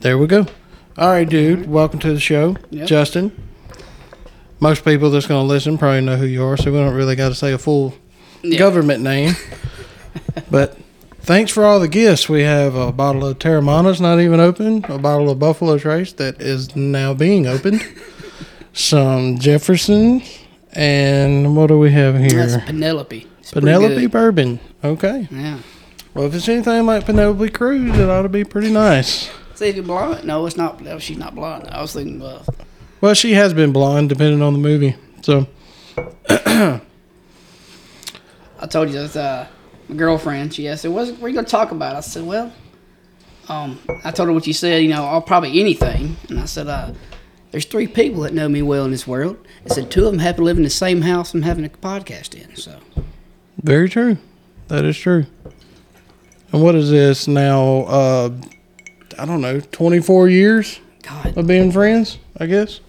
There we go. All right, dude. Welcome to the show, Yep. Justin. Most people that's going to listen probably know who you are, so we don't really got to say a full Yeah. government name. but thanks for all the gifts. We have a bottle of Terramana's not even open, a bottle of Buffalo Trace that is now being opened, some Jefferson, and what do we have here? That's Penelope. It's Penelope. Bourbon. Okay. Yeah. Well, if it's anything like Penelope Cruz, it ought to be pretty nice. See if you're blonde. No, it's not. No, she's not blonde. I was thinking uh. Well, she has been blonde, depending on the movie. So, I told you that uh, my girlfriend. She asked, "What what are you gonna talk about?" I said, "Well, um, I told her what you said. You know, I'll probably anything." And I said, uh, "There's three people that know me well in this world." I said, two of them happen to live in the same house I'm having a podcast in. So very true. That is true. And what is this now? Uh, I don't know, 24 years God, of being friends, I guess.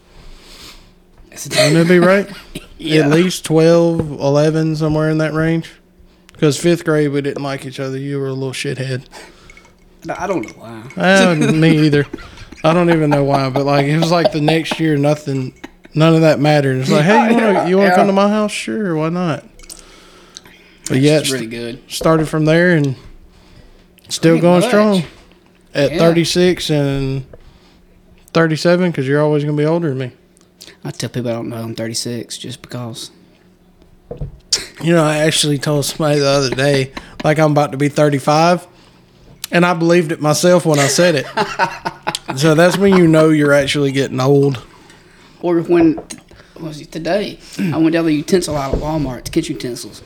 Wouldn't that be right? Yeah. At least 12, 11, somewhere in that range. Because fifth grade, we didn't like each other. You were a little shithead. I don't know why. Uh, me either. I don't even know why, but like it was like the next year, nothing, none of that mattered. It's like, hey, you want to you Yeah. come to my house? Sure, why not? But yeah, really good. started from there and still going much. strong at Yeah. 36 and 37 because you're always gonna be older than me. I tell people I don't know I'm 36 just because. You know, I actually told somebody the other day, like I'm about to be 35, and I believed it myself when I said it. so that's when you know you're actually getting old. Or when what was it today? I went down the utensil aisle at Walmart to kitchen utensils.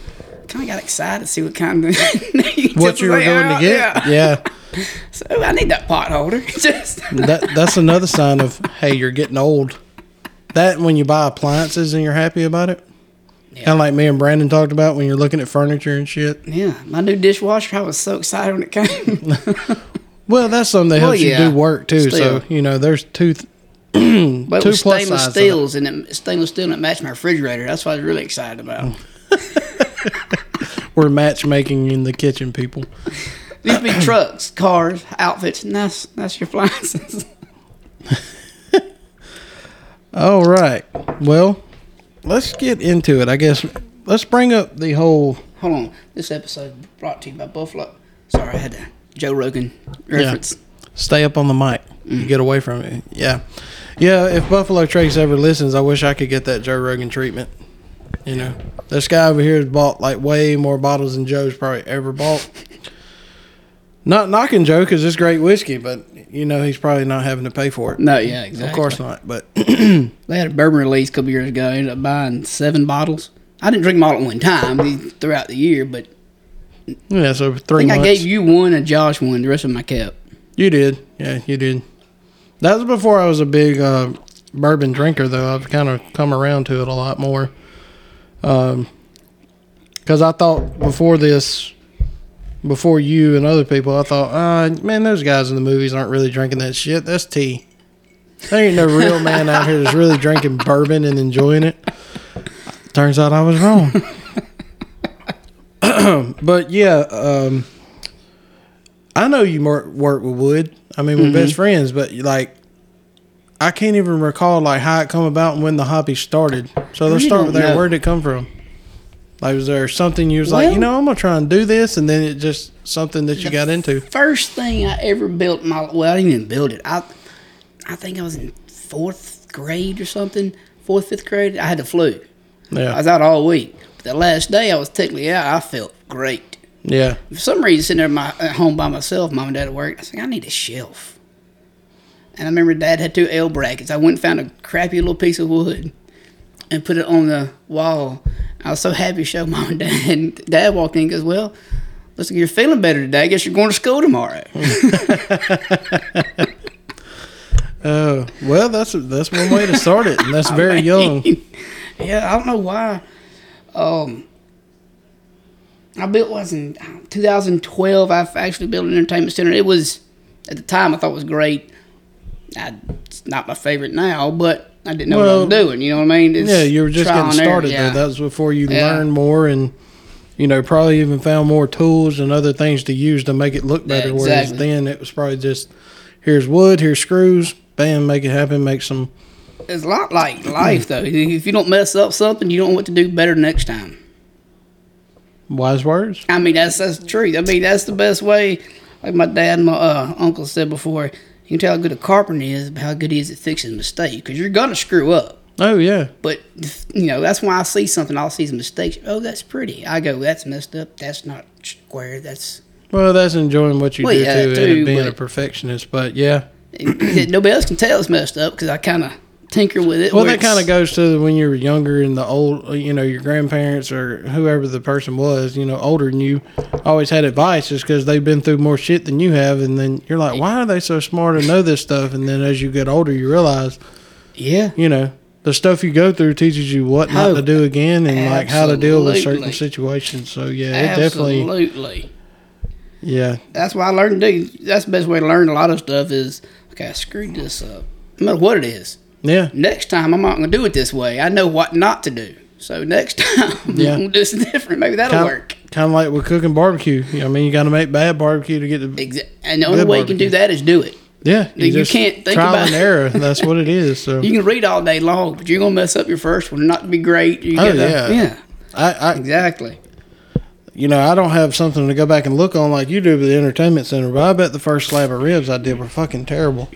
Kind of got excited to see what kind of What you were going to get? Yeah. Yeah. So I need that pot holder. Just That that's another sign of hey, you're getting old. That when you buy appliances and you're happy about it. Yeah. Kind of like me and Brandon talked about when you're looking at furniture and shit. yeah, my new dishwasher. I was so excited when it came. Well, that's something that Well, helps yeah. you do work too. Still. So you know, there's two. Th- but it was plus stainless steels and it, stainless steel and it matched my refrigerator. That's what I was really excited about. Oh. we're matchmaking in the kitchen, people. These be trucks, cars, outfits, and that's that's your appliances. All right. Well, let's get into it. I guess let's bring up the whole. Hold on. This episode brought to you by Buffalo. Sorry, I had to Joe Rogan reference. Stay up on the mic. You mm. get away from it. Yeah, yeah. If Buffalo Trace ever listens, I wish I could get that Joe Rogan treatment. You know, this guy over here has bought like way more bottles than Joe's probably ever bought. Not knocking Joe because it's great whiskey, but you know he's probably not having to pay for it. No, yeah, exactly. Of course not. But They had a bourbon release a couple years ago. I ended up buying seven bottles. I didn't drink them all at one time throughout the year, but yeah, so I three think I gave you one and Josh one. The rest of my I kept. You did. Yeah, you did. That was before I was a big uh, bourbon drinker, though. I've kind of come around to it a lot more. Because I thought before this, before you and other people, I thought, uh, man, those guys in the movies aren't really drinking that shit. That's tea. There ain't no real man out here that's really drinking bourbon and enjoying it. Turns out I was wrong. but yeah, um, I know you work with Wood. I mean, we're best friends, but like, I can't even recall like how it come about and when the hobby started. So let's start with there. Where did it come from? Like, was there something you was like, you know, I'm gonna try and do this, and then it just something that you got into? First thing I ever built in my well, I didn't even build it. I I think I was in fourth grade or something, fourth fifth grade. I had the flu. Yeah, I was out all week. But the last day I was technically out. I felt great. yeah, For some reason, sitting there my, at home by myself, mom and dad at work, I was like, I need a shelf. And I remember dad had two L brackets. I went and found a crappy little piece of wood and put it on the wall. I was so happy to show mom and dad. And dad walked in and goes, Well, looks like you're feeling better today. I guess you're going to school tomorrow. Oh, well, that's that's one way to start it, and that's very young. yeah, I don't know why. Um, I built was in 2012. I actually built an entertainment center. It was at the time I thought it was great. I, it's not my favorite now, but I didn't know what I was doing. You know what I mean? It's Yeah, you were just getting started yeah. though. That was before you Yeah. learned more and You know, probably even found more tools and other things to use to make it look better. Whereas Exactly. then it was probably just here's wood, here's screws, bam, make it happen, make some. It's a lot like life, though. If you don't mess up something, you don't know what to do better next time. Wise words. I mean, that's that's the truth. I mean, that's the best way. Like my dad and my uh, uncle said before, you can tell how good a carpenter is how good he is at fixing mistakes. Because you're gonna screw up. Oh yeah, But you know, that's why I see something. I'll see some mistakes. Oh, that's pretty. I go, that's messed up. That's not square. That's well, that's enjoying what you Well, do yeah, too, too, and being a perfectionist. But yeah, nobody else can tell it's messed up because I kind of tinker with it. Well, that kind of goes to when you were younger and the old, you know, your grandparents or whoever the person was, you know, older than you, always had advice just because they've been through more shit than you have. And then you're like, why are they so smart to know this stuff? And then as you get older, you realize, Yeah, you know, the stuff you go through teaches you what not Oh, to do oh, again and like how to deal with certain situations. So yeah, it definitely, absolutely. yeah, That's why I learned to do. That's the best way to learn a lot of stuff is okay. I screwed this up. No matter what it is. Yeah, Next time I'm not going to do it this way. I know what not to do. So next time Yeah. I'm going do this different. Maybe that'll kind, work. kind of like with cooking barbecue. I mean, you got to make bad barbecue to get the Exa- and the only way you can do that is do it. yeah. You just can't think trial about- and error. That's what it is. So You can read all day long, but you're going to mess up your first one. Not to be great. You Oh, yeah. yeah, I, I exactly. you know, I don't have something to go back and look on like you do with the entertainment center, but I bet the first slab of ribs I did were fucking terrible.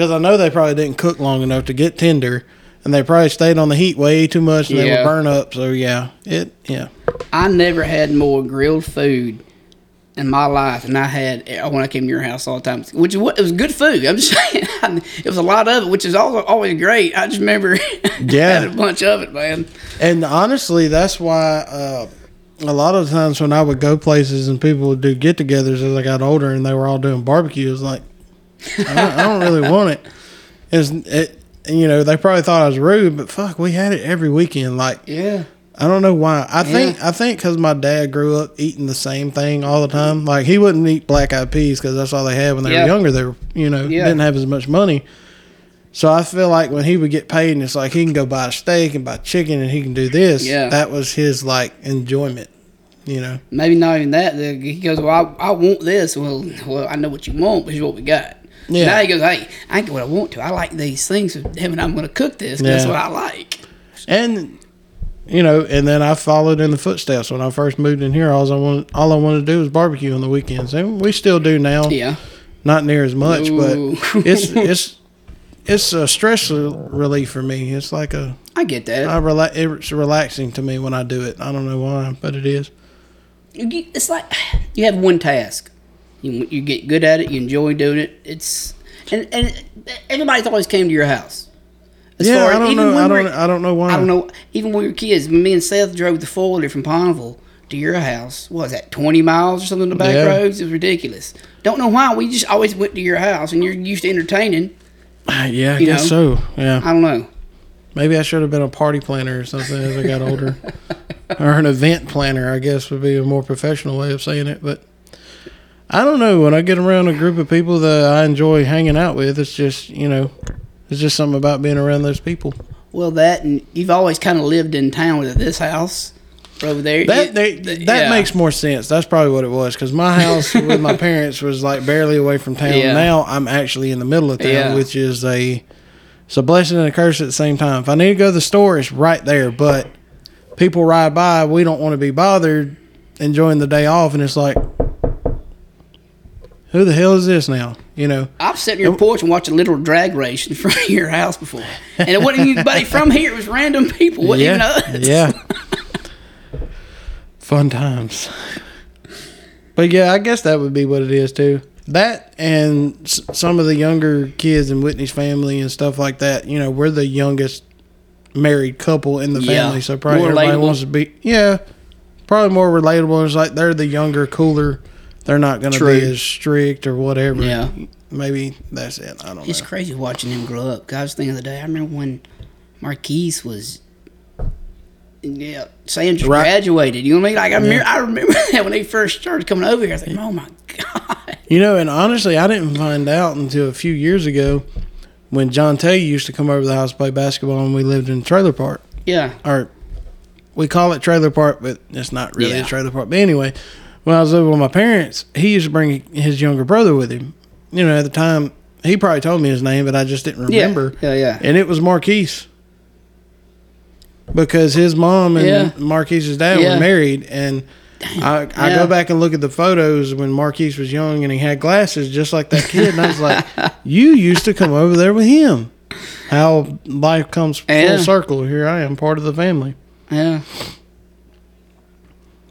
Because I know they probably didn't cook long enough to get tender, and they probably stayed on the heat way too much, and they Yeah. would burn up. So yeah, it yeah, I never had more grilled food in my life and I had when I came to your house all the time. Which is what it was good food. I'm just saying, it was a lot of it, which is always, always great. I just remember Yeah. had a bunch of it, man. and honestly, that's why uh, a lot of times when I would go places and people would do get-togethers as I got older, and they were all doing barbecue, it was like I don't, I don't really want it. It's it. You know, they probably thought I was rude, but fuck, we had it every weekend. Like, Yeah, I don't know why. I think I think because my dad grew up eating the same thing all the time. Like he wouldn't eat black eyed peas because that's all they had when they Yeah. were younger. They were you know Yeah. didn't have as much money. So I feel like when he would get paid and it's like he can go buy a steak and buy chicken and he can do this. Yeah. that was his like enjoyment. You know. maybe not even that. He goes, "Well, I, I want this." Well, well, I know what you want, but here's what we got. Yeah. Now he goes, "Hey, I get what I want to. I like these things. Damn it, I'm going to cook this. 'cause That's Yeah. what I like." And you know, and then I followed in the footsteps when I first moved in here. All I want, all I wanted to do was barbecue on the weekends, and we still do now. Yeah, not near as much, Ooh. but it's it's it's a stress relief for me. It's like a I get that. I rela- it's relaxing to me when I do it. I don't know why, but it is. it's like you have one task. You, you get good at it. You enjoy doing it. It's and and everybody's always came to your house. As yeah, far- I don't know. I don't. I don't know why. I don't know. Even when we were kids, me and Seth drove the four wheeler from Pondville to your house, what was that twenty miles or something? The back Yeah. roads. It was ridiculous. Don't know why. We just always went to your house, and you're used to entertaining. Yeah, I You guess so. Yeah, I don't know. maybe I should have been a party planner or something as I got older, or an event planner. I guess would be a more professional way of saying it. But I don't know. When I get around a group of people that I enjoy hanging out with, it's just you know, it's just something about being around those people. Well, that and you've always kind of lived in town with this house over there. That they, th- that yeah. makes more sense. That's probably what it was because my house with my parents was like barely away from town. Yeah. Now I'm actually in the middle of town, Yeah. which is a it's a blessing and a curse at the same time. If I need to go to the store, it's right there. But people ride by, we don't want to be bothered enjoying the day off, and it's like, who the hell is this now? You know. I've sat on your porch and watched a literal drag race in front of your house before, and it wasn't anybody from here. It was random people. Wasn't even us. Yeah. Fun times. But yeah, I guess that would be what it is too. That and s- some of the younger kids in Whitney's family and stuff like that. You know, we're the youngest married couple in the Yeah. family, so probably More everybody relatable. wants to be. Yeah, probably more relatable. It's like they're the younger, cooler. They're not going to be as strict or whatever. Yeah. Maybe that's it. I don't It's know. crazy watching him grow up. I was thinking the other day. I remember when Marquise was. Yeah, Sam just Right. graduated. You know what I mean? Like I remember, I remember that when he first started coming over here. I was like, "Oh my god!" You know, and honestly, I didn't find out until a few years ago when John Tay used to come over to the house to play basketball and we lived in a trailer park. Yeah, Or we call it trailer park, but it's not really Yeah. a trailer park. But anyway, when I was over with my parents, he used to bring his younger brother with him. You know, at the time, he probably told me his name, but I just didn't remember. Yeah, yeah. And it was Marquise. Because his mom and Yeah. Marquise's dad Yeah. were married, and I, I Yeah. go back and look at the photos when Marquise was young and he had glasses just like that kid, and I was like, "You used to come over there with him." How life comes full circle. Here I am, part of the family. Yeah.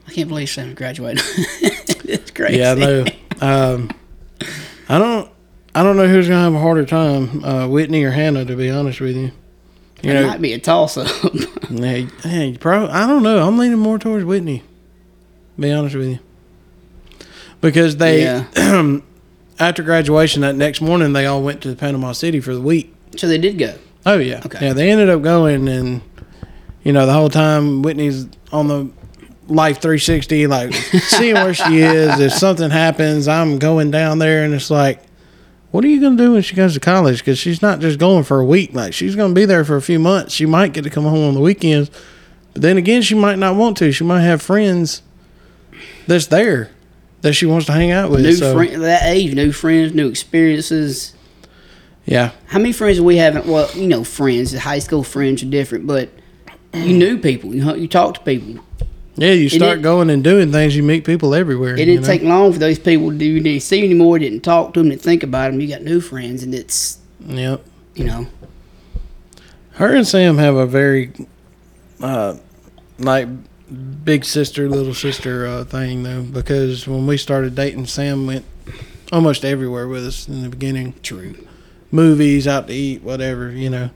I can't believe Sam graduated. it's crazy. Yeah, I know. Um, I don't. I don't know who's gonna have a harder time, uh, Whitney or Hannah. To be honest with you, you It know, might be a toss up. hey, hey, probably. I don't know. I'm leaning more towards Whitney. Be honest with you, because they Yeah. after graduation that next morning they all went to Panama City for the week. so they did go. Oh yeah, Okay. yeah. They ended up going, and you know the whole time Whitney's on the Life 360, like seeing where she is. If something happens, I'm going down there, and it's like, what are you gonna do when she goes to college? Because she's not just going for a week. Like she's gonna be there for a few months. She might get to come home on the weekends, but then again, she might not want to. She might have friends that's there that she wants to hang out with. New so, friend, that age, new friends, new experiences. yeah, How many friends do we have? Well, you know, friends, high school friends are different, but you knew people. You you talk to people. Yeah. You start going and doing things. You meet people everywhere. It didn't know? take long for those people to you didn't see anymore. Didn't talk to them. Didn't think about them. You got new friends, and it's Yep. you know Her and Sam have a very, uh, like, big sister, little sister uh, thing, though, because when we started dating, Sam went almost everywhere with us in the beginning true. movies, out to eat, whatever, you know.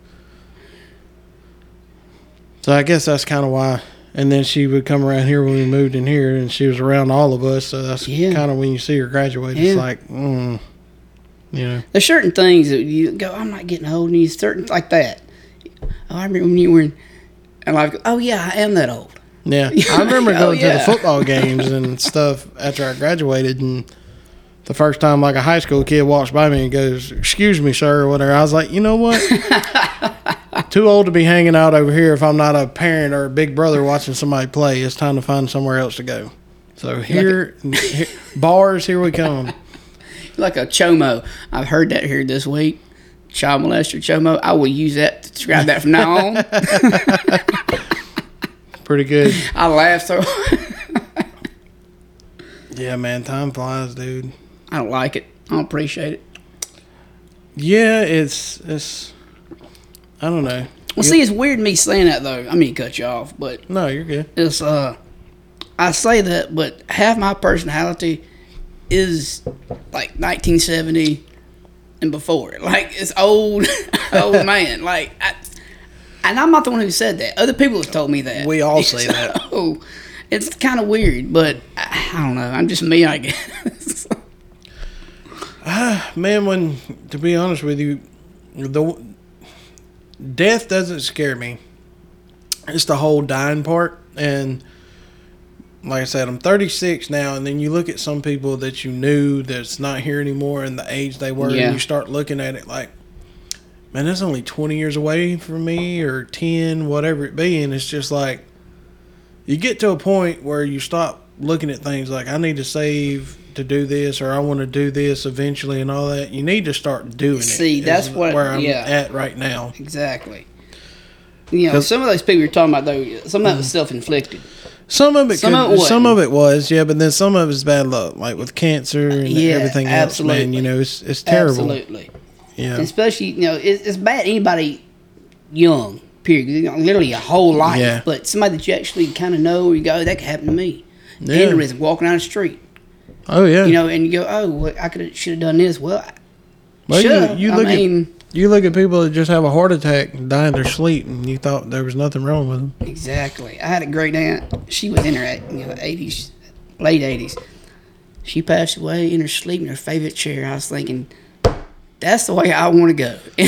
So I guess that's kind of why. And then she would come around here when we moved in here, and she was around all of us. So that's Yeah. kind of when you see her graduate, it's Yeah. like, mm, you know. There's certain things that you go, I'm not getting old, and you certain like that. Oh, I remember when you were in, and like, oh yeah, I am that old. Yeah, I remember Oh, going to the football games and stuff after I graduated, and the first time like a high school kid walks by me and goes, "Excuse me, sir," or whatever. I was like, you know what? Too old to be hanging out over here if I'm not a parent or a big brother watching somebody play. It's time to find somewhere else to go. So here, here bars, here we come. Like a chomo. I've heard that here this week. Child molester chomo. I will use that to describe that from now on. Pretty good. I laugh so. Yeah, man, time flies, dude. I don't like it. I don't appreciate it. Yeah, it's it's. I don't know. Well, see, it's weird me saying that though. I mean, cut you off, but No, you're good. it's uh, I say that, but half my personality is like 1970 and before. Like it's old, old man. Like, I, and I'm not the one who said that. Other people have told me that. We all say that. Oh, it's kind of weird, but I, I don't know. I'm just me, I guess. Ah, Man, when to be honest with you, the death doesn't scare me. It's the whole dying part, and like I said, I'm 36 now, and then you look at some people that you knew that's not here anymore, and the age they were, Yeah. and you start looking at it like, man, that's only 20 years away from me, or 10, whatever it be, and it's just like you get to a point where you stop looking at things like I need to save to do this or I want to do this eventually and all that. You need to start doing it. See, that's what- where I'm yeah. at right now. exactly. You know, some of those people you're talking about though, some of that was self-inflicted. Some of it, Some could, of it some of it was, yeah, but then some of it's bad luck, like with cancer and Yeah, everything else. Man, you know, it's it's terrible. Absolutely. Yeah, especially you know it's, it's bad anybody young period you know, literally a whole life Yeah. but somebody that you actually kind of know where you go that could happen to me Yeah. aneurysm walking down the street oh yeah. you know and you go oh well, i could should have done this. Well well, should you, you I look mean at you look at people that just have a heart attack and die in their sleep, and you thought there was nothing wrong with them. exactly. I had a great aunt. She was in her you know 80s late 80s she passed away in her sleep in her favorite chair. I was thinking that's the way i want to go.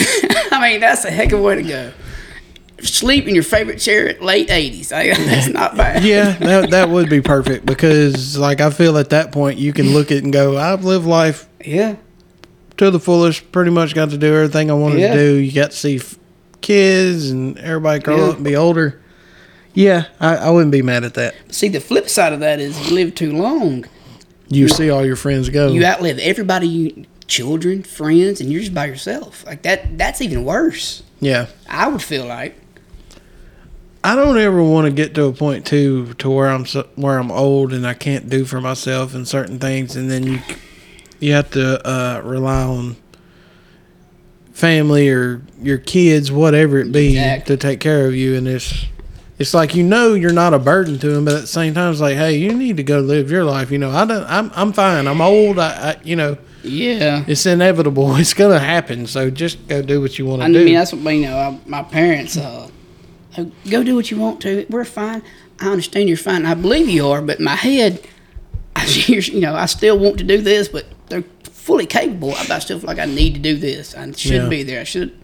I mean that's a heck of a way to go sleep in your favorite chair at late 80s I, that's not bad Yeah, that that would be perfect because, like, I feel at that point you can look at it and go, "I've lived life yeah to the fullest. Pretty much got to do everything I wanted Yeah. to do. You got to see f- kids and everybody grow Yeah. up and be older. Yeah, I, I wouldn't be mad at that. See, the flip side of that is you live too long, You see all your friends go. you outlive everybody, you children, friends, and you're just by yourself. Like that. That's even worse. yeah. I would feel like. I don't ever want to get to a point too to where I'm so, where I'm old and I can't do for myself and certain things, and then you you have to uh, rely on family or your kids, whatever it be, Exactly. to take care of you. And it's it's like you know you're not a burden to them, but at the same time, it's like, hey, you need to go live your life. You know, I don't. I'm I'm fine. I'm old. I, I you know Yeah. it's inevitable. It's gonna happen. So just go do what you want to do. I mean, that's what you know. I, my parents, uh, uh, go do what you want to. We're fine. I understand you're fine. I believe you are, but my head, I, you know, I still want to do this, but they're fully capable. I still feel like I need to do this. I should Yeah. be there. I should.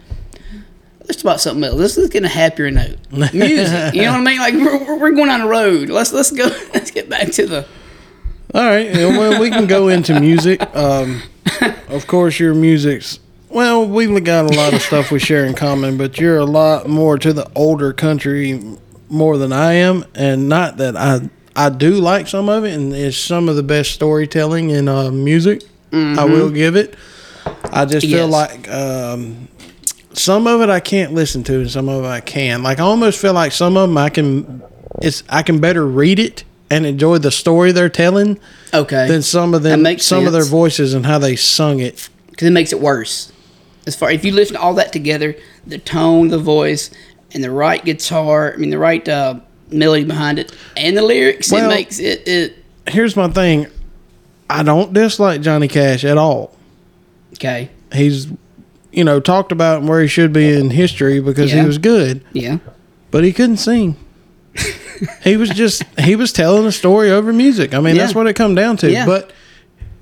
Let's talk about something else. Let's, let's get a happier note. Music. you know what I mean? Like we're, we're- we're going on the road. Let's let's go. Let's get back to the. All right. Well, we can go into music. Um, of course, your music's. Well, we've got a lot of stuff we share in common, but you're a lot more to the older country more than I am, and not that I I do like some of it, and it's some of the best storytelling in uh, music. I will give it. I just feel Yes. like um, some of it I can't listen to, and some of it I can. Like I almost feel like some of them I can. It's I can better read it and enjoy the story they're telling Okay. than some of them some of their voices and how they sung it. because it makes it worse. As far if you listen to all that together, the tone, the voice, and the right guitar, I mean the right uh, melody behind it, and the lyrics, Well- it makes it. it Here's my thing. I don't dislike Johnny Cash at all. okay, He's you know, talked about where he should be in history because Yeah. he was good, yeah, but he couldn't sing. he was just he was telling a story over music. I mean, that's what it come down to. Yeah. But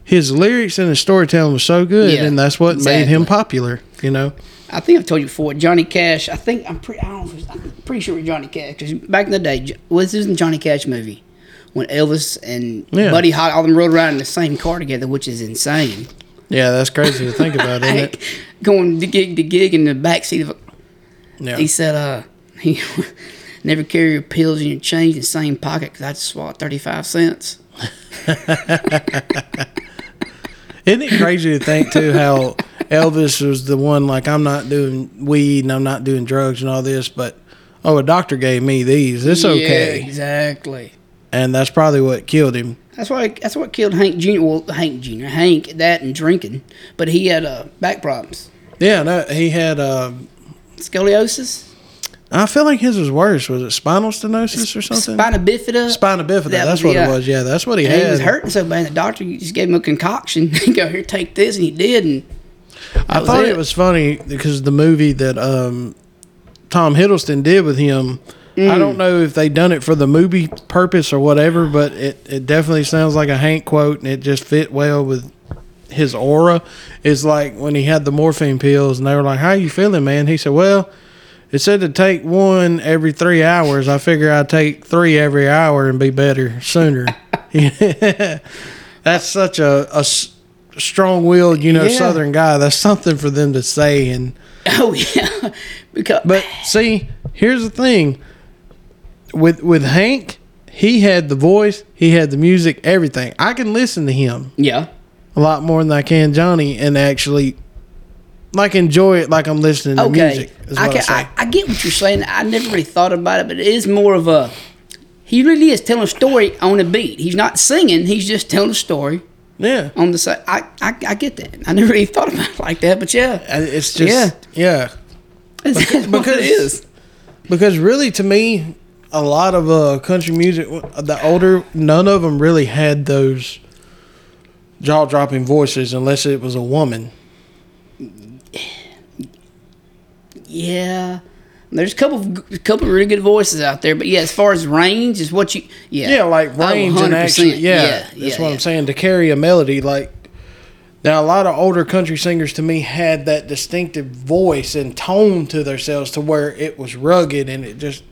his lyrics and his storytelling was so good, Yeah, and that's what made him popular. You know, I think I've told you before. Johnny Cash. I think I'm pretty. I don't know, I'm pretty sure it was Johnny Cash because back in the day, was this in Johnny Cash movie when Elvis and Yeah. Buddy Holly all them rode around in the same car together, which is insane. yeah, that's crazy to think about, isn't it? Going to gig to gig in the backseat of a Yeah. He said, uh, he never carry your pills and your change in the same pocket because I just swallowed 35 cents. Isn't it crazy to think too how Elvis was the one like I'm not doing weed and I'm not doing drugs and all this, but oh, a doctor gave me these. It's okay, exactly. and that's probably what killed him. That's why. That's what killed Hank Jr. Well, Hank Jr. Hank that and drinking, but he had uh, back problems, Yeah, no, he had. Uh, scoliosis, I feel like his was worse. Was it spinal stenosis or something? spina bifida. Spina bifida. That that's was- what yeah. it was. Yeah, that's what he and had. he was hurting so bad. The doctor just gave him a concoction. He go here, take this, and he did. And I thought it. it. was funny because the movie that um, Tom Hiddleston did with him. I don't know if they done it for the movie purpose or whatever, but it, it definitely sounds like a Hank quote, and it just fit well with his aura. It's like when he had the morphine pills, and they were like, "How you feeling, man?" He said, "Well." It said to take one every three hours. I figure I'd take three every hour and be better sooner. That's such a, a s- strong-willed, you know, Yeah. Southern guy. That's something for them to say. And oh yeah, because but see, here's the thing with with Hank, he had the voice, he had the music, everything. I can listen to him yeah, a lot more than I can Johnny, and actually like enjoy it like I'm listening to okay. music. I, I, can. I, I get what you're saying. I never really thought about it, but it is more of a. He really is telling a story on a beat. He's not singing. He's just telling a story yeah, on the side. I, I, I get that. I never really thought about it like that, but yeah, it's just Yeah. yeah. it's, what because- it is. Because really, to me, a lot of uh, country music, the older, none of them really had those jaw dropping voices unless it was a woman. Yeah. There's a couple, of, a couple of really good voices out there, but yeah, as far as range is what you, yeah, Yeah, like Oh, range and 100%. actually, yeah, yeah, that's yeah, what yeah. I'm saying. To carry a melody, like now, a lot of older country singers to me had that distinctive voice and tone to themselves to where it was rugged and it just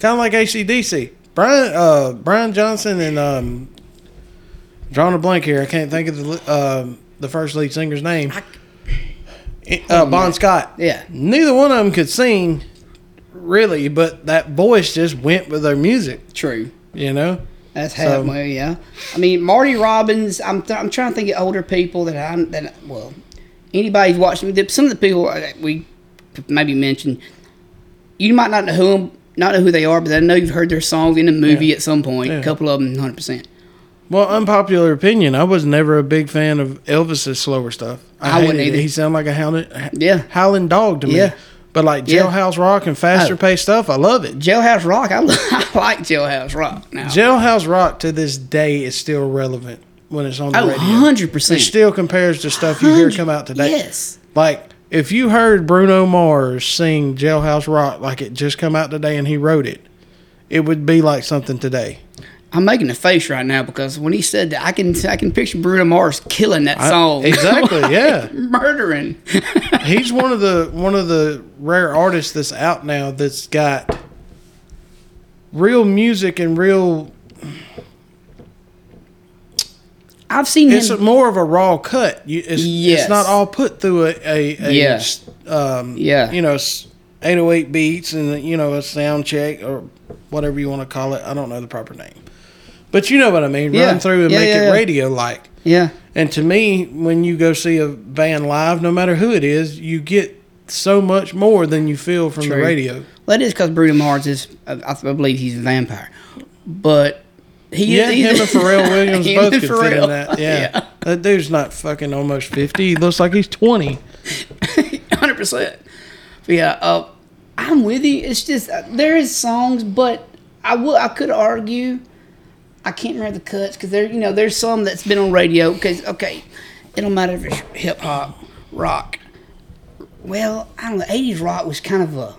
kind of like ACDC. Brian, uh, Brian Johnson and um, drawing a blank here. I can't think of the li- um, the first lead singer's name. I- Uh, Bon Scott. Yeah. Neither one of them could sing really, but that voice just went with their music. True. You know. That's So- halfway, yeah. I mean, Marty Robbins. I'm th- I'm trying to think of older people that I'm, that well, anybody's watching. Me? Some of the people that we maybe mentioned, you might not know who not know who they are, but I know you've heard their songs in a movie at some point. Yeah. A couple of them, hundred percent. Well, unpopular opinion. I was never a big fan of Elvis's slower stuff. I wouldn't hated it. He sounded like a howling, Yeah. howling dog to me. Yeah. But like Yeah. Jailhouse Rock and faster Oh. paced stuff, I love it. Jailhouse Rock. I, I like Jailhouse Rock now. Jailhouse Rock to this day is still relevant when it's on the oh, radio. 100 It still compares to stuff you hear come out today. Yes. Like if you heard Bruno Mars sing Jailhouse Rock like it just come out today and he wrote it, it would be like something today. I'm making a face right now because when he said that, I can I can picture Bruno Mars killing that I- song. exactly, yeah. Murdering. He's one of the one of the rare artists that's out now that's got real music and real I've seen it's him. more of a raw cut. You, it's, Yes. it's not all put through a, a, a Yeah. um, Yeah. you know, 808 beats and, you know, a sound check or whatever you want to call it. I don't know the proper name. But you know what I mean. Yeah. Run through and Yeah, make yeah, it radio like. yeah. And to me, when you go see a band live, no matter who it is, you get so much more than you feel from the radio. Well, that is because Bruno Mars is. I, I believe he's a vampire, but he Yeah, is. him and Pharrell Williams both and could fit in that. Yeah. Yeah. That dude's not fucking almost 50. He looks like he's 20. hundred percent. But Yeah, uh, I'm with you. It's just uh, there is songs, but I would I could argue. I can't remember the cuts because there, you know, there's some that's been on radio. Because okay, it don't matter if it's hip hop, rock. Well, I don't know. '80s rock was kind of a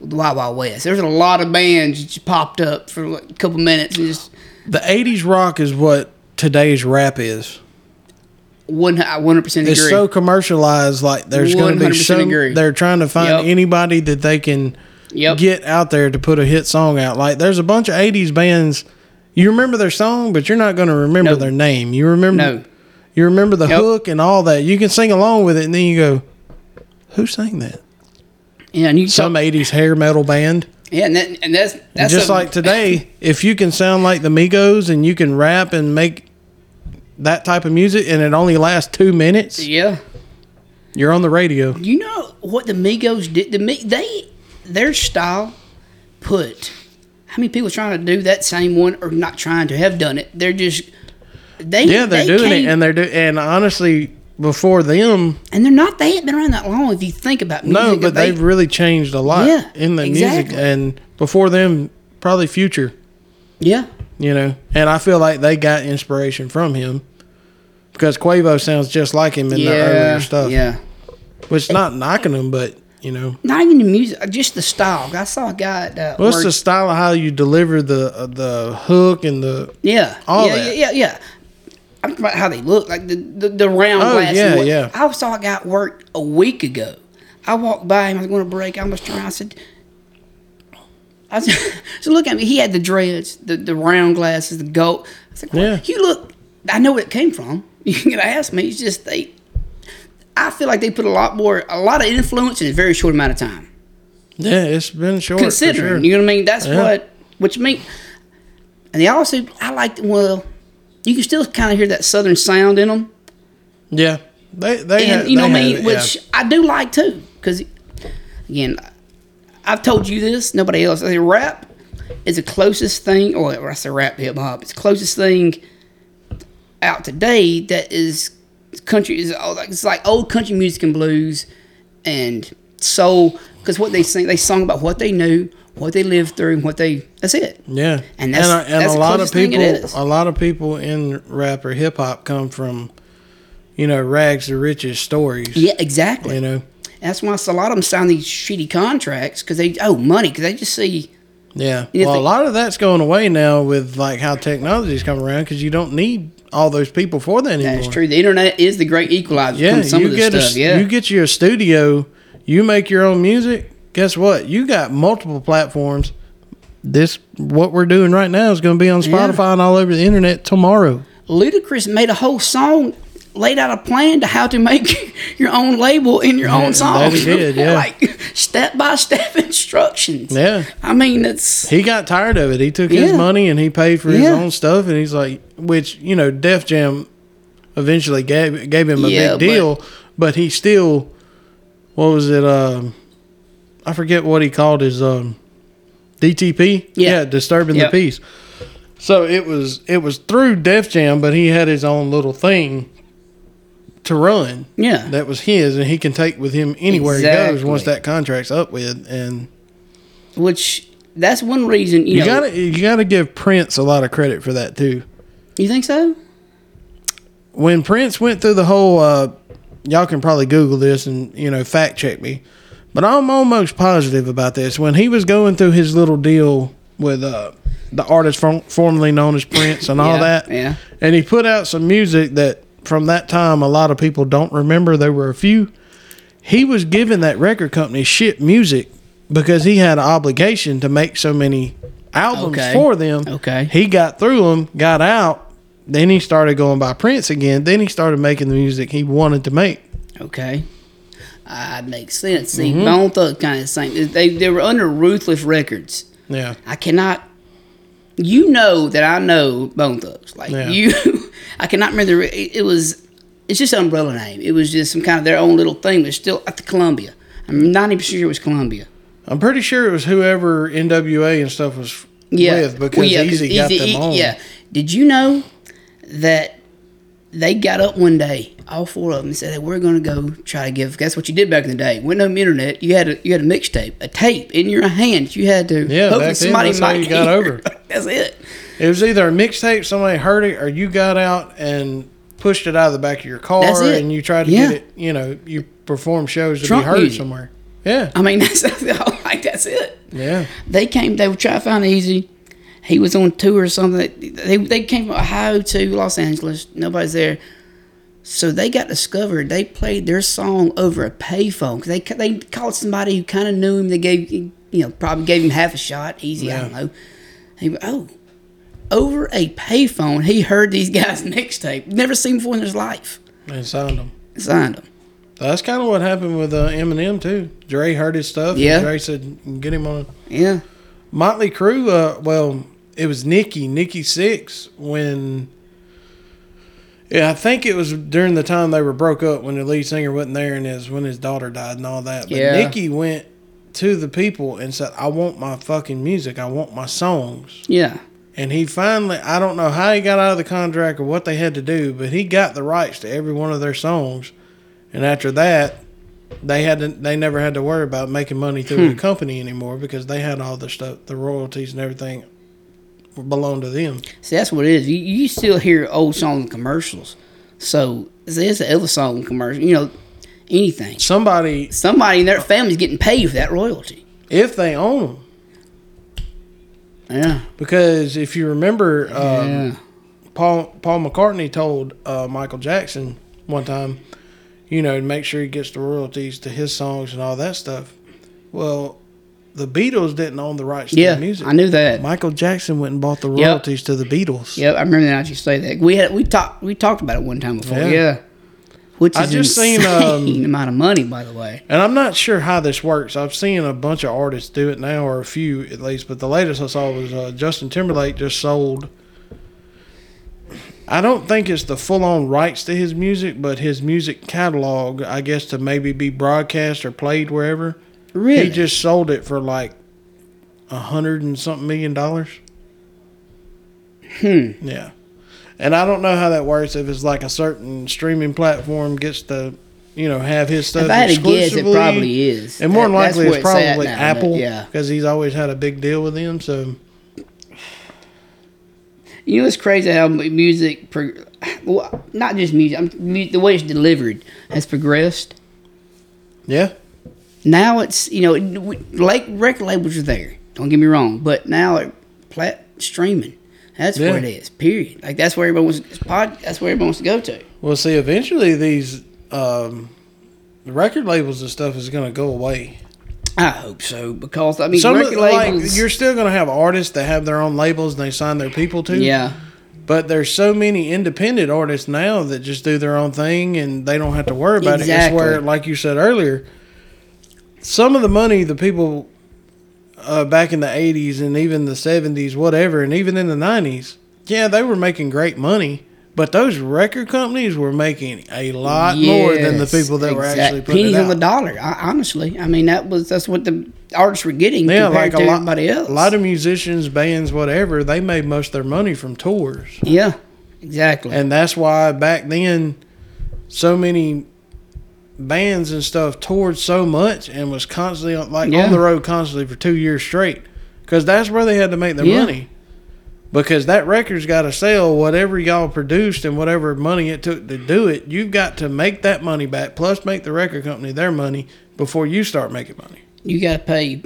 the Wild Wild West. There's a lot of bands that just popped up for like a couple minutes and just The 80s rock is what today's rap is. 100 percent agree. It's so commercialized. Like there's going to be 100% so agree. they're trying to find Yep. anybody that they can Yep. get out there to put a hit song out. Like there's a bunch of 80s bands. You remember their song, but you're not going to remember No. their name. You remember No. You remember the Yep. hook and all that. You can sing along with it, and then you go, "Who sang that?" yeah, and you Some '80s hair metal band. yeah, and, that, and that's And just a- like today, if you can sound like the Migos and you can rap and make that type of music, and it only lasts two minutes, yeah. you're on the radio. You know what the Migos did? The they their style put how many people trying to do that same one or not trying to have done it? They're just they Yeah, they're they doing it, and they're do. And honestly, before them, and they're not they haven't been around that long. If you think about music, no, but they, they've really changed a lot Yeah, in the exactly. music. And before them, probably Future. yeah you know. And I feel like they got inspiration from him because Quavo sounds just like him in the earlier stuff. yeah. which not knocking him, but you know, Not even the music, just the style. I saw a guy. At, uh, what's work- the style of how you deliver the uh, the hook and the Yeah, all yeah, that. yeah, yeah, yeah. I'm talking about how they look, like the the, the round Oh, glass. yeah, yeah. I saw a guy at work a week ago. I walked by him. I was going to break. I was trying. I said, I said, so look at me. He had the dreads, the, the round glasses, the gold. I said, well, Yeah. you look. I know where it came from. You can ask me. It's just they. I feel like they put a lot more, a lot of influence in a very short amount of time. yeah, it's been short. Considering, sure. you know what I mean? That's Yeah. what, you mean. And they also, I like, well, you can still kind of hear that southern sound in them. yeah, they they and have- you know what I mean, which yeah. I do like too. Because again, I've told you this. Nobody else. I say rap is the closest thing, or I say rap hip hop. It's the closest thing out today that is country. Is oh, all it's like old country music and blues and soul. Because what they sing, they sung about what they knew, what they lived through, and what they. That's it. Yeah, And that's- a, and that's a lot of closest thing it people, a lot of people in rap or hip hop come from, you know, rags to riches stories. Yeah, exactly. You know, That's why a lot of them sign these shitty contracts because they oh money because they just see. yeah. Well, a lot of that's going away now with like how technology's come around because you don't need all those people for that anymore. That's true. The internet is the great equalizer. Yeah, some you of this get stuff. a yeah, you get you a studio, you make your own music. Guess what? You got multiple platforms. This what we're doing right now is going to be on Yeah. Spotify and all over the internet tomorrow. Ludacris made a whole song, laid out a plan to how to make your own label in your Yeah, own song. he did, yeah. like step by step instructions. Yeah. I mean, it's He got tired of it. He took his money and he paid for his Yeah. own stuff, and he's like, which you know, Def Jam eventually gave gave him a Yeah, big deal, but, he still, what was it? Um, I forget what he called his um, DTP. Yeah. disturbing Yep. the peace. So it was it was through Def Jam, but he had his own little thing to run yeah. that was his, and he can take with him anywhere he goes once that contract's up with, and. Which that's one reason you, You know. gotta you gotta give Prince a lot of credit for that too. you think so? When Prince went through the whole, uh, y'all can probably Google this and you know fact check me, but I'm almost positive about this. When he was going through his little deal with uh, the artist from, formerly known as Prince and all Yeah, that, yeah. and he put out some music that from that time a lot of people don't remember. There were a few. He was giving that record company shit music because he had an obligation to make so many albums Okay. for them. Okay. He got through them, got out, then he started going by Prince again. Then he started making the music he wanted to make. Okay. Ah, makes sense. See, Mm-hmm. Bone Thug kind of same. They they were under Ruthless Records. Yeah. I cannot. You know that I know Bone Thugs. Like Yeah. you, I cannot remember. It, it was. It's just an umbrella name. It was just some kind of their own little thing. But still at the Columbia. I'm not even sure it was Columbia. I'm pretty sure it was whoever NWA and stuff was Yeah, with because Well, yeah, Eazy got them E- on. Yeah. Did you know that they got up one day, all four of them, and said, "Hey, we're going to go try to give." That's what you did back in the day. When no internet, you had a you had a mixtape, a tape in your hand. You had to Yeah, hope back that then, somebody that's how might you got over. That's it. It was either a mixtape, somebody heard it, or you got out and pushed it out of the back of your car and you tried to Yeah. get it, you know, you perform shows to Trunk be heard music. somewhere. Yeah. I mean, that's like that's it. Yeah. They came. They were trying to find Eazy. He was on tour or something. They they came from Ohio to Los Angeles. Nobody's there. So they got discovered. They played their song over a payphone. They they called somebody who kind of knew him. They gave you know probably gave him half a shot. Eazy, I don't know. He went, oh, over a payphone. He heard these guys mixtape. Never seen before in his life. And signed them. Signed them. That's kind of what happened with uh, Eminem too. Dre heard his stuff. Yeah. And Dre said, "Get him on." Yeah. Motley Crue. Uh, well, it was Nikki, Nikki Sixx, when. Yeah, I think it was during the time they were broke up when the lead singer wasn't there, and was when his daughter died and all that. But Yeah. Nikki went to the people and said, "I want my fucking music. I want my songs." Yeah. And he finally, I don't know how he got out of the contract or what they had to do, but he got the rights to every one of their songs. And after that, they had to, they never had to worry about making money through Hmm. the company anymore because they had all the stuff, the royalties and everything belonged to them. See, that's what it is. You, you still hear old song commercials. So there's an Elvis song commercial. You know, anything. Somebody, Somebody in their family's getting paid for that royalty. if they own them, Yeah. because if you remember, um, yeah. Paul Paul McCartney told uh, Michael Jackson one time, you know, to make sure he gets the royalties to his songs and all that stuff. Well, the Beatles didn't own the rights to the music. I knew that. Michael Jackson went and bought the Yep. royalties to the Beatles. Yep, I remember now you say that. We had we talked we talked about it one time before. Yeah. Yeah. Which is I just insane seen, um, amount of money, by the way. And I'm not sure how this works. I've seen a bunch of artists do it now, or a few at least. But the latest I saw was uh, Justin Timberlake just sold. I don't think it's the full on rights to his music, but his music catalog, I guess, to maybe be broadcast or played wherever. Really? He just sold it for like a hundred and something million dollars. Hmm. Yeah. And I don't know how that works. If it's like a certain streaming platform gets to, you know, have his stuff If I had to guess, it probably is. And more than That- that's likely, it's probably now, Apple. Yeah. Because he's always had a big deal with them. So, You know, it's crazy how music, pro- well, not just music, I'm, the way it's delivered has progressed. yeah. Now it's you know, it- like record labels are there. Don't get me wrong, but now it plat streaming. That's Yeah. where it is. Period. Like that's where everyone wants. Pod, that's where everyone wants to go to. Well, see, eventually these um, record labels and stuff is going to go away. I hope so because I mean, Some record like you're still going to have artists that have their own labels and they sign their people to. yeah, But there's so many independent artists now that just do their own thing and they don't have to worry about it. It's Exactly. where, like you said earlier, some of the money the people uh, back in the 80s and even the 70s, whatever, and even in the 90s, yeah, they were making great money. But those record companies were making a lot more than the people that were actually putting pennies it on the dollar. I, honestly, I mean that was that's what the artists were getting Yeah, compared like to a lot, everybody else. a lot of musicians, bands, whatever, they made most of their money from tours. yeah, exactly. And that's why back then, so many bands and stuff toured so much and was constantly on- like Yeah. on the road constantly for two years straight, because that's where they had to make their Yeah. money. Because that record's got to sell whatever y'all produced and whatever money it took to do it. You've got to make that money back, plus make the record company their money before you start making money. you got to pay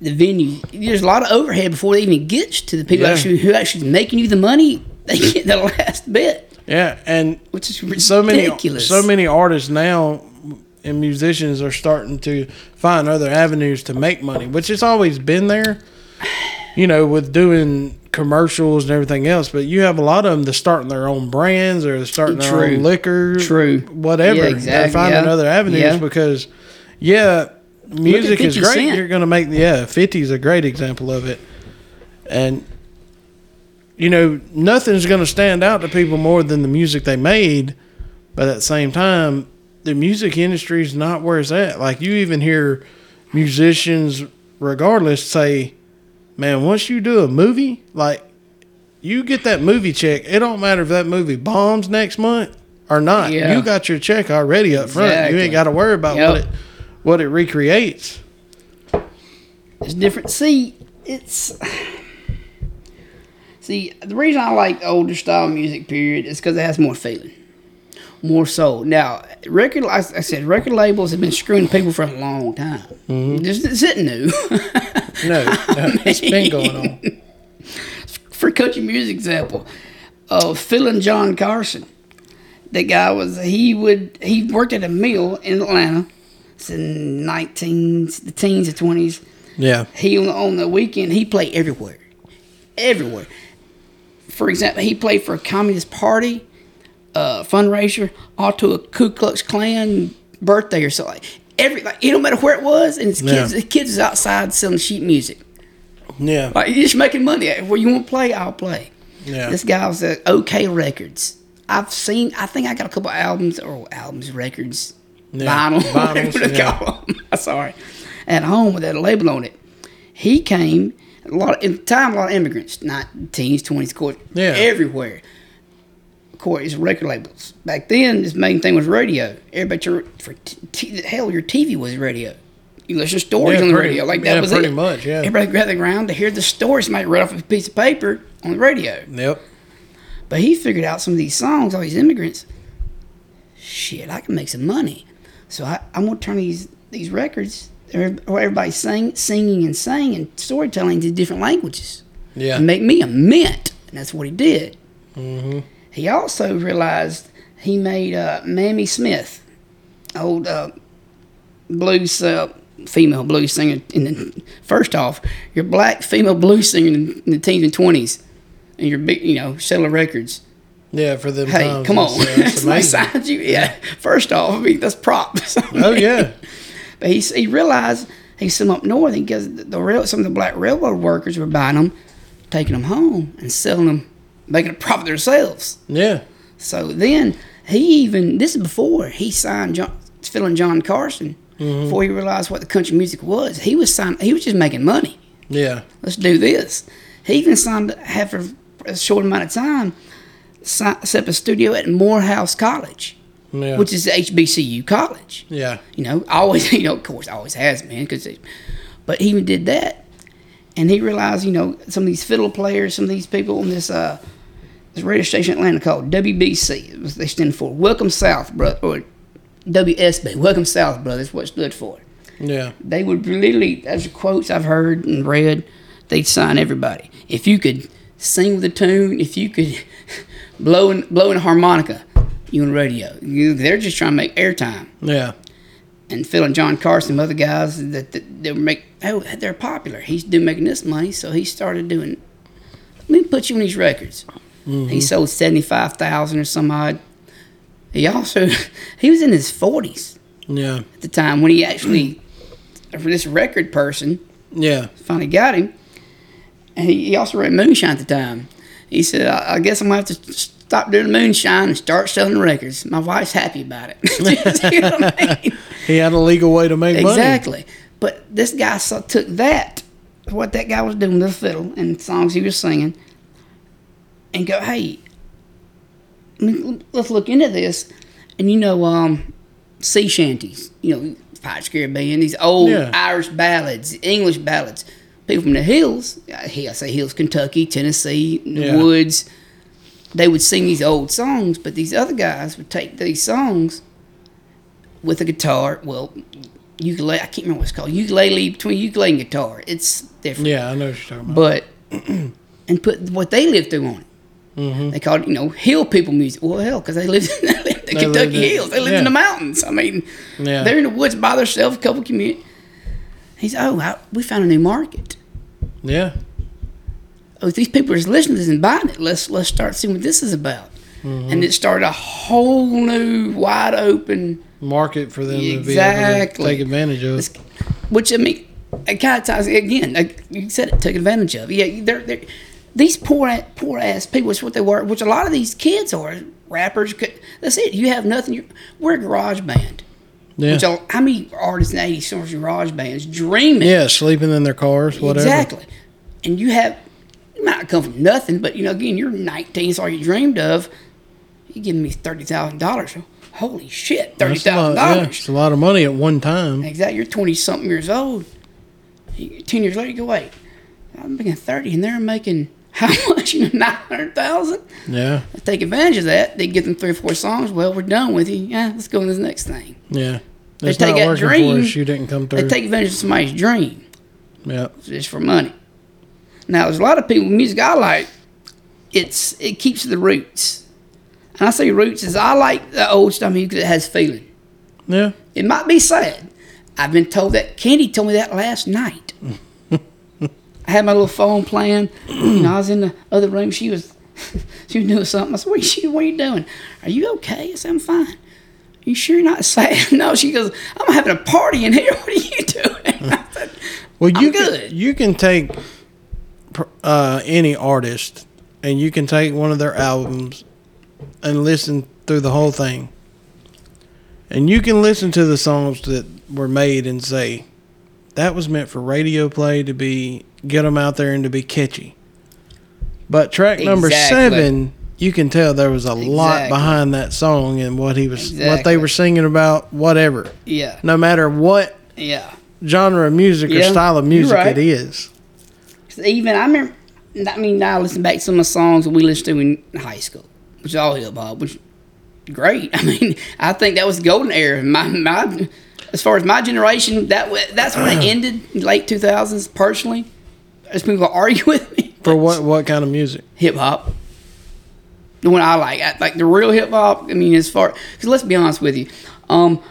the venue. There's a lot of overhead before it even gets to the people Yeah. actually who actually making you the money. They get the last bit, Yeah, and which is ridiculous. so many so many artists now and musicians are starting to find other avenues to make money, which has always been there. You know, with doing commercials and everything else, but you have a lot of them that starting their own brands or starting their own liquor, True. whatever. Yeah, They're finding yeah. other avenues Yeah. because, yeah, music is great. Cent. You're going to make yeah, Fifty is a great example of it, and you know, nothing's going to stand out to people more than the music they made. But at the same time, the music industry is not where it's at. Like you even hear musicians, regardless, say, "Man, once you do a movie, like you get that movie check. It don't matter if that movie bombs next month or not. Yeah. You got your check already up front. You ain't got to worry about Yep. what it what it recreates. It's different. See, it's see the reason I like older style music. Period is because it has more feeling, more so. Now, record, like I said, record labels have been screwing people for a long time. Mm-hmm. This isn't new. No, no it's been going on. for country music example, uh, Fiddlin' John Carson. The guy was he would he worked at a mill in Atlanta. It's in nineteen the teens and twenties. Yeah, He on- on the weekend he played everywhere, everywhere. For example, he played for a Communist Party uh, fundraiser, or to a Ku Klux Klan birthday or something. Every like it don't matter where it was, and his kids Yeah. the kids is outside selling sheet music. yeah, Like you're just making money. Where you want to play, I'll play. yeah. This guy was at Okeh Records. I've seen. I think I got a couple albums or albums, records, Yeah, vinyl, vinyls, whatever they yeah. call 'em. Sorry, at home with that label on it. He came. A lot of, in time, a lot of immigrants, not teens, twenties, course, Yeah. everywhere. Of it's record labels. Back then, this main thing was radio. Everybody, tur- for t- t- hell, your TV was radio. You listen to stories Yeah, on the pretty- radio, like that yeah, was pretty it. much, yeah. Everybody gathered around to hear the stories Somebody read off a piece of paper on the radio. Yep. But he figured out some of these songs, all these immigrants. Shit, I can make some money. So I, I'm gonna turn these these records where everybody's sing, singing and saying and storytelling to different languages Yeah. and make me a mint. And that's what he did. hmm He also realized he made uh, Mamie Smith, old uh, blues uh, female blues singer. In the, first off, you're black female blues singer in, the teens and twenties, and you're big, you know, selling records. Yeah, for them Hey, come on, that's nice you. Yeah. First off, I mean that's props. Oh yeah. But he he realized he's some up north because the, the rail, some of the black railroad workers were buying them, taking them home and selling them, making a profit themselves. Yeah. So then he even this is before he signed John, Fiddlin' John Carson. Mm-hmm. Before he realized what the country music was, he was signed. He was just making money. Yeah. Let's do this. He even signed after a short amount of time, set up a studio at Morehouse College, Yeah. which is HBCU college. yeah. You know, always, you know, of course, always has been, because, but he even did that, and he realized, you know, some of these fiddle players, some of these people on this uh, this radio station in Atlanta called WBC, they stand for Welcome South, brother, or WSB, Welcome South, brother. That's what stood for. Yeah. They would literally, as quotes I've heard and read, they'd sign everybody. If you could sing with a tune, if you could blow in, blow in a harmonica, you on radio. You, they're just trying to make airtime Yeah. and Fiddlin' John Carson, other guys that, that they were make oh they're popular. He's doing making this money, so he started doing. Let me put you on these records. He sold seventy five thousand or some odd. He also he was in his forties Yeah. at the time when he actually for this record person. Yeah. Finally got him. And he, he also wrote Moonshine at the time. He said, I, I guess I'm going to have to stop doing Moonshine and start selling records. My wife's happy about it. you know I mean? He had a legal way to make money. Exactly. But this guy took that, what that guy was doing with the fiddle and songs he was singing, and go, hey, let's look into this. And you know, um, sea shanties, you know, Pirates Caribbean, these old Yeah. Irish ballads, English ballads. People from the hills, I I say hills, Kentucky, Tennessee, the Yeah. woods, they would sing these old songs, but these other guys would take these songs with a guitar. Well, ukulele, I can't remember what it's called. Ukulele, between ukulele and guitar. It's different Yeah, I know what you're talking about. but and put what they lived through on it. Mm-hmm. They called it, you know, hill people music. Well, hell, because they lived in the They Kentucky lived in- hills. They lived yeah. in the mountains. I mean, Yeah. they're in the woods by themselves. A couple community. said, oh, I, we found a new market. yeah. Oh, if these people are just listening to this and buying it, let's let's start seeing what this is about. Mm-hmm. And it started a whole new, wide open Market for them to be able to take advantage of. It's- which I mean, it kind of ties again. Like you said, it took advantage of. Yeah, they're, they're these poor poor ass people. Is what they were. Which a lot of these kids are rappers. That's it. You have nothing. You, we're a garage band. Yeah. Which a, how many artists in the '80s started garage bands dreaming? yeah, sleeping in their cars, whatever. exactly. And you have you might come from nothing, but you know, again, you're 19. It's all you dreamed of. You giving me thirty thousand dollars. Holy shit, thirty That's a lot- thousand dollars. it's a lot of money at one time. Exactly. You're 20 something years old. 10 years later, you go, wait, I'm making 30 and they're making how much? You know, 900,000? Yeah, Let's take advantage of that. They get them three or four songs. Well, we're done with you. Yeah, let's go on to the next thing. yeah. They take not that dream, for us. You didn't come through. They take advantage of somebody's dream yeah, just for money. Now, there's a lot of people, music I like, it's it keeps the roots. And I say roots is I like the old stuff music that has feeling. yeah. It might be sad. I've been told that. Candy told me that last night. I had my little phone playing. You know, I was in the other room. She was, she was doing something. I said, "What are you, what are you doing? Are you okay?" I said, "I'm fine." Are you sure you're not sad? no. She goes, "I'm having a party in here. What are you doing?" I said, Well, you can, good. you can take uh, any artist and you can take one of their albums and listen through the whole thing. And you can listen to the songs that were made and say, that was meant for radio play to be, get them out there and to be catchy. But track number Exactly. seven, you can tell there was a lot behind that song and what he was, what they were singing about, whatever. "Yeah, No matter what yeah." genre of music or style of music right. it is. Even I remember. I mean, now I listen back to some of the songs that we listened to in high school, which is all hip hop, which great. I mean, I think that was the golden era. My my, as far as my generation, that that's when it ended, late two thousands. Personally, as people argue with me For what what kind of music? hip hop. The one I like, I, like the real hip hop. I mean, as far because let's be honest with you, um,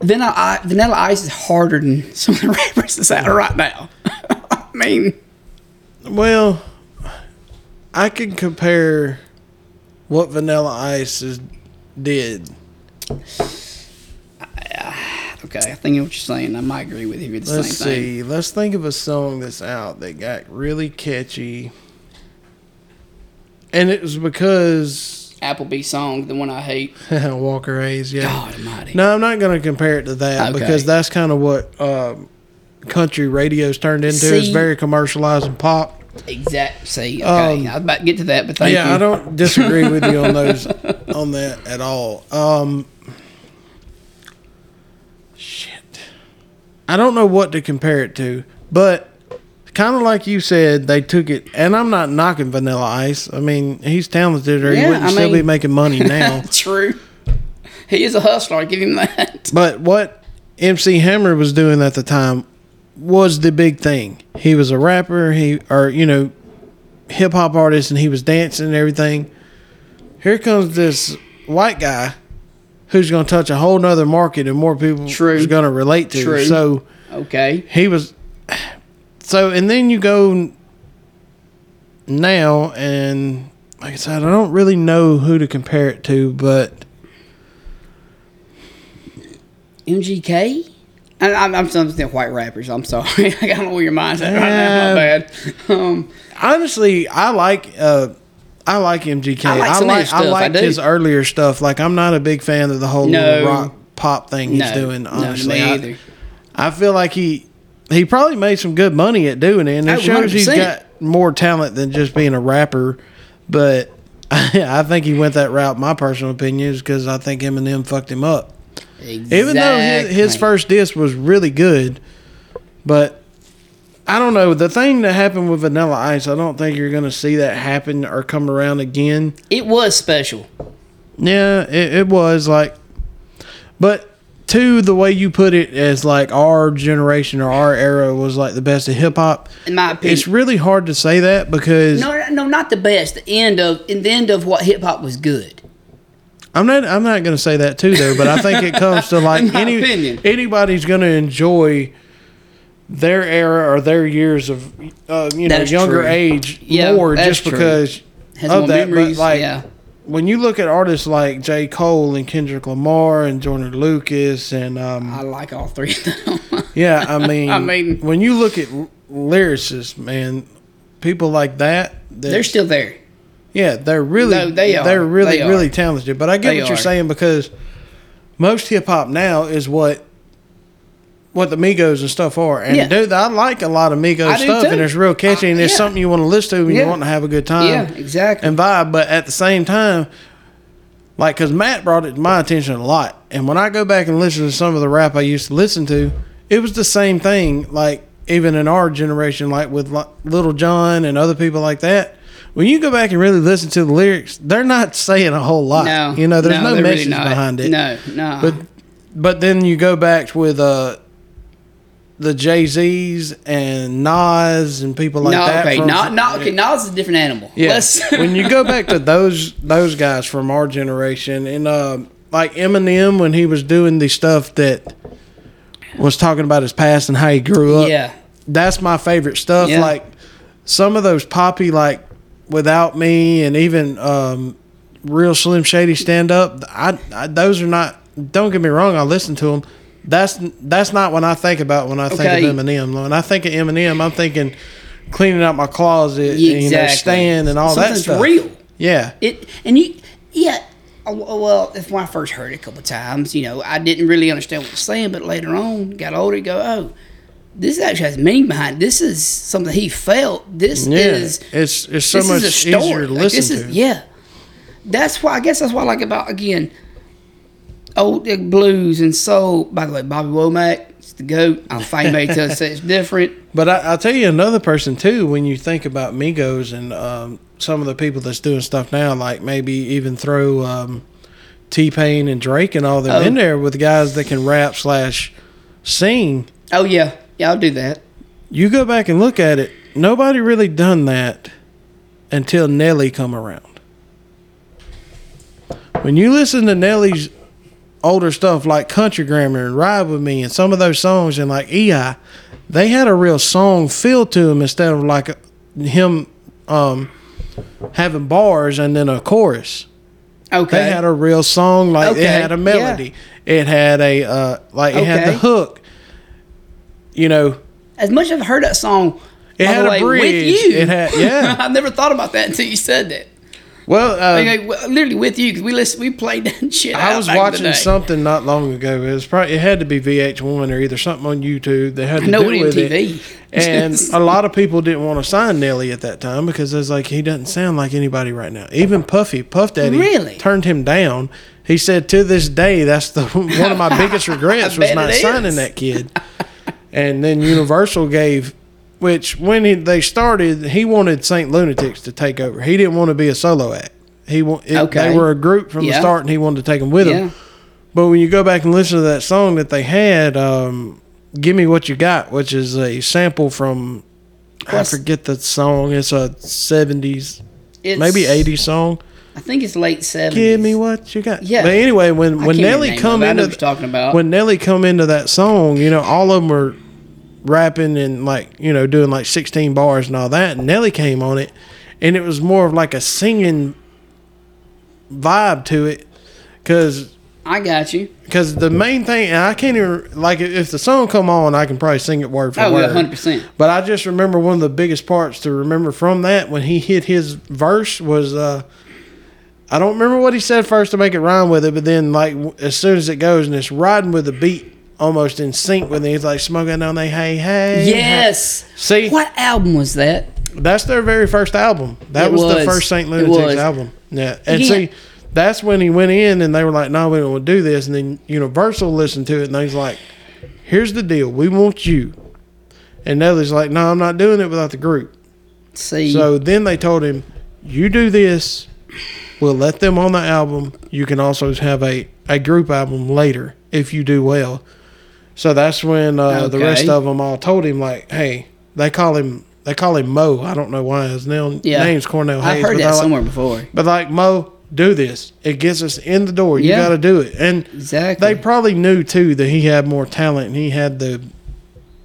Vanilla I, Vanilla Ice is harder than some of the rappers that's out right now. I mean, Well, I can compare what Vanilla Ice is, did. Okay, I think I know what you're saying. I might agree with you. It's the Let's same thing. see. Let's think of a song that's out that got really catchy. And it was because Applebee song, the one I hate. Walker Hayes, yeah. God Almighty. No, I'm not going to compare it to that Okay. because that's kind of what um, country radio's turned into. it's See- very commercialized and pop. Exact. See, okay, Um, I was about to get to that, but thank you. yeah, you. I don't disagree with you on those on that at all. Um, shit, I don't know what to compare it to, but kind of like you said, they took it, and I'm not knocking Vanilla Ice. I mean, he's talented, or he Yeah, wouldn't I still be making money now. True. He is a hustler. I give him that. but what MC Hammer was doing at the time was the big thing. He was a rapper, he or you know, hip hop artist, and he was dancing and everything. Here comes this white guy who's going to touch a whole nother market, and more people True. is going to relate to. True. So Okay. he was. So and then you go now, and like I said, I don't really know who to compare it to, but MGK. And I'm, I'm something white rappers. I'm sorry. I don't know where your mind's at right now. My bad. Um, Honestly, I like uh, I like MGK. I like I like his I I his earlier stuff. Like I'm not a big fan of the whole No. rock pop thing he's no, doing. no, Honestly, me I- I feel like he he probably made some good money at doing it, and it Oh, shows he's 100%. got more talent than just being a rapper. But I think he went that route. My personal opinion is because I think Eminem fucked him up. Exactly. Even though his, his first disc was really good, but I don't know the thing that happened with Vanilla Ice. I don't think you're gonna see that happen or come around again. it was special. Yeah, it, it was like, but to the way you put it as like our generation or our era was like the best of hip hop. In my opinion, It's really hard to say that because no, no, not the best. The end of, in the end of what hip hop was good. I'm not I'm not going to say that too though. But I think it comes to like any opinion. anybody's going to enjoy their era or their years of uh, you know younger true. age Yeah, more just true. because Has of that. memories. But like yeah, when you look at artists like J. Cole and Kendrick Lamar and Joyner Lucas and um, I like all three of them. yeah, I mean, I mean- when you look at l- lyricists, man, people like that, that They're still there. yeah, they're really No, they are. they're really They are. really talented. But I get They what you're are. saying because most hip hop now is what what the Migos and stuff are. And Yeah. dude, I like a lot of Migos stuff, too. and it's real catchy, and it's yeah. something you want to listen to when you want to have a good time yeah, exactly. and vibe. But at the same time, like, because Matt brought it to my attention a lot, and when I go back and listen to some of the rap I used to listen to, it was the same thing. Like even in our generation, like with Lil Jon and other people like that. When you go back and really listen to the lyrics, they're not saying a whole lot. no, you know, there's no, really message behind it. No, no. But but then you go back with uh the Jay Z's and Nas and people like no, that. okay, from- not, not, okay, Nas is a different animal. yeah. When you go back to those those guys from our generation and um like Eminem when he was doing the stuff that was talking about his past and how he grew up. yeah, That's my favorite stuff. Yeah. Like some of those poppy like without me and even um real slim shady stand up I, I those are not don't get me wrong I listen to them that's that's not what I think about when I think Okay. of Eminem when I think of Eminem I'm thinking cleaning out my closet Yeah, you know exactly. staying and all that Something's stuff real. yeah It and you, yeah. uh, Well, that's when I first heard it a couple of times. You know, I didn't really understand what it was saying, but later on, got older, go, oh, this actually has meaning behind. It. This is something he felt. This yeah is it's it's so much is easier to Like, listen this to is yeah. That's why I guess that's what I like about again old blues and soul. By the way, Bobby Womack, the goat. I'm famous to say it's different. But I, I'll tell you another person too. When you think about Migos and um, some of the people that's doing stuff now, like maybe even throw um, T Pain and Drake and all them Oh. in there with guys that can rap slash sing. Oh yeah, yeah, I'll do that. You go back and look at it. Nobody really done that until Nelly come around. When you listen to Nelly's older stuff like Country Grammar and Ride With Me and some of those songs and like EI, they had a real song feel to them instead of like a, him um, having bars and then a chorus. Okay. They had a real song, like Okay, it had a melody. It had a uh, like it had the hook. You know, as much as I've heard that song, It had a way, bridge. with you. It had- yeah. I never thought about that until you said that. Well, uh, mean, well, literally with you because we listen, we played that shit. I was back in the watching something not long ago. It was probably it had to be VH1 or either something on YouTube They had to do it with it. And a lot of people didn't want to sign Nelly at that time because it was like he doesn't sound like anybody right now. Even Puffy, Puff Daddy, Really? turned him down. He said to this day that's the one of my biggest regrets was not signing is. that kid. and then Universal gave, which when he, they started, he wanted Saint Lunatics to take over. He didn't want to be a solo act. He it, Okay. They were a group from the start, and he wanted to take them with him. But when you go back and listen to that song that they had, um, "Give Me What You Got," which is a sample from I forget the song. It's a seventies, maybe eighties song. I think it's late seventies. Give me what you got. Yeah. But anyway, when I when Nelly come it, but I know into talking about. when Nelly come into that song, you know, all of them were rapping and like you know doing like sixteen bars and all that. And Nelly came on it, and it was more of like a singing vibe to it, because I got you. because the main thing, and I can't even like if the song come on, I can probably sing it word for Oh, word. yeah, hundred percent. But I just remember one of the biggest parts to remember from that when he hit his verse was uh I don't remember what he said first to make it rhyme with it, but then like as soon as it goes and it's riding with the beat almost in sync with it, he's like smoking on they hey hey. Yes. hey." See, What album was that? that's their very first album. That It was, the first Saint It Lunatics album. Yeah, and Yeah. see, that's when he went in and they were like, "No, we don't want to do this." And then Universal listened to it and he's like, "Here's the deal, we want you." And Nelly's like, "No, I'm not doing it without the group." See, So then they told him, "You do this, we'll let them on the album. You can also have a a group album later if you do well." So that's when uh, the rest of them all told him, like, "Hey, they call him." They call him Mo. I don't know why his name, Yeah. name's Cornell Hayes. I've heard that like- somewhere before. but like Mo, do this. It gets us in the door. You Yeah. got to do it. And Exactly. they probably knew too that he had more talent and he had the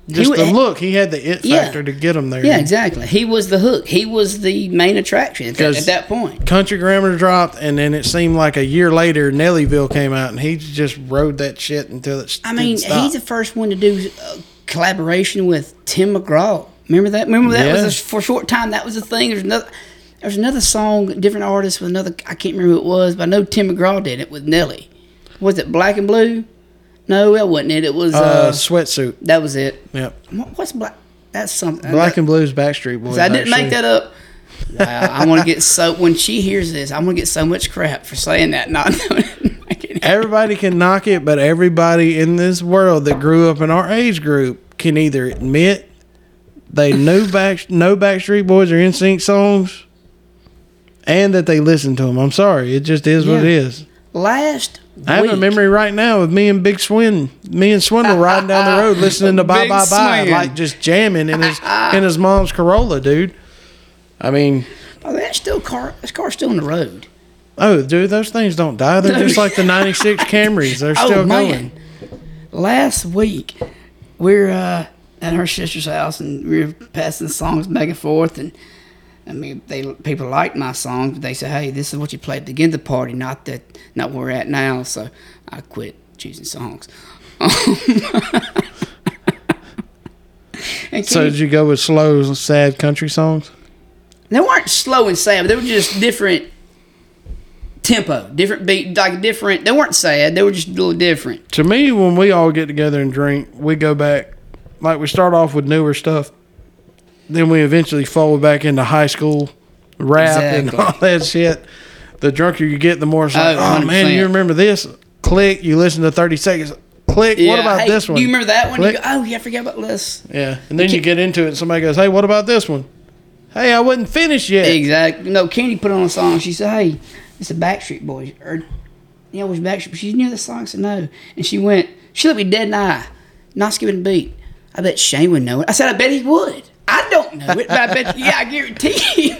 just wa- the look. He had the it Yeah. factor to get him there. yeah, exactly. He was the hook. He was the main attraction at that, at that point. Country Grammar dropped, and then it seemed like a year later, Nellyville came out, and he just rode that shit until it. I mean, he's the first one to do a collaboration with Tim McGraw. Remember that? Remember that Yeah. was a, for a short time. That was a thing. There's another. There's another song, different artist with another. I can't remember who it was, but I know Tim McGraw did it with Nelly. Was it Black and Blue? No, that wasn't it. It was. uh, Uh, sweatsuit. that was it. Yep, What, what's black? That's something. Black and Blues, Backstreet Boys. I didn't actually. make that up. Wow, I want to get so. When she hears this, I'm gonna get so much crap for saying that. Not knowing. Everybody can knock it, but everybody in this world that grew up in our age group can either admit they knew back no Backstreet Boys or NSYNC songs, and that they listened to them. I'm sorry, it just is what it is. Last. I have a memory right now of me and Big Swin, me and Swindle riding down the road listening to Bye Big Bye Bye, Swin. like just jamming in his in his mom's Corolla, dude. I mean, Oh, that's still car. This car's still on the road. oh, dude, those things don't die. They're just like the '96 Camrys. They're still oh going. Last week, we're uh, at her sister's house and we were passing songs back and forth, and I mean, they people liked my songs. But they said, "Hey, this is what you played at the beginning of the party, not that, not where we're at now." So I quit choosing songs. So did you go with slow, sad country songs? they weren't slow and sad, but they were just different tempo, different beat, like different. They weren't sad. They were just a little different. To me, when we all get together and drink, we go back. Like we start off with newer stuff, then we eventually fall back into high school rap and all that shit. The drunker you get, the more it's like, Oh, oh, man, you remember this? Click. You listen to thirty seconds. Click. What about hey, this one? Do you remember that one? You go, oh yeah, I forgot about this. Yeah, and then you get into it, and somebody goes, "Hey, what about this one?" Hey, I wasn't finished yet. Exactly. No, Candy put on a song. She said, "Hey, it's a Backstreet Boys." Or, yeah, it was Backstreet. She knew the song. I said, "No," and she went. She looked me dead in the eye, not skipping a beat. I bet Shane would know it. I said, "I bet he would." I don't know it, but I bet. Yeah, I guarantee you.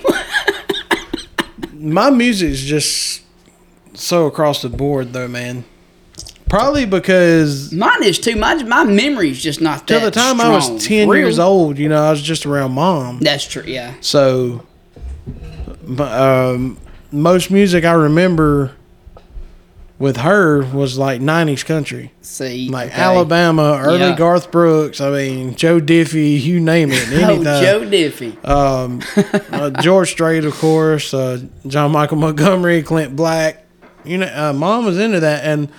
My music's just so across the board, though, man. Probably because Mine is too. My my memory's just not till the time I strong. was ten real. years old, you know, I was just around mom. That's true. Yeah. So, m- um, most music I remember with her was like '90s country, See, like okay. Alabama, early Yeah. Garth Brooks. I mean, Joe Diffie, you name it, Oh. Joe Diffie. um, uh, George Strait, of course, uh, John Michael Montgomery, Clint Black. You know, uh, mom was into that, and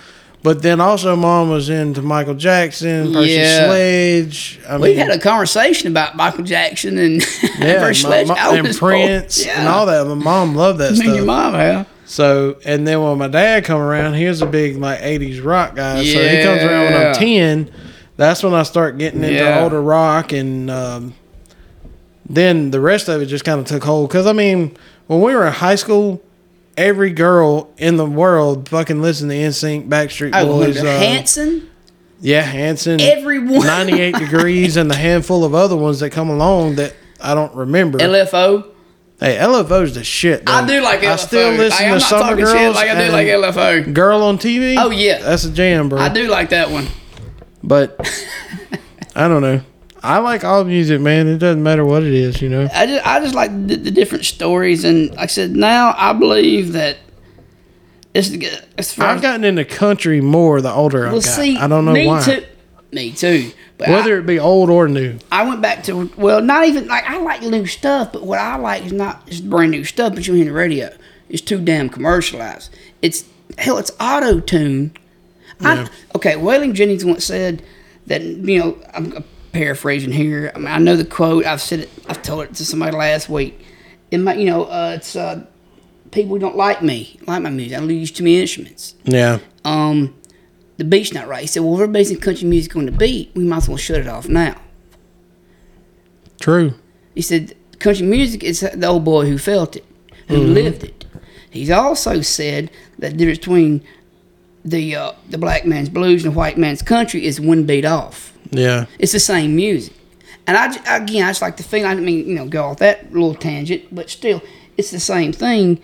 but then also mom was into Michael Jackson, Percy Yeah. Sledge. I We mean, had a conversation about Michael Jackson and yeah, Percy my- Sledge. my- I and Prince bored. and all that. My mom loved that Me and your stuff. mom have. So, and then when my dad come around, he was a big like '80s rock guy. So he comes around when I'm ten. That's when I start getting into Yeah. older rock, and um, then the rest of it just kind of took hold. Because I mean, when we were in high school, every girl in the world fucking listened to NSYNC, Backstreet Oh, Boys, uh, Hanson. yeah, Hanson, Everyone. 98 Degrees, and the handful of other ones that come along that I don't remember. LFO. Hey, LFO's the shit. I do like LFO. I still listen Like, to Summer Girls. shit like I do like LFO. Girl on TV. Oh, yeah. that's a jam, bro. I do like that one. But I don't know. I like all music, man. It doesn't matter what it is, you know. I just I just like the, the different stories and like I said now I believe that It's, I've gotten into country more the older I've well, got. see, I don't know me why. Too, me too. But Whether it be old or new. I, I went back to well, not even like I like new stuff, but what I like is not just brand new stuff. But you hear the radio, it's too damn commercialized. It's hell, it's auto tune. Yeah. Okay, Waylon Jennings once said that you know I'm paraphrasing here. I mean, I know the quote. I've said it. I've told it to somebody last week. It might, you know, uh, it's uh, people don't like me, like my music. I use too many instruments. Yeah. Um, the beat's not right. He said, "Well, if we're basing country music on the beat, we might as well shut it off now." True. He said, "Country music is the old boy who felt it, who lived it." He's also said that the difference between the uh, the black man's blues and the white man's country is one beat off. Yeah. It's the same music. And I again, I just like the feeling. I didn't mean, you know, go off that little tangent, but still, it's the same thing.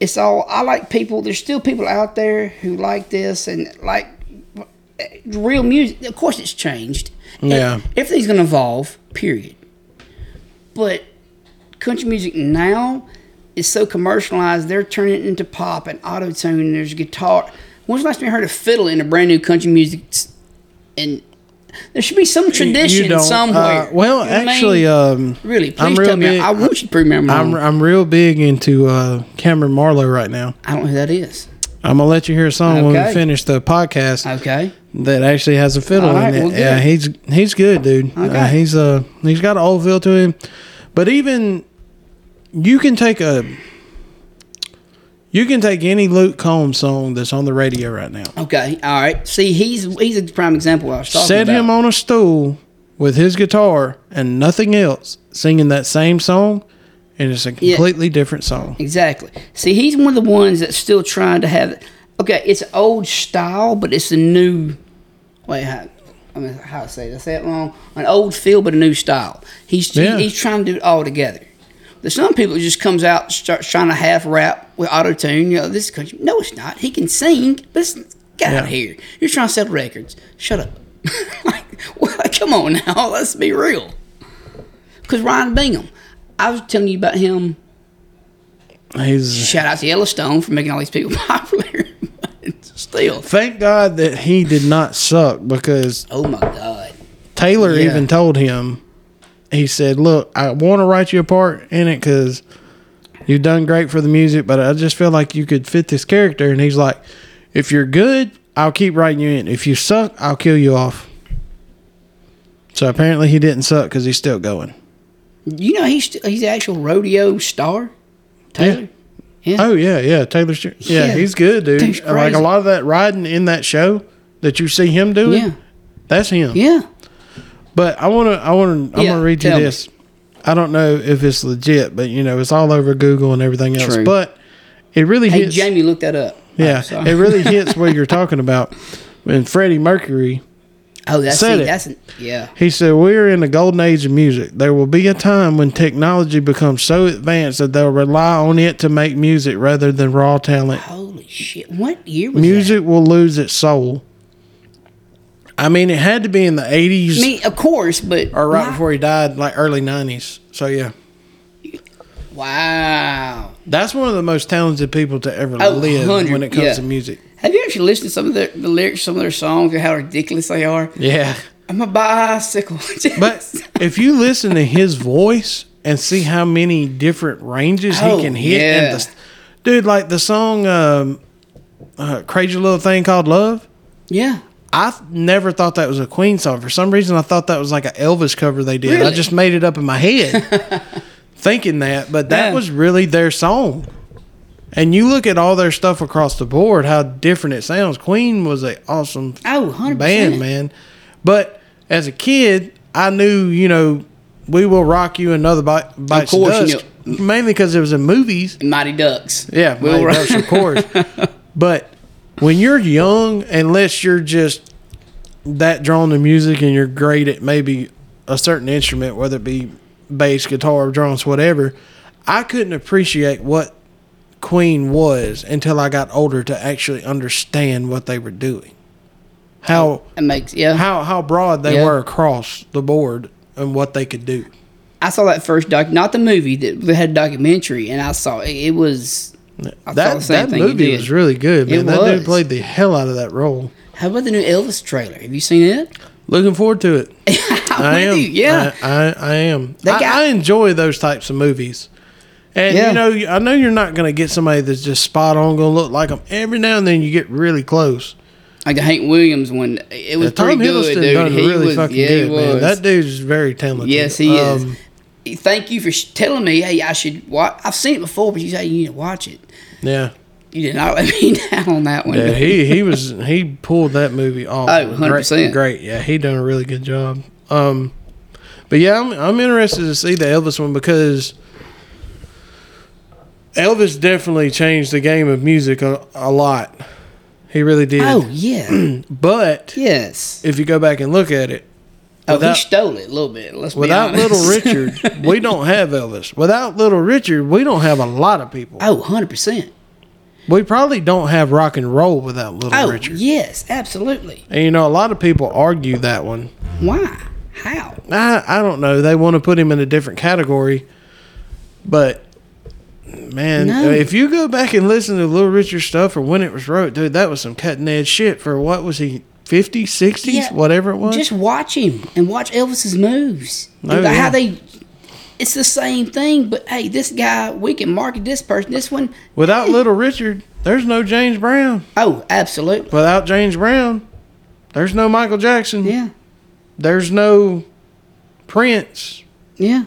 It's all, I like people, there's still people out there who like this and like real music. Of course, it's changed. And Yeah. Everything's going to evolve, period. But country music now is so commercialized, they're turning it into pop and auto tune, and there's guitar. When's the last time you heard a fiddle in a brand new country music? And there should be some tradition don't, somewhere. uh, well, You know what I mean? actually, um, really, please I'm real tell me. big- I want you to prove me I'm I'm. I'm real big into uh, Cameron Marlowe right now. I don't know who that is. I'm gonna let you hear a song when we finish the podcast Okay. that actually has a fiddle right, in it. well, yeah, he's he's good, dude. Uh, Okay. he's uh he's got an old feel to him, but even you can take a you can take any Luke Combs song that's on the radio right now. Okay. All right. See, he's he's a prime example. I was talking Set about. him on a stool with his guitar and nothing else, singing that same song, and it's a Yeah. completely different song. Exactly. See, he's one of the ones that's still trying to have. Okay, it's old style, but it's a new. Wait, how, I mean, how to say? Did I say it wrong? An old feel, but a new style. He's he- he's trying to do it all together. There's some people who just comes out starts trying to half rap with auto tune. You know, this is country. No, it's not. He can sing, but it's, get out of here. You're trying to sell records. Shut up. like, well, come on now. Let's be real. Because Ryan Bingham, I was telling you about him He's Shout out to Yellowstone for making all these people popular. Still, thank God that he did not suck because oh my God. Taylor Yeah. even told him, he said, "Look, I want to write you a part in it because you've done great for the music, but I just feel like you could fit this character." And he's like, "If you're good, I'll keep writing you in. If you suck, I'll kill you off." So apparently he didn't suck because he's still going. You know he's he's an actual rodeo star, Taylor. Yeah. Oh yeah, yeah, Taylor. Yeah, Yeah. he's good, dude. Like a lot of that riding in that show that you see him doing, Yeah. that's him. Yeah. But I want to, I want to, I'm Yeah, gonna read you tell me. this. I don't know if it's legit, but you know, it's all over Google and everything else. True. But it really Hey hits. Jamie, look that up. yeah, Oh, it really hits what you're talking about. When Freddie Mercury, oh, that's said see, it. that's an, yeah. he said, "We're in the golden age of music. There will be a time when technology becomes so advanced that they'll rely on it to make music rather than raw talent. Holy shit! What year was Music will lose its soul." I mean, it had to be in the '80s I mean, of course, but or right not- before he died, like early '90s. So yeah. Wow. That's one of the most talented people to ever Oh, live 100, when it comes yeah. to music. Have you actually listened to some of the, the lyrics, some of their songs, and how ridiculous they are? Yeah. I'm a bicycle. But if you listen to his voice and see how many different ranges Oh, he can hit, yeah. and the, dude, like the song um, uh, "Crazy Little Thing Called Love," yeah. I never thought that was a Queen song. For some reason, I thought that was like an Elvis cover they did. I just made it up in my head, thinking that. But that Yeah. was really their song. And you look at all their stuff across the board, how different it sounds. Queen was an awesome Oh, 100%. band, man. But as a kid, I knew, you know, we will rock you another bite, bites of course, you dust. Mainly because it was in movies. Mighty Ducks. Yeah, We'll Mighty rock- Ducks, of course. but when you're young, unless you're just that drawn to music and you're great at maybe a certain instrument, whether it be bass, guitar, drums, whatever, I couldn't appreciate what Queen was until I got older to actually understand what they were doing. How It makes yeah. how how broad they Yeah. were across the board and what they could do. I saw that first doc, not the movie that had a documentary, and I saw it, it was I that that movie was really good, man. It that was. dude played the hell out of that role. How about the new Elvis trailer? Have you seen it? Looking forward to it. I am. you, Yeah. I, I, I am. They I, I enjoy those types of movies. And Yeah. you know, I know you're not going to get somebody that's just spot on, going to look like them. Every now and then, you get really close. Like the Hank Williams one. It was Yeah, Tom pretty good, Hiddleston dude. done he really was, fucking yeah, good, man. That dude's very talented. yes, he Um, is. Thank you for sh- telling me. Hey, I should watch. I've seen it before, but you say you need to watch it. Yeah, You did not let me down on that one. yeah. He he was he pulled that movie off. Oh, 100%. Great, great. Yeah, he done a really good job. Um, but yeah, I'm I'm interested to see the Elvis one because Elvis definitely changed the game of music a, a lot. He really did. Oh yeah, But yes. if you go back and look at it, Oh, without- he stole it a little bit. Let's without. Little Richard, we don't have Elvis. Without Little Richard, we don't have a lot of people. oh, 100 percent. We probably don't have rock and roll without Little Oh Richard. yes, absolutely. And you know, a lot of people argue that one. Why? How? I I don't know. They want to put him in a different category, but man, No. Uh, if you go back and listen to Little Richard stuff or when it was wrote, dude, that was some cutting edge shit for what was he 50s, 60s, Yeah, whatever it was. Just watch him and watch Elvis's moves. Oh, And how they. It's the same thing, but hey, this guy, we can market this person. This one, Without Little Richard, there's no James Brown. oh, absolutely. Without James Brown, there's no Michael Jackson. Yeah, There's no Prince. yeah.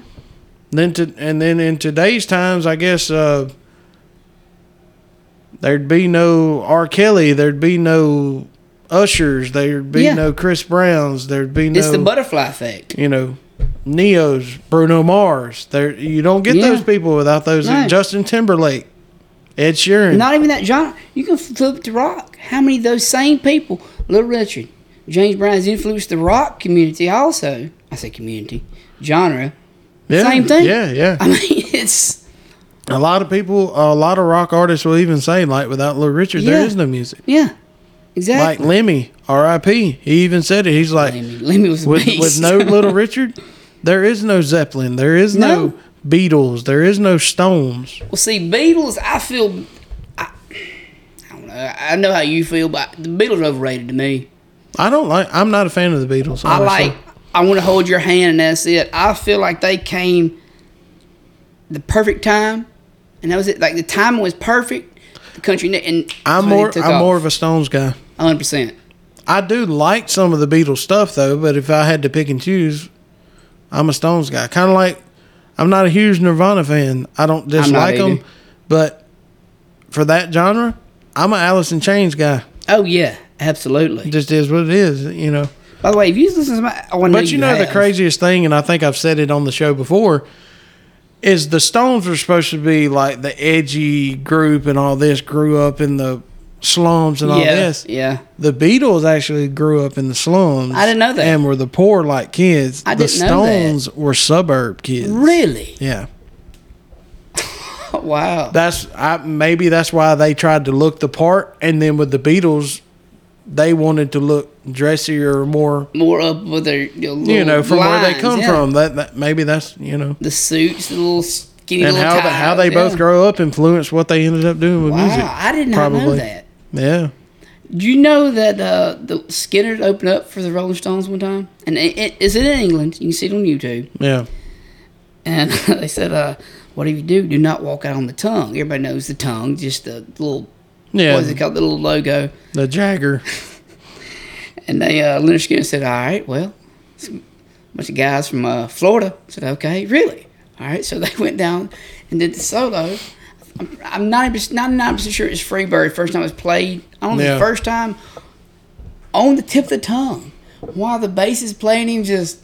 Then to and then in today's times, I guess uh, there'd be no R. Kelly. There'd be no Ushers. There'd be Yeah. no Chris Browns. There'd be no It's the butterfly effect. you know Ne-Yos, Bruno Mars. There you don't get Yeah. those people without those. No. Justin Timberlake, Ed Sheeran. Not even that genre. You can flip the rock. How many of those same people, Little Richard, James Brown's influenced the rock community also. I say community, genre. yeah, same thing. Yeah, yeah. I mean, it's A lot of people, a lot of rock artists will even say like, without Little Richard, Yeah. there is no music. yeah, Like. Lemmy, R.I.P. He even said it. He's like, Lemmy, Lemmy was with with no Little Richard, there is no Zeppelin. There is no, No. Beatles. There is no Stones. Well, see, Beatles, I feel. I, I don't know. I know how you feel, but the Beatles are overrated to me. I don't like. I'm not a fan of the Beatles. I honestly. like. I want to hold your hand, and that's it. I feel like they came the perfect time, and that was it. Like the timing was perfect. The country and I'm more. I'm more of a Stones guy. Hundred percent. I do like some of the Beatles stuff though, but if I had to pick and choose, I'm a Stones guy. Kind of like I'm not a huge Nirvana fan. I don't dislike them, either. but for that genre, I'm a Alice in Chains guy. Oh yeah, absolutely. It just is what it is, you know. By the way, if you listen to my, I want to But you know the craziest thing, and I think I've said it on the show before, is the Stones were supposed to be like the edgy group and all this. Grew up in the slums and all yeah, this. yeah. The Beatles actually grew up in the slums. I didn't know that. And were the poor like kids. I the didn't know that. Stones were suburb kids. Really? Yeah. wow. That's I maybe that's why they tried to look the part, and then with the Beatles, they wanted to look dressier or more. More up with their you know, know, from where they come yeah. from. That, that maybe that's you know. The suits, the little skinny and little how the, how they both grow up influenced what they ended up doing with Wow, music. I did not know probably. that. Yeah, Do you know that uh, the Skynyrds opened up for the Rolling Stones one time? And it, it, it's in England. You can see it on YouTube. yeah, And they said, uh, "What do you do? Do not walk out on the tongue." Everybody knows the tongue, just the little yeah. what is it called, the little logo. The Jagger. And they uh, Lynyrd Skynyrd said, "All right, well, a bunch of guys from uh, Florida." Said, "Okay, really? All right." So they went down and did the solo. I'm, I'm 99 percent sure it's Freebird. First time it was played. I don't know Yeah. the first time on the tip of the tongue while the bass is playing him. Just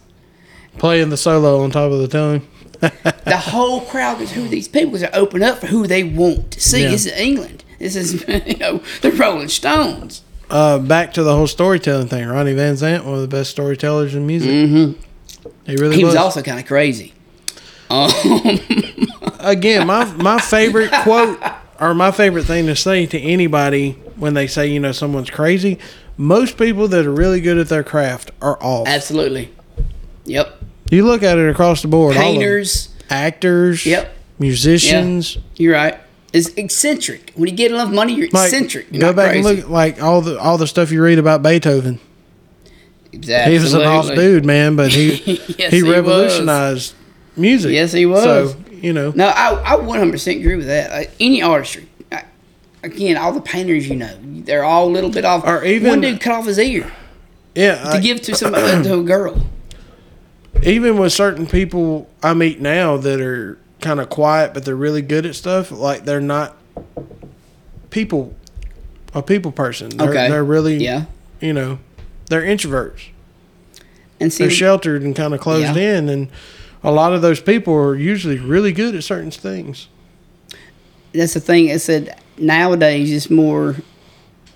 Playing the solo on top of the tongue. the whole crowd goes, "Who these people?" Because they open up for who they want to see. Yeah. This is England. This is you know the Rolling Stones. Uh, back to the whole storytelling thing. Ronnie Van Zant, one of the best storytellers in music. Mm-hmm. He really He was. was also kind of crazy. Um, Again, my my favorite quote or my favorite thing to say to anybody when they say you know someone's crazy. Most people that are really good at their craft are off. absolutely. Yep. You look at it across the board. all. Painters. actors, Yep. musicians. You're right. is eccentric. When you get enough money, you're Like, eccentric. You're go back crazy. and look at like all the all the stuff you read about Beethoven. Exactly. He was an off dude, man, but he Yes, he he revolutionized music. Yes, he was. So you know, No, I, I 100% agree with that. Like, any artistry. I, again, all the painters you know, they're all a little bit off. Or even- One dude cut off his ear yeah, to I- give to some uh, to a girl. even with certain people I meet now that are kind of quiet, but they're really good at stuff. Like they're not people, a people person. They're, Okay. they're really, Yeah. you know, they're introverts. And see, They're sheltered and kind of closed Yeah. in, and a lot of those people are usually really good at certain things. that's the thing. I said nowadays it's more.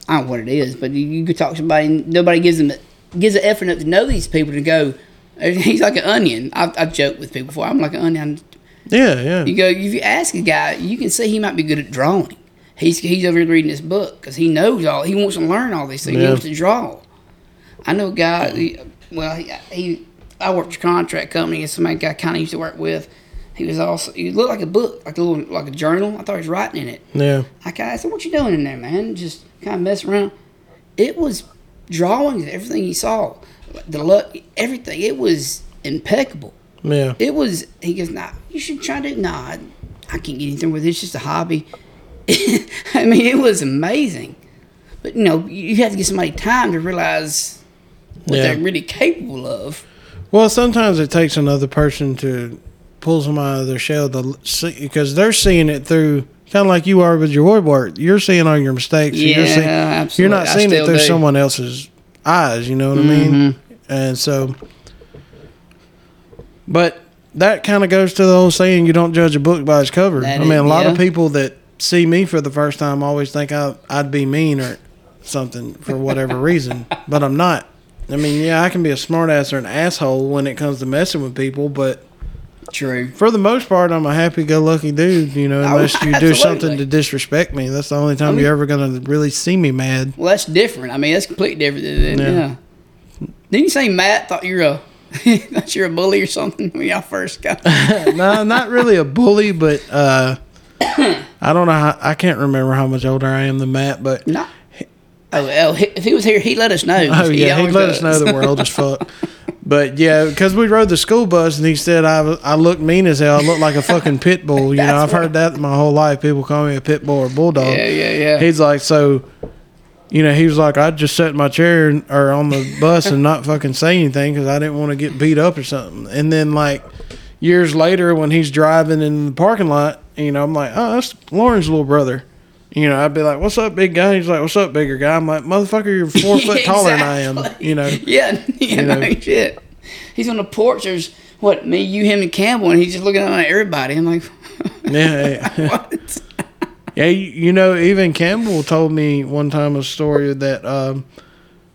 I don't know what it is, but you, you could talk to somebody. And nobody gives them gives an effort enough to know these people to go. He's like an onion. I've, I've joked with people before. I'm like an onion. Yeah, yeah, You go if you ask a guy, you can see he might be good at drawing. He's he's over here reading this book because he knows all. He wants to learn all these things. He wants to draw. I know a guy. Mm. He, well, he, he I worked for a contract company, and somebody guy kind of used to work with. He was also he looked like a book, like a little like a journal. I thought he was writing in it. yeah. I kind of said, "What you doing in there, man?" Just kind of messing around. It was drawings, everything he saw, the look, everything. It was impeccable. Yeah, It was. He goes, "Nah, you should try to. Nah, I, I can't get anything with it. It's just a hobby." I mean, it was amazing, but you know, you you have to give somebody time to realize what Yeah. they're really capable of. Well, sometimes it takes another person to pull them out of their shell to see because they're seeing it through kind of like you are with your woodwork. You're seeing all your mistakes. and you're Yeah, seeing, absolutely. You're not seeing it through do. Mm-hmm. someone else's eyes. You know what I mean? And so, but that kind of goes to the whole saying: you don't judge a book by its cover. That I mean, is- a lot of people that see me for the first time always think I, I'd be mean or something for whatever reason, but I'm not. I mean, yeah, I can be a smartass or an asshole when it comes to messing with people, but True. for the most part, I'm a happy-go-lucky dude. You know, Oh, unless you do something to disrespect me, that's the only time I mean- you're ever gonna really see me mad. Well, that's different. I mean, that's completely different. Than, Yeah. yeah. Didn't you say Matt thought you're a thought you're a bully or something when y'all first got? no, not really a bully, but uh, I don't know. How, I can't remember how much older I am than Matt, but no. Oh, oh, he- if he was here, he'd let us know. oh yeah, he'd let us know does. that we're old as fuck. But yeah, because we rode the school bus, and he said I I looked mean as hell. I looked like a fucking pit bull. You know, I've heard that my whole life. People call me a pit bull or bulldog. Yeah, yeah, yeah. He's like, so, you know, he was like, I'd just sat in my chair and, or on the bus and not fucking say anything because I didn't want to get beat up or something. And then, like, years later, when he's driving in the parking lot, you know, I'm like, oh, that's Lauren's little brother. You know, I'd be like, what's up, big guy? He's like, what's up, bigger guy? I'm like, motherfucker, you're four foot taller than I am. You know, Yeah, you know, know. shit. He's on the porch. There's what me, you, him, and Campbell, and he's just looking at everybody. I'm like, yeah. yeah. what? Yeah, you, you know, even Campbell told me one time a story that um,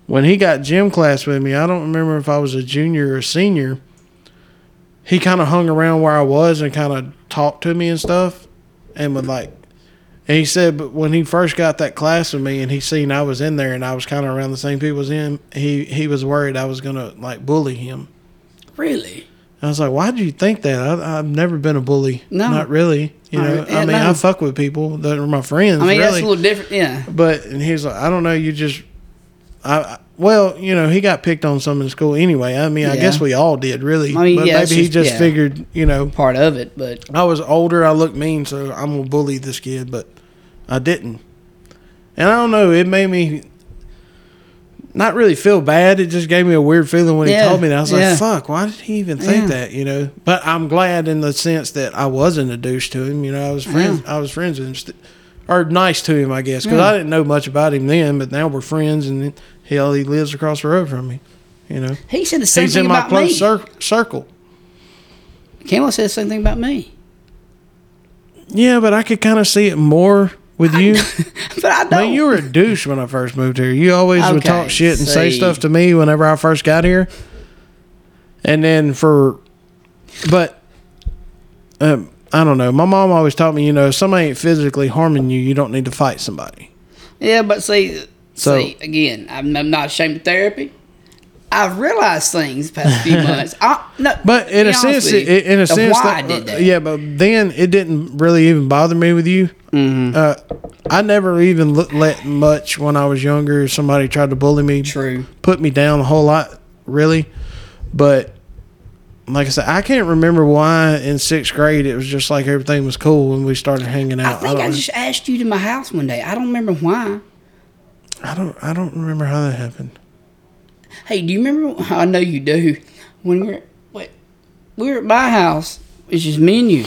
when he got gym class with me, I don't remember if I was a junior or senior. He kind of hung around where I was and kind of talked to me and stuff, and would like. And he said, but when he first got that class with me, and he seen I was in there and I was kind of around the same people as him, he he was worried I was gonna like bully him. Really? I was like, why do you think that? I, I've never been a bully. No. not really. You know, re- I mean, no. I fuck with people that are my friends. I mean, that's a little different. Yeah. But and he's like, I don't know. You just, I, I well, you know, he got picked on some in school anyway. I mean, I guess we all did, really. I mean, but yeah, maybe it's he just- just yeah. figured, you know, Part of it, but I was older, I looked mean, so I'm gonna bully this kid, but I didn't. And I don't know. It made me not really feel bad. It just gave me a weird feeling when Yeah, he told me that. I was yeah. like, "Fuck! Why did he even think Yeah. that?" You know. But I'm glad in the sense that I wasn't a douche to him. You know, I was friends. I was friends with him, st- or nice to him, I guess, because I didn't know much about him then. But now we're friends, and hell, he lives across the road from me. You know, he said the same he's thing in my about close me. cir- circle. Campbell said the same thing about me. Yeah, but I could kind of see it more with you. But I don't. Man, you were a douche when I first moved here. You always would talk shit and say stuff to me whenever I first got here. And then for, but, um, I don't know. My mom always taught me, you know, if somebody ain't physically harming you, you don't need to fight somebody. Yeah, but see, So- see again, I'm, I'm not ashamed of therapy. I've realized things the past few months. I, no, But in a sense, it, in a sense, why that, I did that. yeah. But then it didn't really even bother me with you. Mm-hmm. Uh, I never even l- let much when I was younger. Somebody tried to bully me, True. put me down a whole lot, really. But like I said, I can't remember why in sixth grade it was just like everything was cool when we started hanging out. I think I, don't, just asked you to my house one day. I don't remember why. I don't. I don't remember how that happened. Hey, do you remember? I know you do. When we're wait, we were at my house. It's just me and you.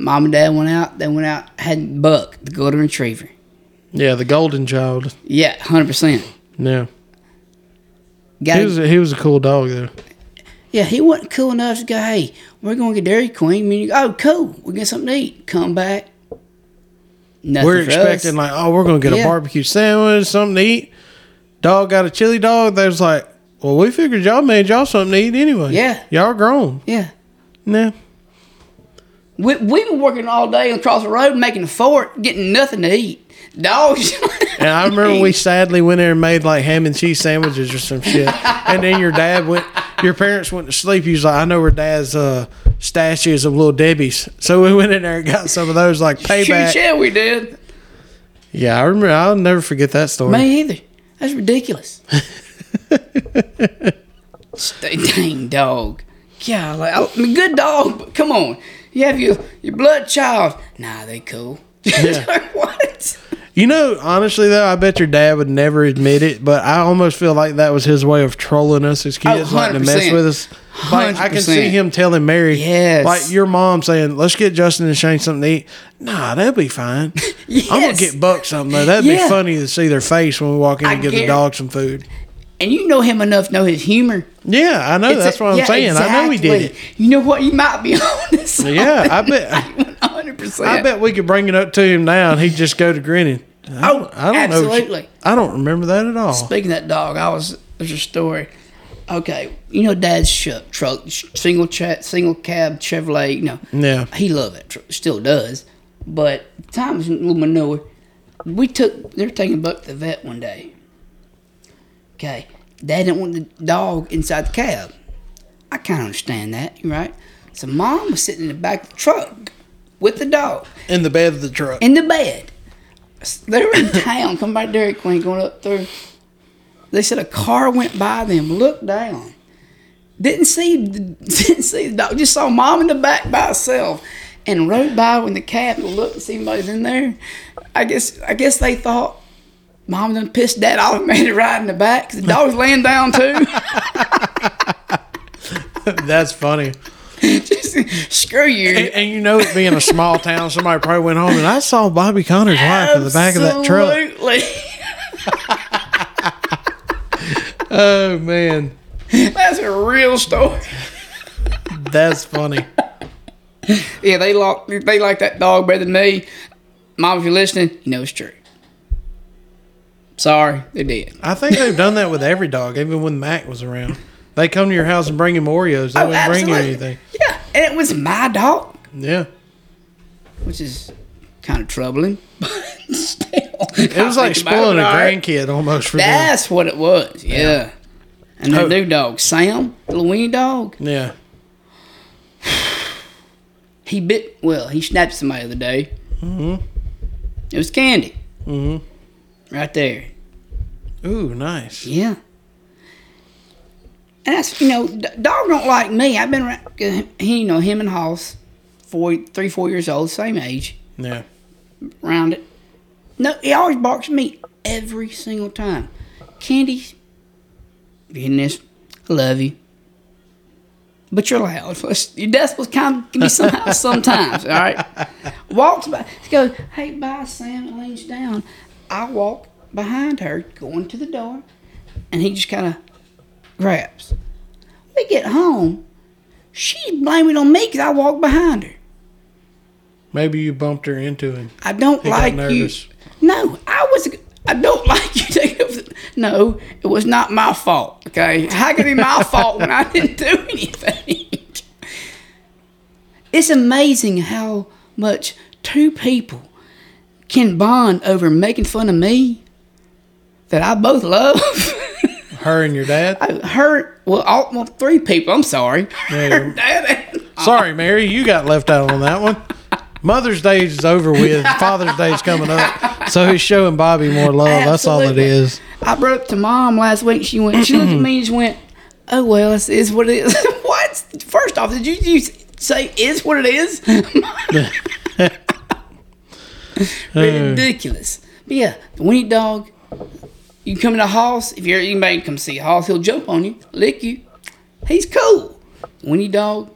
Mom and Dad went out. They went out had Buck, the golden retriever. Yeah, the golden child. Yeah, hundred percent. Yeah, Got he was. A, he was a cool dog though. yeah, he wasn't cool enough to go. Hey, we're going to get Dairy Queen. Me and you, oh, cool. We get something to eat. Come back. Nothing We're expecting us. like, oh, we're gonna get Yeah. a barbecue sandwich, something to eat. Dog got a chili dog. They was like, well, we figured y'all made y'all something to eat anyway. Yeah. y'all grown. yeah. Nah. We we been working all day across the road making a fort, getting nothing to eat. Dogs. And I remember we sadly went there and made like ham and cheese sandwiches or some shit. And then your dad went, your parents went to sleep. He was like, I know where dad's uh, stash is of little Debbie's. So we went in there and got some of those like Shoot, payback. yeah, we did. Yeah, I remember. I'll never forget that story. Me either. That's ridiculous. Stay dang dog. Yeah, like I mean, good dog, but come on. You have your your blood child. Nah, they cool. Yeah. Like, what? You know, honestly though, I bet your dad would never admit it, but I almost feel like that was his way of trolling us as kids, Oh, like to mess with us. Like I can see him telling Mary, Yes. like your mom saying, "Let's get Justin and Shane something to eat." Nah, that'll be fine. I'm gonna get Buck something though. That'd Yeah. be funny to see their face when we walk in I and give the dog some food. And you know him enough to know his humor. Yeah, I know. It's That's a- what I'm yeah, saying. I know he did it. You know what? You might be on this. Yeah, I bet. hundred percent. I bet we could bring it up to him now, and he'd just go to grinning. I Oh, don't, I don't know. absolutely. I don't remember that at all. Speaking of that dog, I was there's a story. Okay, you know Dad's truck, sh- single cha- single cab Chevrolet. You know, Yeah. he loved it, still does. But times a little manure. We took they're taking Buck to the vet one day. Okay, Dad didn't want the dog inside the cab. I kind of understand that, you right? So Mom was sitting in the back of the truck with the dog In the bed of the truck. in the bed. They were in town, come by Dairy Queen, going up through. They said a car went by them, looked down, didn't see, the, didn't see the dog, just saw mom in the back by herself, and rode by when the cab looked and see anybody's in there. I guess, I guess they thought mom done pissed dad off and made it ride in the back. the dog was laying down too. That's funny. just, screw you. And, and you know, it being a small town, somebody probably went home and I saw Bobby Connor's wife in the back of that truck. Absolutely. Oh man, That's a real story. that's funny. Yeah, they like they like that dog better than me. Mom, if you're listening, you know it's true. Sorry, they did. I think they've done that with every dog, even when Mac was around. They come to your house and bring him Oreos. They wouldn't bring you anything. Yeah, and it was my dog, Yeah, which is kind of troubling. But still, it was like spoiling a grandkid almost for them. That's what it was. Yeah. And the Oh. new dog, Sam, the weenie dog, Yeah, he bit. Well, he snapped somebody the other day. Mm-hmm. It was Candy. Mm-hmm. Right there. ooh, nice. Yeah. And that's you know, dog don't like me. I've been around, he you know him and Hoss, four, three, four years old, same age, Yeah, around it. No, he always barks at me every single time. Candy, if you're in this, I love you. But you're loud. Your decibels kind of can be somehow sometimes. All right. Walks by. He goes, "Hey, bye, Sam." And leans down. I walk behind her, going to the door, and he just kind of grabs. We get home. She's blaming on me because I walked behind her. maybe you bumped her into him. I don't He like you. No, I was. I don't like you no, it was not my fault. Okay, how could it be my fault when I didn't do anything? It's amazing how much two people can bond over making fun of me that I both love. Her and your dad. Her, well, all, well, three people. I'm sorry. Her dad Sorry, Mary, you got left out on that one. Mother's Day is over with. Father's Day is coming up, so he's showing Bobby more love. That's all it is. I brought up to mom last week. She went. She looked at me and she went, "Oh well, this is what it is." what? First off, did you, you say "is what it is"? Uh. Ridiculous. But yeah, the Winnie dog. You come in the house. If you're anybody come see a house, he'll jump on you, lick you. He's cool. Winnie dog.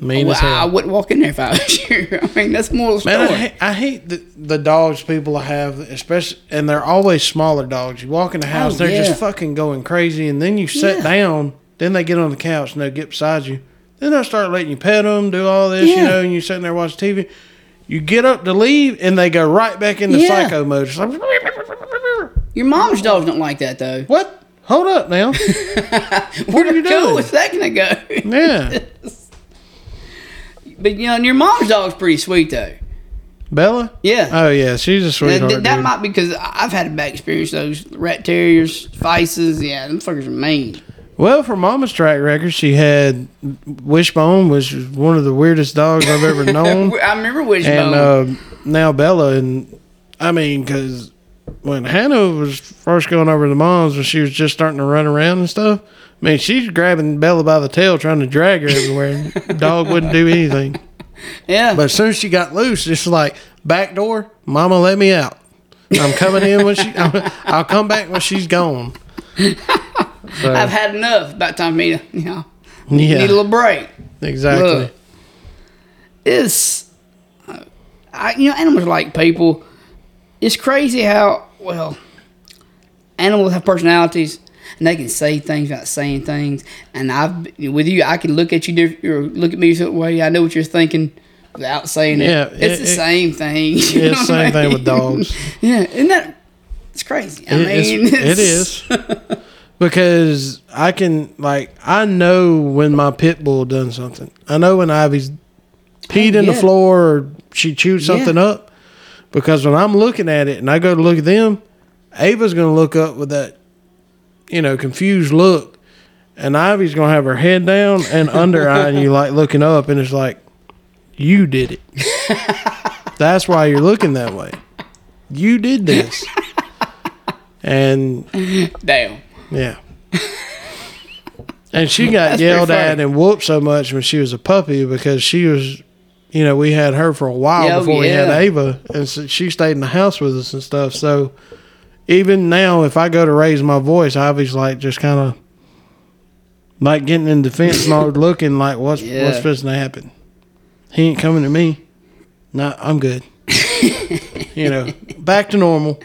Mean Well, as hell. I wouldn't walk in there if I was you. I mean, that's of Man, I story. hate, I hate the, the dogs people have, especially, and they're always smaller dogs. You walk in the house, Oh, they're yeah. just fucking going crazy, and then you sit Yeah. down, then they get on the couch and they get beside you. Then they'll start letting you pet them, do all this, you know, and you're sitting there watching TV. You get up to leave, and they go right back into Yeah. psycho mode. It's like, Your mom's dogs don't like that though. what? Hold up now. what are you Cool, doing? it's that gonna go. Yeah. But you know, and your mom's dog's pretty sweet though. Bella? Yeah. Oh, yeah. She's a That- sweetheart. that, that dude. might be because I've had a bad experience. Those rat terriers, vices, yeah, them fuckers are mean. Well, for Mama's track record, she had Wishbone, which was one of the weirdest dogs I've ever known. I remember Wishbone. and uh, now Bella, and I mean, because when Hannah was first going over to mom's, when she was just starting to run around and stuff, I mean, she's grabbing Bella by the tail, trying to drag her everywhere. dog wouldn't do anything. yeah, But as soon as she got loose, it's like back door, Mama, let me out. I'm coming in when she. I'll come back when she's gone. So, I've had enough. About time for me to, you know, yeah, need a little break. exactly. Look. It's, I, you know, animals like people. It's crazy how well animals have personalities and they can say things without saying things. And I've with you, I can look at you or look at me a certain way. I know what you're thinking without saying it. Yeah, it's it- the it- same thing. It's the what I same thing with dogs. yeah, isn't that? It's crazy. I It- mean, it's, it is because I can like I know when my pit bull done something. I know when Ivy's peed Oh, in the floor or she chewed something Yeah. up. Because when I'm looking at it and I go to look at them, Ava's gonna look up with that, you know, confused look, and Ivy's gonna have her head down and under eyeing you like looking up, and it's like, you did it. That's why you're looking that way. You did this. And Damn. Yeah. And she got That's yelled at and whooped so much when she was a puppy because she was, you know, we had her for a while Yeah, oh, before we had. Ava, and so she stayed in the house with us and stuff. So even now, if I go to raise my voice, Ivy's like just kind of like getting in defense mode, looking like what's Yeah. what's supposed to happen. He ain't coming to me. No, I'm good. you know, back to normal.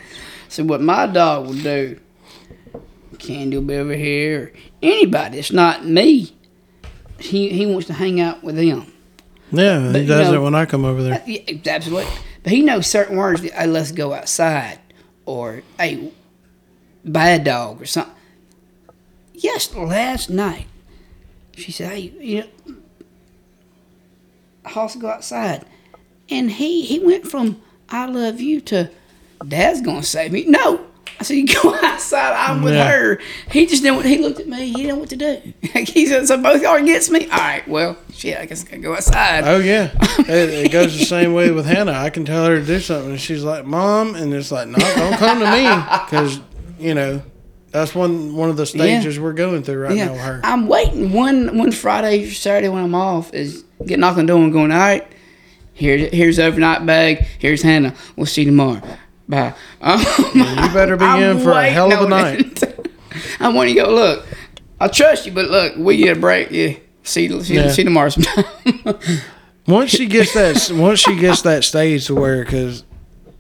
So what my dog will do, Candy will be over here, or anybody, it's not me. He he wants to hang out with them. Yeah, But, he you does know- it when I come over there. Yeah, absolutely. But he knows certain words. That, hey, let's go outside, or hey, bad dog, or something. Yes, last night, she said, "Hey, you know, Hoss go outside," and he he went from "I love you" to "Dad's gonna save me." No, I said, "You go outside. I'm with Yeah. her." He just didn't. He looked at me. He didn't know what to do. he said, "So both are against me." All right, well, shit. I guess I gotta go outside. Oh yeah, it, it goes the same way with Hannah. I can tell her to do something, and she's like, "Mom," and it's like, "No, don't come to me," because you know that's one one of the stages we're going through right now her. I'm waiting one one Friday, Saturday when I'm off is getting knocked on the door and going, all right, here's here's overnight bag. Here's Hannah. We'll see you tomorrow. Bye. Um, you better be I'm in for a hell of a night. I want to go. Look, I trust you, but look, we get a break. Yeah. See, see, Yeah. see tomorrow sometime. Once she gets that, once she gets that stage to where, because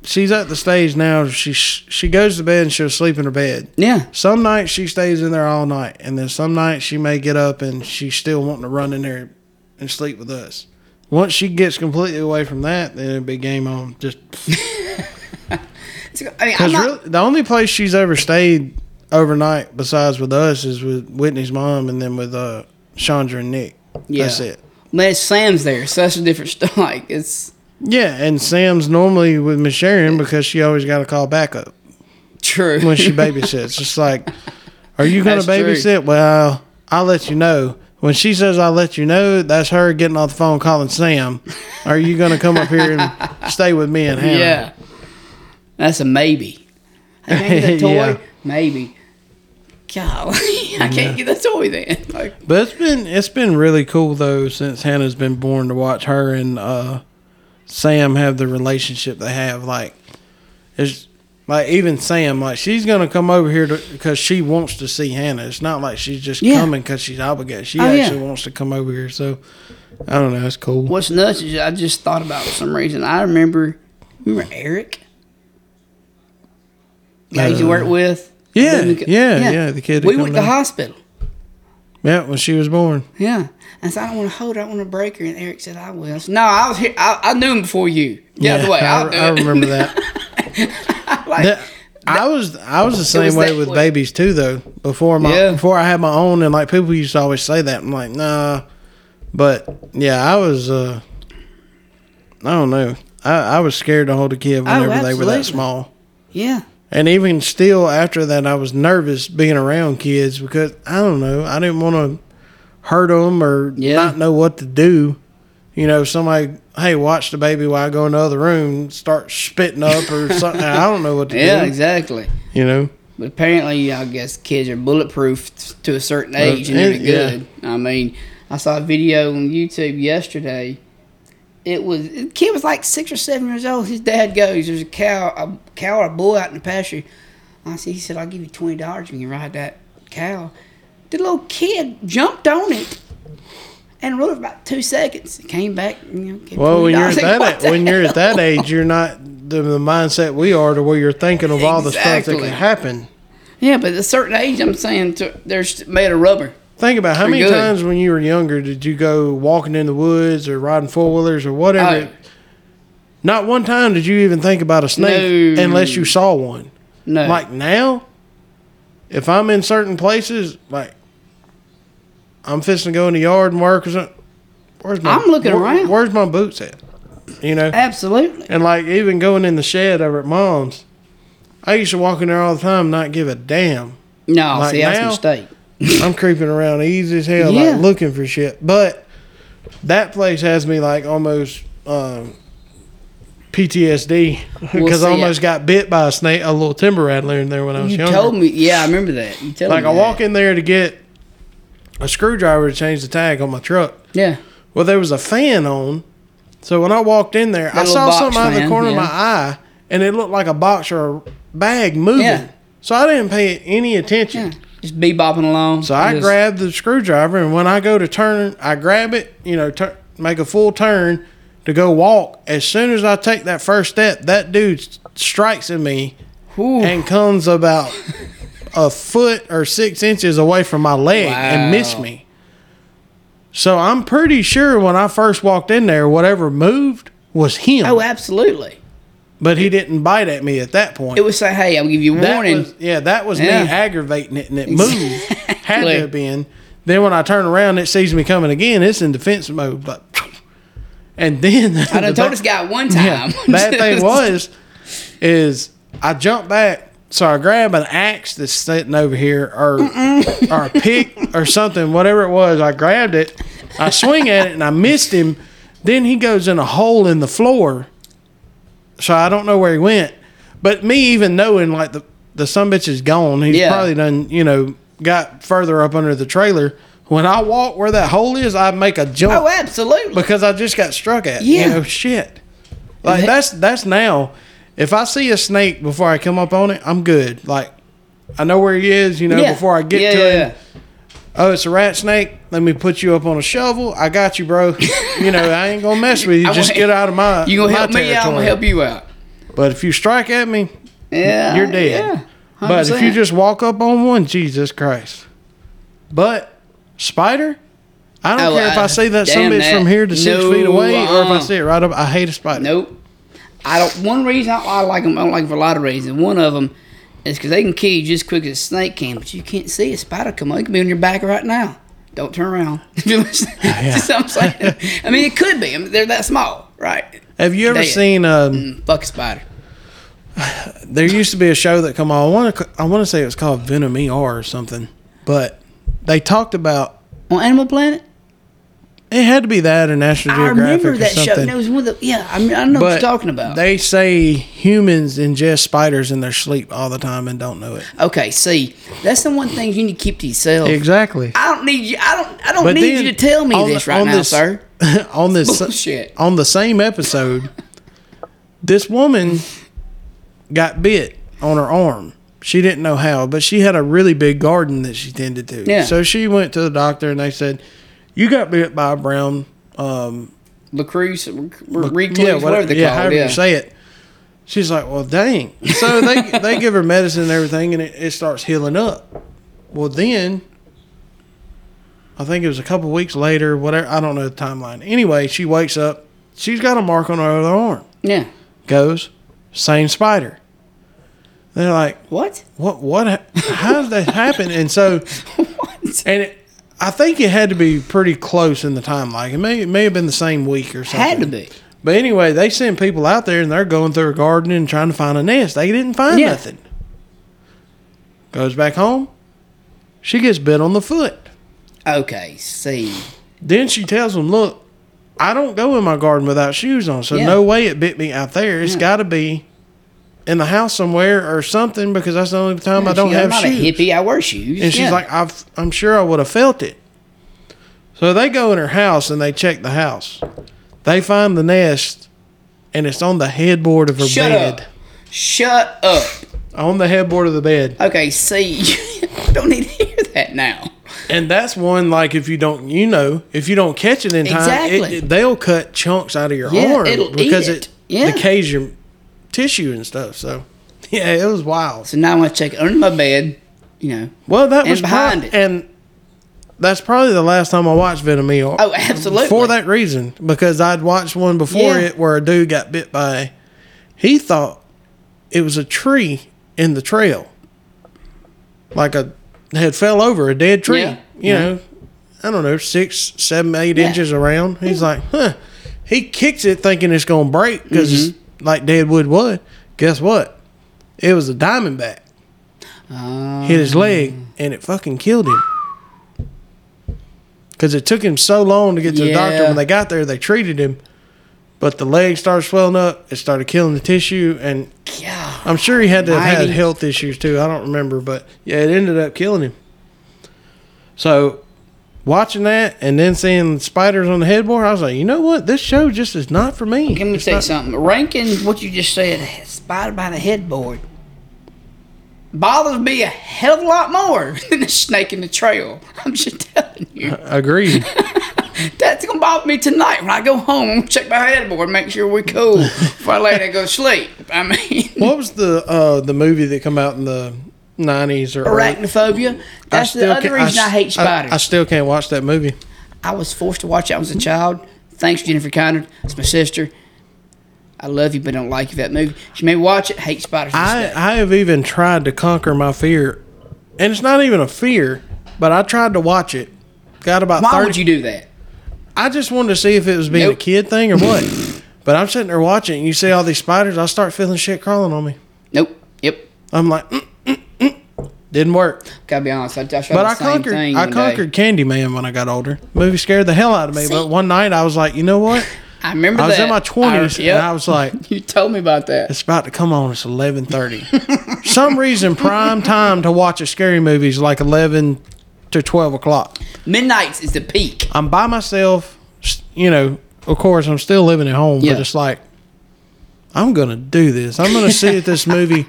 she's at the stage now, she she goes to bed and she'll sleep in her bed. yeah. Some nights she stays in there all night, and then some nights she may get up and she's still wanting to run in there and sleep with us. Once she gets completely away from that, then it'll be game on. Just It's- I mean, I'm not, really, the only place she's ever stayed overnight besides with us is with Whitney's mom, and then with uh, Chandra and Nick. Yeah. That's it. unless Sam's there, so that's a different story. Like it's Yeah, and Sam's normally with Miss Sharon because she always got to call backup true. when she babysits. It's like, are you going to That's true. babysit? Well, I'll let you know. when she says I'll let you know, that's her getting off the phone calling Sam. Are you gonna come up here and stay with me and Hannah? Yeah. That's a maybe. I can't get a toy? Yeah. Maybe. Golly, I can't get the toy then. Like, But it's been it's been really cool though since Hannah's been born to watch her and uh, Sam have the relationship they have. Like, it's like even Sam, like she's gonna come over here because she wants to see Hannah. It's not like she's just Yeah. coming because she's obligated. She Oh, yeah. actually wants to come over here. So I don't know. It's cool. what's nuts is I just thought about for some reason. I remember, remember Eric? Guys you Uh, worked with? Yeah, Didn't- yeah, yeah. The kid. We went to the down. hospital. Yeah, when she was born. Yeah. And so I don't want to hold her. I want to break her. And Eric said, I will. Said, no, I was here. I, I knew him before you. Get out the way. I, I remember that. like, That- I was I was the same was way with quick. babies too though. Before my Yeah. before I had my own and like people used to always say that. I'm like, nah. But yeah, I was uh I don't know. I, I was scared to hold a kid whenever they were that small. yeah. And even still after that I was nervous being around kids because I don't know, I didn't want to hurt them or Yeah. not know what to do. You know, somebody, hey, watch the baby while I go in the other room, start spitting up or something. I don't know what to Yeah, do. Yeah, exactly. You know, But apparently, I guess kids are bulletproof to a certain age and eh, they're yeah. good. I mean, I saw a video on YouTube yesterday. It was the kid was like six or seven years old. His dad goes, "There's a cow, a cow or a bull out in the pasture." I said, "He said I'll give you twenty dollars when you ride that cow." The little kid jumped on it and rode it for about two seconds. Came back, you know. well, when you're at that when you're at that age, you're not the, the mindset we are to where you're thinking of all the stuff that can happen. yeah, but at a certain age, I'm saying to, they're made of rubber. Think about how Pretty many good. times when you were younger did you go walking in the woods or riding four wheelers or whatever. Oh. Not one time did you even think about a snake No. unless you saw one. No, Like now, if I'm in certain places, like I'm fixing to go in the yard and work or something, where's my I'm looking around. Where's my boots at? You know, absolutely. and like even going in the shed over at mom's, I used to walk in there all the time, and not give a damn. No, Like see, that's a now? mistake. I'm creeping around easy as hell, Yeah. like looking for shit. But that place has me like almost um, PTSD Well, because I almost got bit by a snake, a little timber rattler in there when I was young. You younger. told me, yeah, I remember that. You told like me I walk in there to get a screwdriver to change the tag on my truck. Yeah, Well, there was a fan on, so when I walked in there, I saw something out of the corner of my eye, and it looked like a box or a bag moving. Yeah. So I didn't pay any attention. yeah. Just be bopping along. So I Just- grabbed the screwdriver, and when I go to turn, I grab it, you know, tur- make a full turn to go walk. As soon as I take that first step, that dude strikes at me Whew. and comes about a foot or six inches away from my leg and missed me. So I'm pretty sure when I first walked in there, whatever moved was him, Oh, absolutely. But he didn't bite at me at that point. It would say, "Hey, I'll give you a That warning." was- yeah, that was Yeah. me aggravating it, and it moved. Had to have been. Then when I turn around, it sees me coming again. It's in defense mode, but and then I done told this guy one time. yeah, bad thing was is I jumped back, so I grab an axe that's sitting over here, or or a pick or something, whatever it was. I grabbed it, I swing at it, and I missed him. Then he goes in a hole in the floor, so I don't know where he went. But me even knowing like the the some bitch is gone, he's Yeah. probably done you know got further up under the trailer. When I walk where that hole is, I make a jump Oh, absolutely. because I just got struck at. Yeah. You know, shit. Like that's that's now. If I see a snake before I come up on it, I'm good. Like I know where he is. You know, yeah. before I get yeah, to yeah, him. Oh, it's a rat snake. Let me put you up on a shovel. I got you, bro. you know, I ain't gonna mess with you. Just get out of my. You gonna my help me out? I'm gonna help you out. But if you strike at me, Yeah, you're dead. Yeah, but if you just walk up on one, Jesus Christ. But spider, I don't Oh, care if I I- see that some damn that. from here to six No, feet away, or if I uh-uh. see it right up. I hate a spider. Nope. I don't. One reason I, I like them, I don't like them for a lot of reasons. One of them is because they can kill you just as quick as a snake can, but you can't see a spider come on. It could be on your back right now. Don't turn around. If you Just I'm saying. I mean, it could be. I mean, they're that small, right? Have you ever Dead. seen? Um, Mm, Fuck a spider. there used to be a show that come on. I want to. I want to say it was called Venom ER or something. But they talked about on Animal Planet. It had to be that or National Geographic. I remember that show. That was one of the yeah. I mean, I know what you're talking about. They say humans ingest spiders in their sleep all the time and don't know it. okay, see, that's the one thing you need to keep to yourself. Exactly. I don't need you. I don't. I don't But need then you to tell me this the- right on now, this- sir. on this Bullshit. on the same episode, this woman got bit on her arm. She didn't know how, but she had a really big garden that she tended to. Yeah. So she went to the doctor and they said, "You got bit by a brown um, Lacroix, recluse, yeah, whatever they yeah, call it. Yeah. you say it." She's like, "Well, dang." So they they give her medicine and everything, and it, it starts healing up. Well, then I think it was a couple weeks later, whatever. I don't know the timeline. Anyway, she wakes up. She's got a mark on her other arm. yeah. Goes, same spider. They're like, What? what? What? How did that happen? And so, What? and it, I think it had to be pretty close in the timeline. It may it may have been the same week or something. Had to be. But anyway, they send people out there and they're going through a garden and trying to find a nest. They didn't find Yeah. nothing. Goes back home. She gets bit on the foot. Okay. See. Then she tells them, "Look, I don't go in my garden without shoes on, so Yeah. no way it bit me out there. It's Yeah. got to be in the house somewhere or something because that's the only time I don't have I'm not shoes." a hippie. I wear shoes. And she's like, I've, I'm sure I would have felt it. So they go in her house and they check the house. They find the nest, and it's on the headboard of her Shut bed. up. Shut up. On the headboard of the bed. Okay. See, I don't need to hear that now. And that's one like if you don't, you know, if you don't catch it in time, Exactly. it- they'll cut chunks out of your Yeah, arm it'll eat because it. it, Yeah. decays your tissue and stuff. So, yeah, it was wild. So now I'm gonna check under my bed. You know. Well, that And was behind prob- it. and that's probably the last time I watched Venom E. Oh, absolutely. For that reason, because I'd watched one before Yeah. it where a dude got bit by. He thought it was a tree in the trail, like a had fell over a dead tree. Yeah. You Yeah. know, I don't know, six, seven, eight inches around. He's like, huh. He kicks it thinking it's gonna break because Mm-hmm. Like dead wood wood. Guess what? It was a diamondback Uh, hit his leg and it fucking killed him. Because it took him so long to get to the doctor. When they got there, they treated him, but the leg started swelling up. It started killing the tissue, and God. I'm sure he had to have had health issues too. I don't remember, but yeah, it ended up killing him. So, watching that and then seeing spiders on the headboard, I was like, you know what? This show just is not for me. Let me It's tell you not- something. Ranking what you just said, spider by the headboard, bothers me a hell of a lot more than a snake in the trail. I'm just telling you. I- Agreed. That's gonna bother me tonight when I go home. Check my headboard, make sure we're cool before I lay there and go to sleep. I mean, what was the uh, the movie that come out in the '90s or arachnophobia. That's the other reason I, s- hate spiders. I, still can't watch that movie. I was forced to watch it. I was a child. Thanks, Jennifer Conard. It's my sister. I love you, but don't like you. That movie. She may watch it. Hate spiders. I. I have even tried to conquer my fear, and it's not even a fear, but I tried to watch it. Got about Why 30 would you do that? I just wanted to see if it was being a kid thing or what. but I'm sitting there watching, and you see all these spiders. I start feeling shit crawling on me. Nope. Yep. I'm like, mm. Didn't work. Gotta be honest. I, I tried But the I same conquered. thing I one day. conquered Candyman when I got older. movie scared the hell out of me. See? But one night I was like, you know what? I remember that. I was that. in my twenties, yep. and I was like, you told me about that. It's about to come on. It's eleven thirty. Some reason prime time to watch a scary movie is like eleven to twelve o'clock. Midnight's is the peak. I'm by myself. You know, of course, I'm still living at home, Yeah. but it's like I'm gonna do this. I'm gonna see if this movie.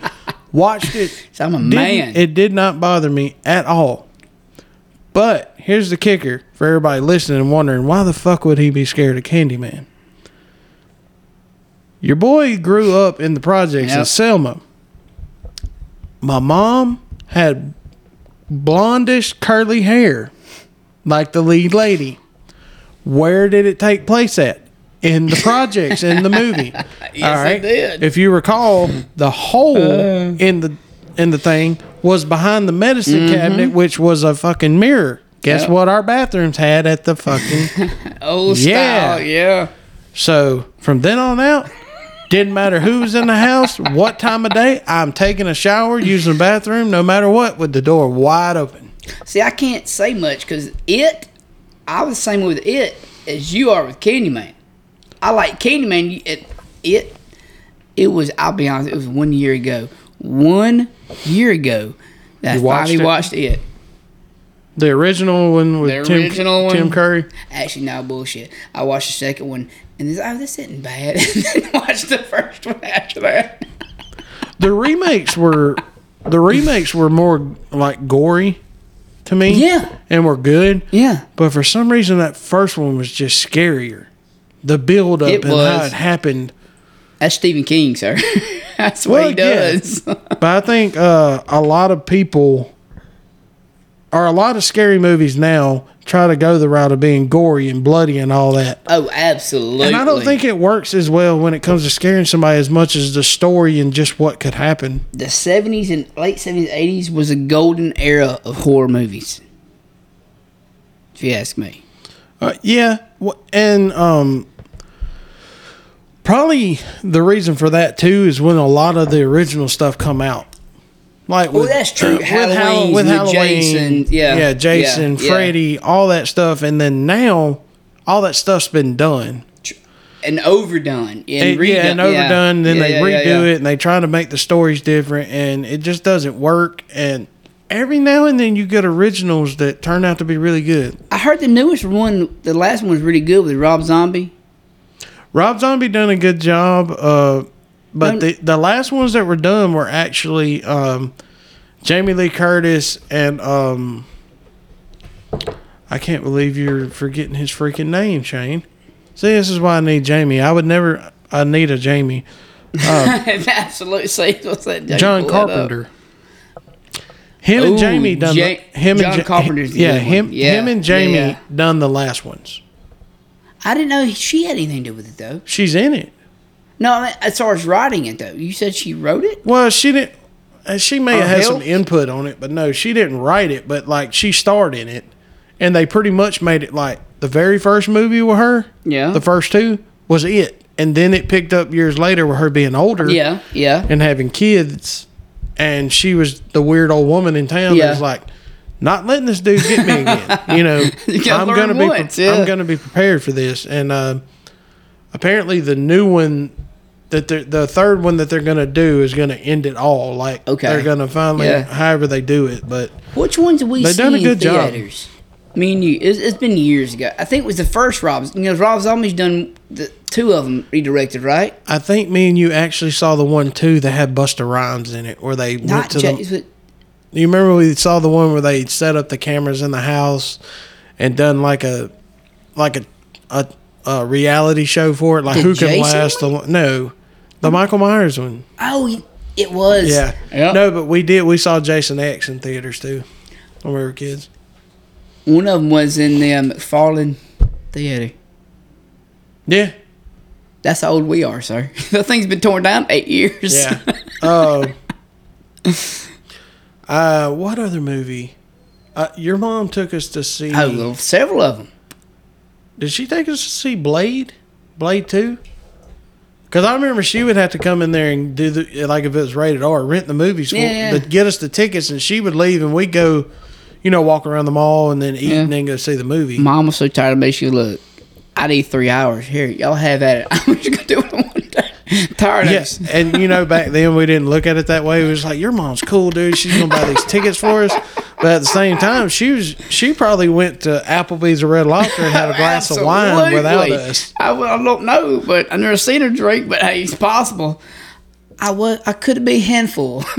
Watched it. So I'm a man. It did not bother me at all. But here's the kicker for everybody listening and wondering why the fuck would he be scared of Candyman? Your boy grew up in the projects in Selma. My mom had blondish curly hair like the lead lady. Where did it take place at? In the projects in the movie. Yes, it did. If you recall, the hole uh. in the in the thing was behind the medicine mm-hmm. cabinet, which was a fucking mirror. Guess Yep. what our bathrooms had at the fucking Old Yeah. style. Yeah. So from then on out, didn't matter who was in the house, what time of day, I'm taking a shower, using the bathroom, no matter what, with the door wide open. See, I can't say much because it I was the same with it as you are with Candyman. I like Candyman. It, it, it was. I'll be honest. It was one year ago. One year ago that You I watched finally it? watched it. The original one with The Tim, original one? Tim Curry. Actually, no bullshit. I watched the second one and this, oh, this isn't bad. and then watched the first one after that. The remakes were the remakes were more like gory to me. Yeah. And were good. Yeah. But for some reason that first one was just scarier. The build up It and how it happened. That's Stephen King, sir. That's what Well, he yeah. does. But I think uh, a lot of people or a lot of scary movies now try to go the route of being gory and bloody and all that. oh, absolutely. And I don't think it works as well when it comes to scaring somebody as much as the story and just what could happen. the 70s and late 70s, 80s was a golden era of horror movies. If you ask me. Uh, yeah, and um, probably the reason for that too is when a lot of the original stuff come out. Like, Well, that's true. with, Hall- with with Halloween, Jason, yeah, yeah, Jason, yeah, yeah. Freddy, all that stuff, and then now all that stuff's been done, And overdone. And, and, redone. yeah, and overdone. Then Yeah, they yeah, redo yeah, yeah. it, and they try to make the stories different, and it just doesn't work. And every now and then you get originals that turn out to be really good. I heard the newest one, the last one was really good with Rob Zombie. Rob Zombie done a good job, uh, but the the last ones that were done were actually um, Jamie Lee Curtis and um, I can't believe you're forgetting his freaking name, Shane. See, this is why I need Jamie. I would never. I need a Jamie. Absolutely. See, what's that? John Pull that up. Carpenter. Him and Jamie done Ja- the, him John and Ja- Carpenter's yeah him Yeah, him and Jamie yeah. done the last ones. I didn't know she had anything to do with it, though. She's in it. No, I mean, as far as writing it, though. You said she wrote it? Well, she didn't. uh, She may Or have had some helped? input on it, but no, she didn't write it. But like, she starred in it, and they pretty much made it like the very first movie with her. Yeah. The first two was it, and then it picked up years later with her being older. Yeah, yeah. And having kids, and she was the weird old woman in town. Yeah. that was like, not letting this dude get me again. you know, You I'm gonna be. pre- yeah. I'm gonna be prepared for this, and uh, apparently the new one that the third one that they're gonna do is gonna end it all. Like Okay. they're gonna finally, Yeah. however they do it, but Which ones have we They seen done a in good job. theaters? Me and you. It's, it's been years ago. I think it was the first Rob. You know, Rob Zombie's done the two of them redirected, right? I think me and you actually saw the one too that had Busta Rhymes in it, where they went to just. the. You remember we saw the one where they set up the cameras in the house and done like a like a a, a reality show for it, like The who can Jason last the lo- no, the Michael Myers one. Oh, it was. Yeah, Yep. no, but we did. We saw Jason X in theaters too when we were kids. One of them was in the uh, McFarlane Theater. Yeah, That's how old we are, sir. the thing's been torn down eight years. yeah. uh, uh, what other movie? Uh, your mom took us to see. oh, well, several of them. Did she take us to see Blade? Blade Two? Because I remember she would have to come in there and do the like if it was rated R, rent the movies Yeah. get us the tickets, and she would leave, and we'd go, you know, walk around the mall and then eat Yeah. and then go see the movie. Mom was so tired of me. She look. I need three hours. Here, y'all have at it. I'm just gonna do one day. Tired of Yes, this. and you know back then we didn't look at it that way. It was like your mom's cool, dude. She's gonna buy these tickets for us. But at the same time, she was she probably went to Applebee's or Red Lobster and had a glass of wine without us. I, I don't know, but I've never seen her drink. But hey, it's possible. I was. I could be handful.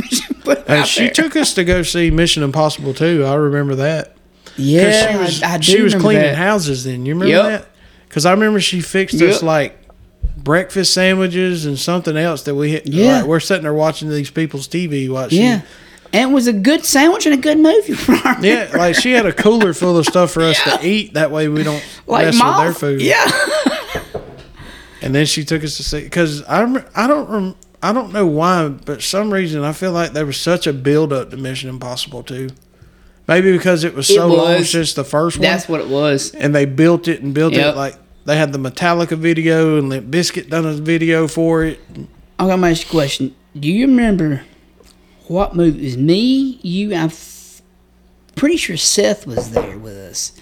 And she there. took us to go see Mission Impossible too. I remember that. Yeah, she was I, I she was cleaning that. houses then. You remember Yep. that? Because I remember she fixed us like breakfast sandwiches and something else that we hit. Yeah. like, we're sitting there watching these people's TV. Watch Yeah, and it was a good sandwich and a good movie. For her. Yeah. Like she had a cooler full of stuff for us to eat. That way we don't like mess mom. with their food. Yeah, And then she took us to see because I I don't rem- I don't know why, but some reason I feel like there was such a build up to Mission Impossible too. Maybe because it was It so long was. since the first one. that's what it was. and they built it and built Yep. it like they had the Metallica video and Limp Bizkit done a video for it. I'm gonna ask you a question. Do you remember what movie? It was me, you. I'm f- pretty sure Seth was there with us.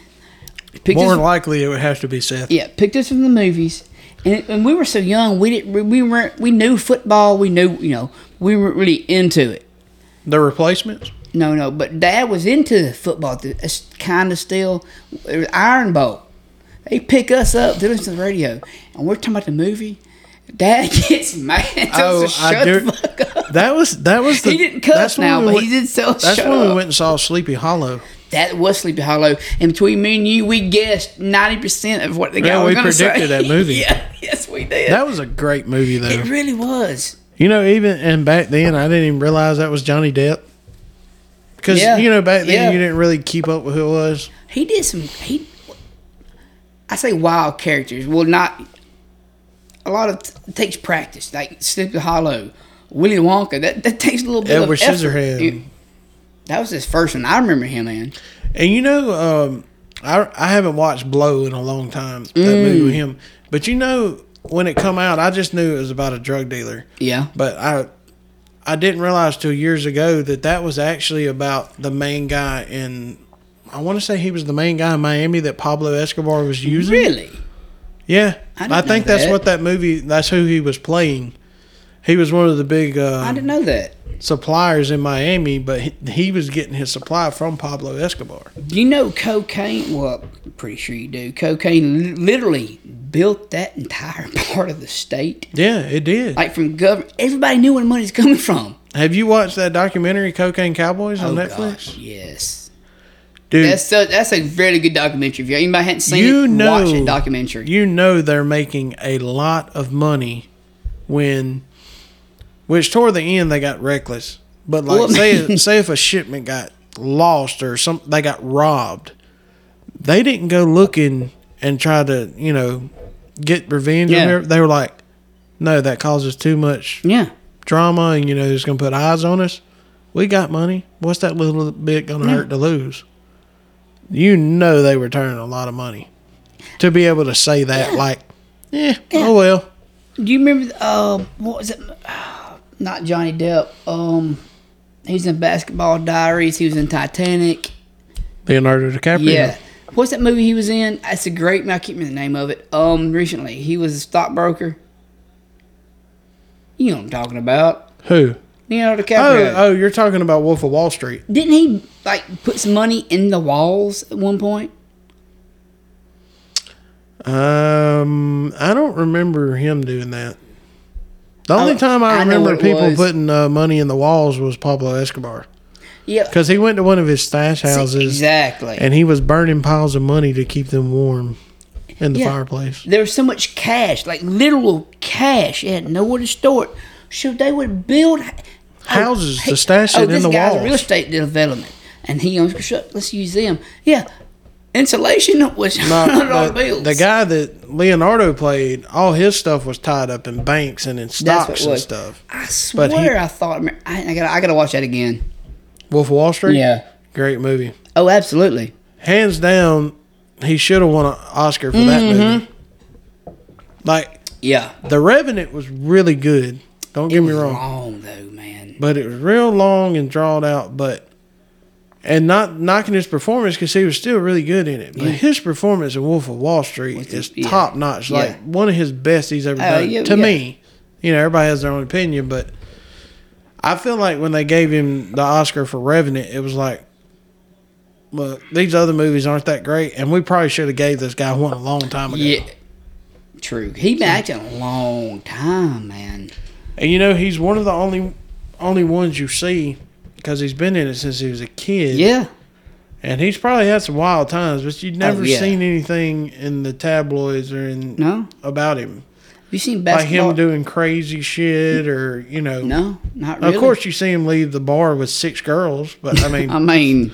Picked More us, likely, it would have to be Seth. yeah, picked us from the movies, and, and we were so young. We didn't. We weren't. We knew football. We knew. You know, we weren't really into it. The replacements. No, no. But Dad was into football. Uh, kind of still. It was Iron Bowl. They pick us up to listen to the radio, and we're talking about the movie. Dad gets mad. Tells oh, us Oh, I shut do- the fuck up. That was that was the. He didn't cuss now, we but went- he did us That's when we went and saw Sleepy Hollow. That was Sleepy Hollow, and between me and you, we guessed ninety percent of what the guy Yeah, was going to say. we predicted that movie. yeah, yes, we did. That was a great movie, though. it really was. You know, even and back then, I didn't even realize that was Johnny Depp. Because Yeah, you know, back then yeah. you didn't really keep up with who it was. He did some. He, I say wild characters. Well, not a lot of it takes practice. Like Sleepy Hollow, Willy Wonka. That that takes a little bit Edward of effort. Scissorhands. It- that was his first one. I remember him, man. And you know, um, I I haven't watched Blow in a long time. That Mm. movie with him, but you know, when it come out, I just knew it was about a drug dealer. Yeah. But I I didn't realize till years ago that that was actually about the main guy in. I want to say he was the main guy in Miami that Pablo Escobar was using. Really? Yeah, I I, think know that's what that movie. That's who he was playing. He was one of the big uh, I didn't know that. suppliers in Miami, but he, he was getting his supply from Pablo Escobar. Do you know cocaine? Well, I'm pretty sure you do. Cocaine literally built that entire part of the state. Yeah, it did. Like from government, everybody knew where the money's coming from. Have you watched that documentary, Cocaine Cowboys, on Oh Netflix? gosh, yes. Dude, That's so, that's a very good documentary. If anybody hadn't seen you it, know, watch that documentary. You know they're making a lot of money when, which toward the end they got reckless. But like, Well, say say if a shipment got lost or some, they got robbed. They didn't go looking and try to you know get revenge. Yeah. They were like, no, that causes too much yeah, drama, and you know it's gonna put eyes on us. We got money. What's that little bit gonna hurt to lose? You know they were turning a lot of money to be able to say that. Like, yeah, oh well. do you remember? Uh, what was it? Not Johnny Depp. Um, he was in Basketball Diaries. He was in Titanic. Leonardo DiCaprio. Yeah. What's that movie he was in? It's a great. I can't remember the name of it. Um, recently he was a stockbroker. You know what I'm talking about? Who? Leonardo Oh, DiCaprio. oh, you're talking about Wolf of Wall Street. Didn't he like put some money in the walls at one point? Um, I don't remember him doing that. The only Oh, time I I remember people putting uh, money in the walls was Pablo Escobar Yeah. because he went to one of his stash houses Exactly. and he was burning piles of money to keep them warm in the Yeah. fireplace. there was so much cash, like literal cash. It had nowhere to store it. So they would build Houses to stash oh, it in this the guy's walls. a real estate development, and he owns construction. Let's use them. Yeah, insulation was No, hundred dollar the, bills. the guy that Leonardo played, all his stuff was tied up in banks and in stocks and stuff. I but he- swear, I thought I, I gotta I gotta watch that again. Wolf of Wall Street. Yeah. great movie. Oh, absolutely. Hands down, he should have won an Oscar for that Mm-hmm. movie. Like Yeah. the Revenant was really good. Don't get me wrong, Long though, man. But it was real long and drawn out. But and not knocking his performance because he was still really good in it. But his performance in Wolf of Wall Street is yeah. top notch. Like one of his best he's ever Oh, done. yeah, to yeah. me, you know, everybody has their own opinion, but I feel like when they gave him the Oscar for Revenant, it was like. Look, these other movies aren't that great, and we probably should have gave this guy one a long time ago. Yeah. True. He been acting a long time, man. And you know, he's one of the only only ones you see because he's been in it since he was a kid. Yeah. And he's probably had some wild times, but you've oh, never Oh, yeah. seen anything in the tabloids or in No. about him. Have you seen Like basketball? him doing crazy shit or, you know. no, not really. Of course you see him leave the bar with six girls, but I mean I mean,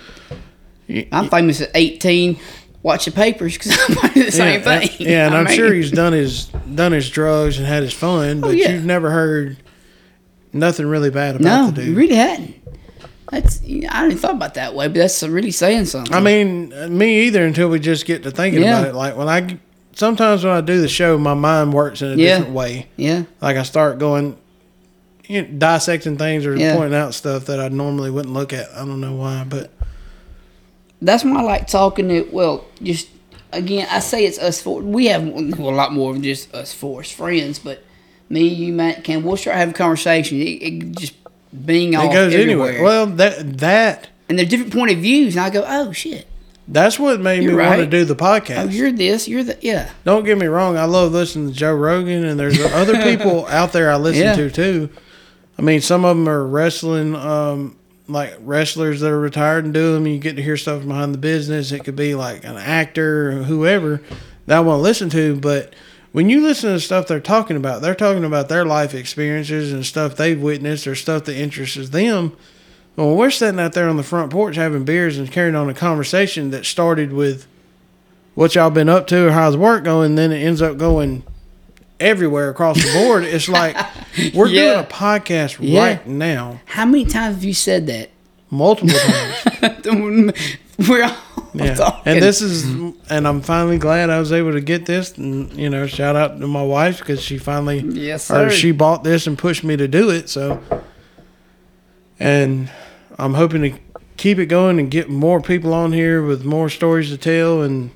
I'm famous at 18. Watch the papers because I'm doing the same yeah, thing. Yeah, and I I'm mean, sure he's done his done his drugs and had his fun, oh, but Oh, yeah. you've never heard nothing really bad about No, the you dude. really hadn't. That's I didn't thought about that way, but that's really saying something. I mean, me either until we just get to thinking Yeah. about it. Like when I sometimes when I do the show, my mind works in a Yeah. different way. yeah, Like I start going, you know, dissecting things or Yeah. pointing out stuff that I normally wouldn't look at. I don't know why, but that's why I like talking to. Well, just again, I say it's us four. We have well, a lot more than just us four as friends, but me, you, Matt, Ken, we'll start having a conversation. It, it just being off It goes everywhere. anywhere. Well, that that and they're different point of views, and I go, oh shit, that's what made me You're want to do the podcast. oh you're this, you're the yeah, Don't get me wrong. I love listening to Joe Rogan, and there's other people out there I listen Yeah. to too. I mean, some of them are wrestling, um, like wrestlers that are retired and do them. You get to hear stuff behind the business. It could be like an actor or whoever that I want to listen to. But when you listen to stuff they're talking about, they're talking about their life experiences and stuff they've witnessed or stuff that interests them. Well, we're sitting out there on the front porch having beers and carrying on a conversation that started with what y'all been up to or how's work going, then it ends up going everywhere across the board. It's like we're Yeah. doing a podcast Yeah. right now, How many times have you said that? multiple times. We're all Yeah. And this is, and I'm finally glad I was able to get this. And, you know, shout out to my wife because she finally, Yes, or she bought this and pushed me to do it. So, and I'm hoping to keep it going and get more people on here with more stories to tell. And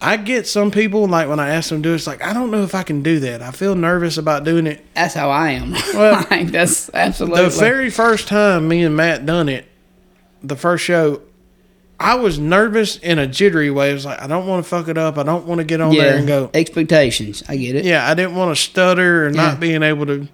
I get some people, like when I ask them to do it, it's like, I don't know if I can do that. I feel nervous about doing it. That's how I am. Well, like, that's absolutely. The very first time me and Matt done it, the first show, I was nervous in a jittery way. I was like, I don't want to fuck it up. I don't want to get on there and go. expectations. I get it. Yeah, I didn't want to stutter or Yeah. not being able to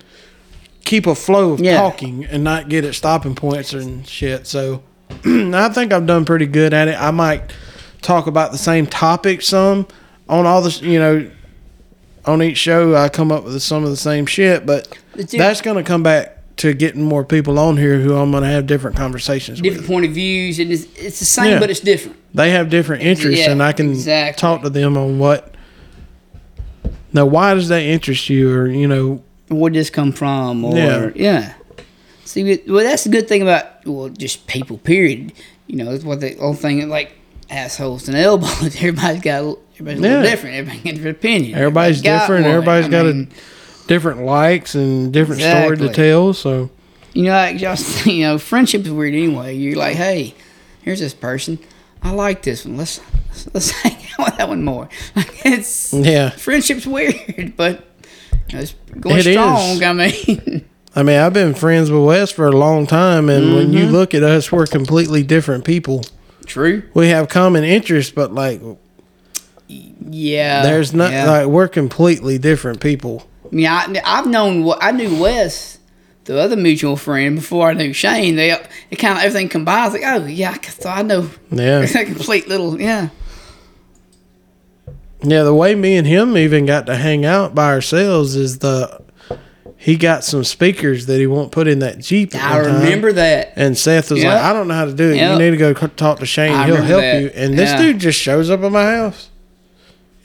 keep a flow of Yeah. talking and not get at stopping points and shit. So I think I've done pretty good at it. I might talk about the same topic some on all this, you know, on each show. I come up with some of the same shit, but But that's going to come back to getting more people on here who I'm going to have different conversations different with. point of views. It is. It's the same, Yeah. but it's different. They have different interests, Yeah, and I can exactly. talk to them on what. Now, why does that interest you, or you know, Where did this come from? Or Yeah. yeah. See, well, that's the good thing about well, just people. Period. You know, it's what the old thing like assholes and elbows. Everybody's got a- everybody's a little different. Everybody got a different opinion. Everybody's different, Everybody's got different. Everybody's I got mean, a different likes and different story to tell. So You know, like just you know, friendship is weird anyway. You're like, hey, here's this person. I like this one. Let's let's, let's hang out with that one more. It's yeah, friendship's weird, but you know, it's going It is. strong. I mean, I mean, I've been friends with Wes for a long time, and when Mm-hmm. you look at us, we're completely different people. true. We have common interests, but like, Yeah, there's not yeah. like we're completely different people. I mean, I, I've known what I knew Wes, the other mutual friend, before I knew Shane. They it kind of everything was like, oh yeah, I- so I know. Yeah. It's a complete little yeah. Yeah, the way me and him even got to hang out by ourselves is the he got some speakers that he won't put in that Jeep. I remember that. And Seth was Yep. like, I don't know how to do it. Yep. You need to go talk to Shane. I He'll help that. you. And this Yeah. dude just shows up at my house.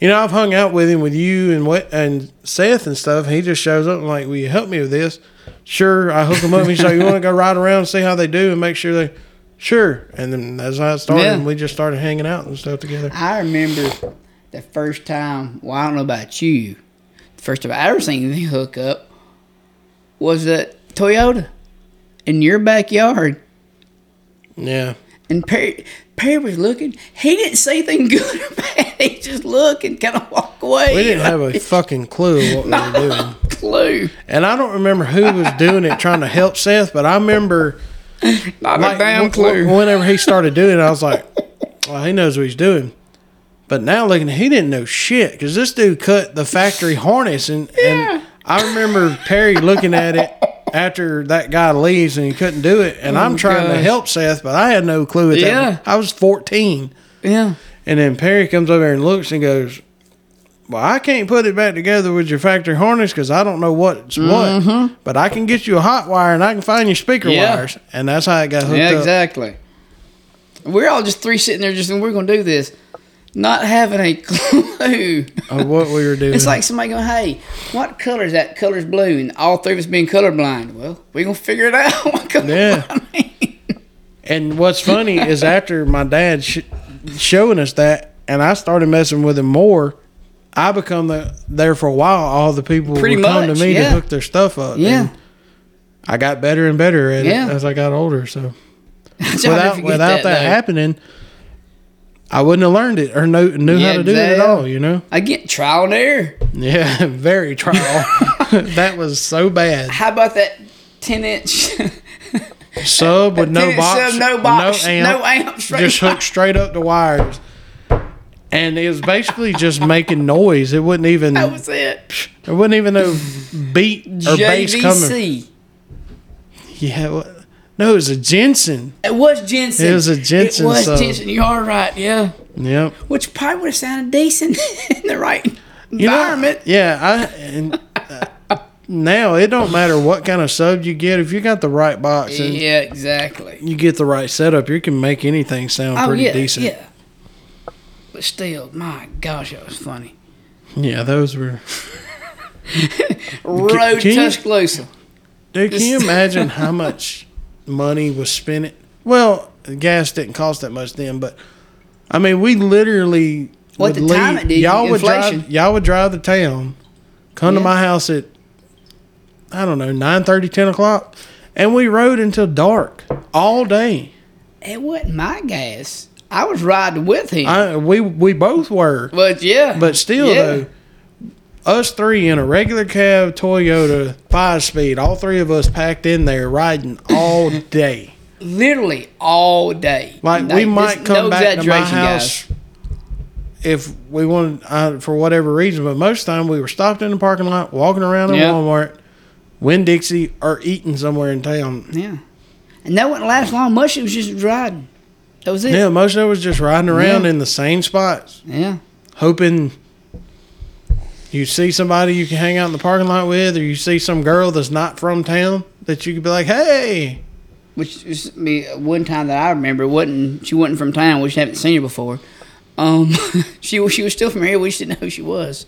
You know, I've hung out with him with you and what and Seth and stuff. He just shows up and like, Will you help me with this? Sure. I hook him up. He's like, You want to go ride around and see how they do and make sure they Sure. And then that's how it started. Yeah. And we just started hanging out and stuff together. I remember the first time. Well, I don't know about you. The first time I ever seen anything hook up was at Toyota in your backyard. Yeah. And Perry, Perry was looking. He didn't say anything good or bad. He just looked and kind of walked away. We didn't have a fucking clue what we were doing. clue. And I don't remember who was doing it trying to help Seth, but I remember Not like a damn clue. whenever he started doing it, I was like, well, he knows what he's doing. But now looking, he didn't know shit because this dude cut the factory harness, and, and I remember Perry looking at it after that guy leaves and he couldn't do it, and I'm trying to Oh, help Seth, but I had no clue at Yeah. that. I was 14, yeah. and then Perry comes over and looks and goes. Well, I can't put it back together with your factory harness because I don't know what's what. But I can get you a hot wire and I can find your speaker Mm-hmm. Yeah. wires, and that's how it got hooked Yeah, up. exactly. We're all just three sitting there, just and we're gonna do this, not having a clue. of what we were doing. It's like somebody going, "Hey, what color is that? Color's blue," and all three of us being colorblind. Well, we're gonna figure it out. what Yeah. And what's funny is after my dad sh- showing us that, and I started messing with him more. I become the there for a while. All the people Pretty would come much, to me to hook their stuff up. Yeah. and I got better and better at Yeah. it as I got older. So So I'll never without without that, though. happening, I wouldn't have learned it or know, knew Yeah, how to do it at all. You know? I get trial and error. Yeah, very trial. that was so bad. How about that ten inch? Sub with no 10 box, sub, no box, no amp, no amp, just hooked straight up the wires. And it was basically just making noise. It wouldn't even. that was it. There wasn't even no beat or bass coming. JVC. Yeah? No, it was a Jensen. It was Jensen. It was a Jensen It was sub. Jensen. You are right. Yeah. Yep. Which probably would have sounded decent in the right You know, environment. yeah, I and uh, now it don't matter what kind of sub you get. If you got the right box yeah, exactly. you get the right setup, you can make anything sound Oh pretty yeah, decent. yeah. But still, my gosh, that was funny. Yeah, those were. Road can Tuscaloosa. Dude, can you imagine how much money was spent? Well, gas didn't cost that much then, but I mean, we literally. Well, at would the time it did, Y'all would drive. Y'all would drive the town, come to my house at, I don't know, 9 30, 10 o'clock, and we rode until dark all day. It wasn't my gas. I was riding with him. I we we both were, but yeah. but still yeah. though. Us three in a regular cab Toyota five speed, all three of us packed in there riding all day. Literally all day. Like we might come no back to my house if we wanted uh, for whatever reason, but most of the time we were stopped in the parking lot, walking around in Yeah. Walmart, Winn Dixie, or eating somewhere in town. Yeah. And that wouldn't last long. Much it was just riding. That was it. Yeah, most of it was just riding around Yeah. in the same spots, Yeah. hoping you see somebody you can hang out in the parking lot with, or you see some girl that's not from town that you could be like, "Hey, Which was me one time that I remember wasn't she wasn't from town. We just haven't seen her before. Um, she was she was still from here. We just didn't know who she was.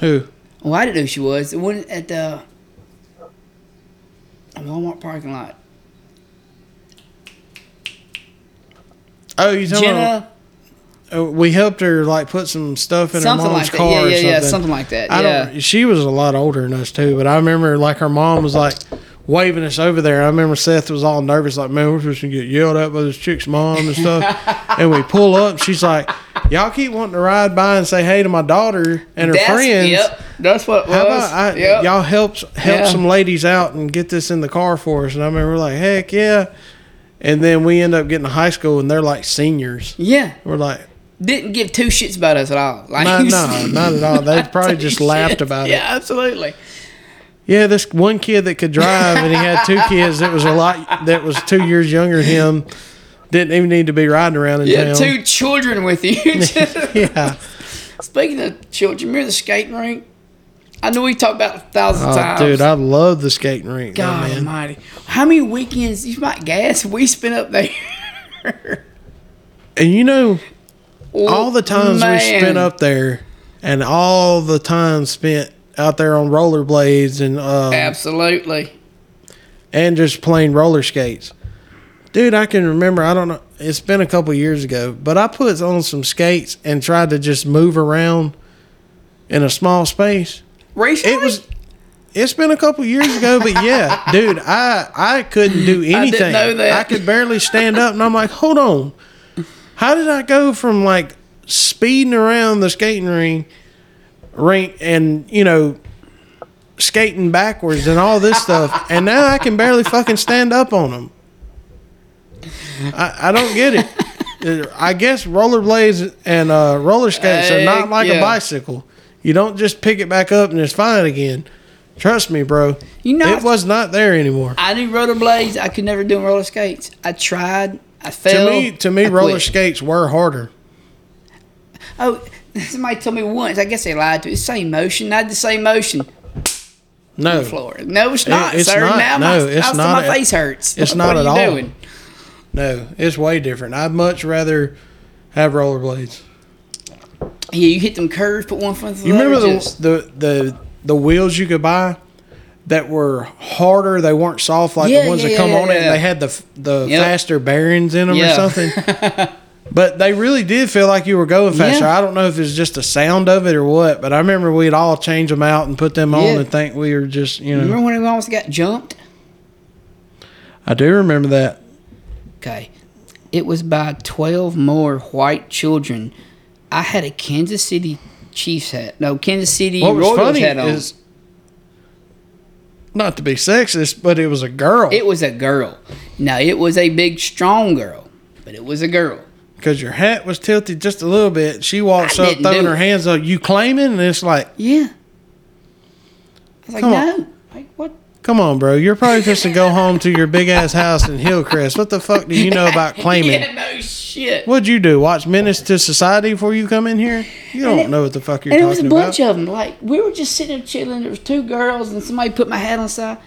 who?" Well, I didn't know who she was. The one at the Walmart parking lot. Oh, you talking about? Jenna, Uh, Uh, we helped her like put some stuff in something her mom's like car Yeah, or yeah, something. yeah, something like that. I yeah. don't. She was a lot older than us too, but I remember like her mom was like waving us over there. I remember Seth was all nervous, like, "Man, we're supposed to get yelled at by this chick's mom and stuff." and we pull up, she's like, "Y'all keep wanting to ride by and say hey to my daughter and her That's- friends." Yep, that's what it was. How about I, Yep. y'all help help Yeah. some ladies out and get this in the car for us? And I remember like, heck yeah. And then we end up getting to high school and they're like seniors. Yeah, We're like, didn't give two shits about us at all. Like, no, no, not at all. They probably just laughed about it. Yeah, absolutely. Yeah, this one kid that could drive and he had two kids that was a lot that was two years younger than him. Didn't even need to be riding around in Yeah, town. two children with you. yeah. Speaking of children, remember the skating rink? I know we talked about it a thousand Oh, times. dude, I love the skating rink. God man. Almighty, how many weekends you might gas we spent up there? And you know, all the times we spent up there and all the time spent out there on rollerblades and um, Absolutely. and just playing roller skates. Dude, I can remember, I don't know, it's been a couple years ago, but I put on some skates and tried to just move around in a small space. Recently, It was it's been a couple years ago, but yeah, dude, I I couldn't do anything. that. I could barely stand up and I'm like, "Hold on. How did I go from like speeding around the skating rink rink and, you know, skating backwards and all this stuff and now I can barely fucking stand up on them?" I, I don't get it. I guess rollerblades and uh, roller skates are not like a bicycle. You don't just pick it back up and it's fine again. Trust me, bro. You know, it was not there anymore. I knew rollerblades. I could never do roller skates. I tried. I failed. to me, to me, I roller quit. skates were harder. Oh, somebody told me once. I guess they lied to. me. It's the same motion. Not the same motion. No, Floor. No, it's not, it's sir. not. Now No, my, it's not my at- face hurts. it's what not at all. Doing? no, it's way different. I'd much rather have rollerblades. Yeah, you hit them curves, put one in front of the You remember the, just- the the the wheels you could buy that were harder? They weren't soft like Yeah, the ones yeah, that come yeah, on it. And they had the the Yep. faster bearings in them or something. But they really did feel like you were going faster. I don't know if it's just the sound of it or what, but I remember we'd all change them out and put them on and think we were just, you know. Remember when we almost got jumped? I do remember that. Okay. It was by 12 more white children. I had a Kansas City Chiefs hat. No, Kansas City What was Royals funny hat on. is not to be sexist, but it was a girl it was a girl. Now, it was a big, strong girl, but it was a girl. because your hat was tilted just a little bit. She walks I up, throwing her it. hands up. You claiming? And it's like, Yeah. I was like, Come on. Like, what? Come on, bro. You're probably just to go home to your big ass house in Hillcrest. What the fuck do you know about claiming? yeah, no shit. What'd you do? Watch Menace to Society before you come in here? You don't it- know what the fuck you're And it was a bunch about. of them. Like we were just sitting there chilling. There was two girls, and somebody put my hat on the side.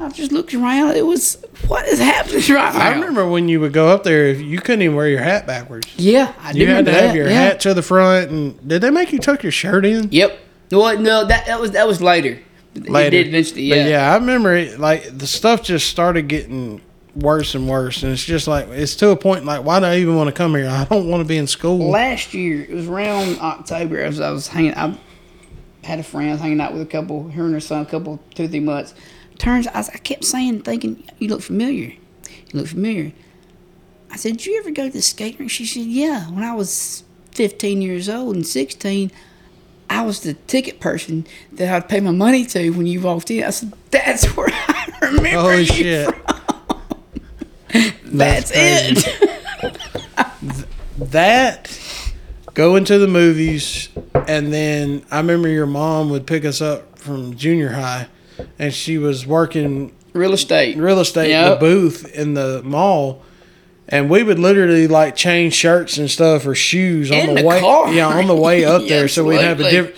I just looked around. It was what is happening right now? I remember when you would go up there, you couldn't even wear your hat backwards. Yeah, I do You had to have that, your yeah. hat to the front, and did they make you tuck your shirt in? Yep. Well, no, that that was that was later. Later. It did eventually. But Yeah. yeah, I remember it. Like the stuff just started getting worse and worse, and it's just like it's to a point like, why do I even want to come here? I don't want to be in school. Last year, it was around October. As I was hanging, I had a friend I was hanging out with a couple, her and her son, a couple, two, three months. Turns, I, I kept saying, thinking, you look familiar. You look familiar. I said, did you ever go to the skate rink? She said, yeah. When I was 15 years old and 16, I was the ticket person that I'd pay my money to when you walked in. I said, that's where I remember Holy you shit! from. That's, crazy. it. That going to the movies, and then I remember your mom would pick us up from junior high, and she was working Real estate. real estate in the booth in the mall. And we would literally like change shirts and stuff or shoes on In the, the way, car. yeah, on the way up there. So we'd have a different.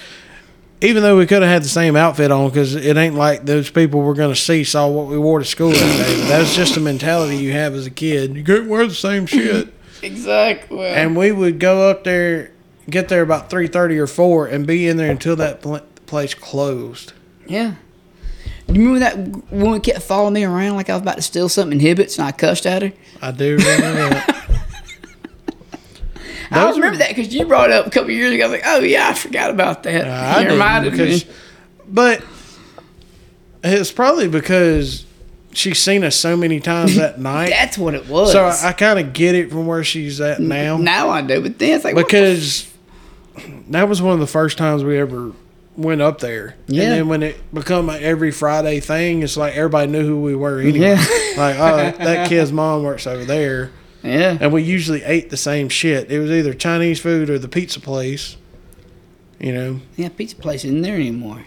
Even though we could have had the same outfit on, because it ain't like those people we're going to see saw what we wore to school that day. That's just the mentality you have as a kid. You can't wear the same shit. Exactly. and we would go up there, get there about three thirty or four, and be in there until that pl- place closed. Yeah. You remember that woman kept following me around like I was about to steal something in Hibbett's and I cussed at her? I do remember that. I Those remember that because you brought it up a couple years ago. I was like, oh, yeah, I forgot about that. Uh, I you didn't reminded because, me. but it's probably because she's seen us so many times that night. That's what it was. so I, I kind of get it from where she's at now now I do, but then it's like, because that was one of the first times we ever went up there. Yeah. And then when it become an every Friday thing, it's like everybody knew who we were anyway. Yeah. like, oh, that kid's mom works over there. Yeah. And we usually ate the same shit. It was either Chinese food or the pizza place. You know, Yeah, pizza place isn't there anymore.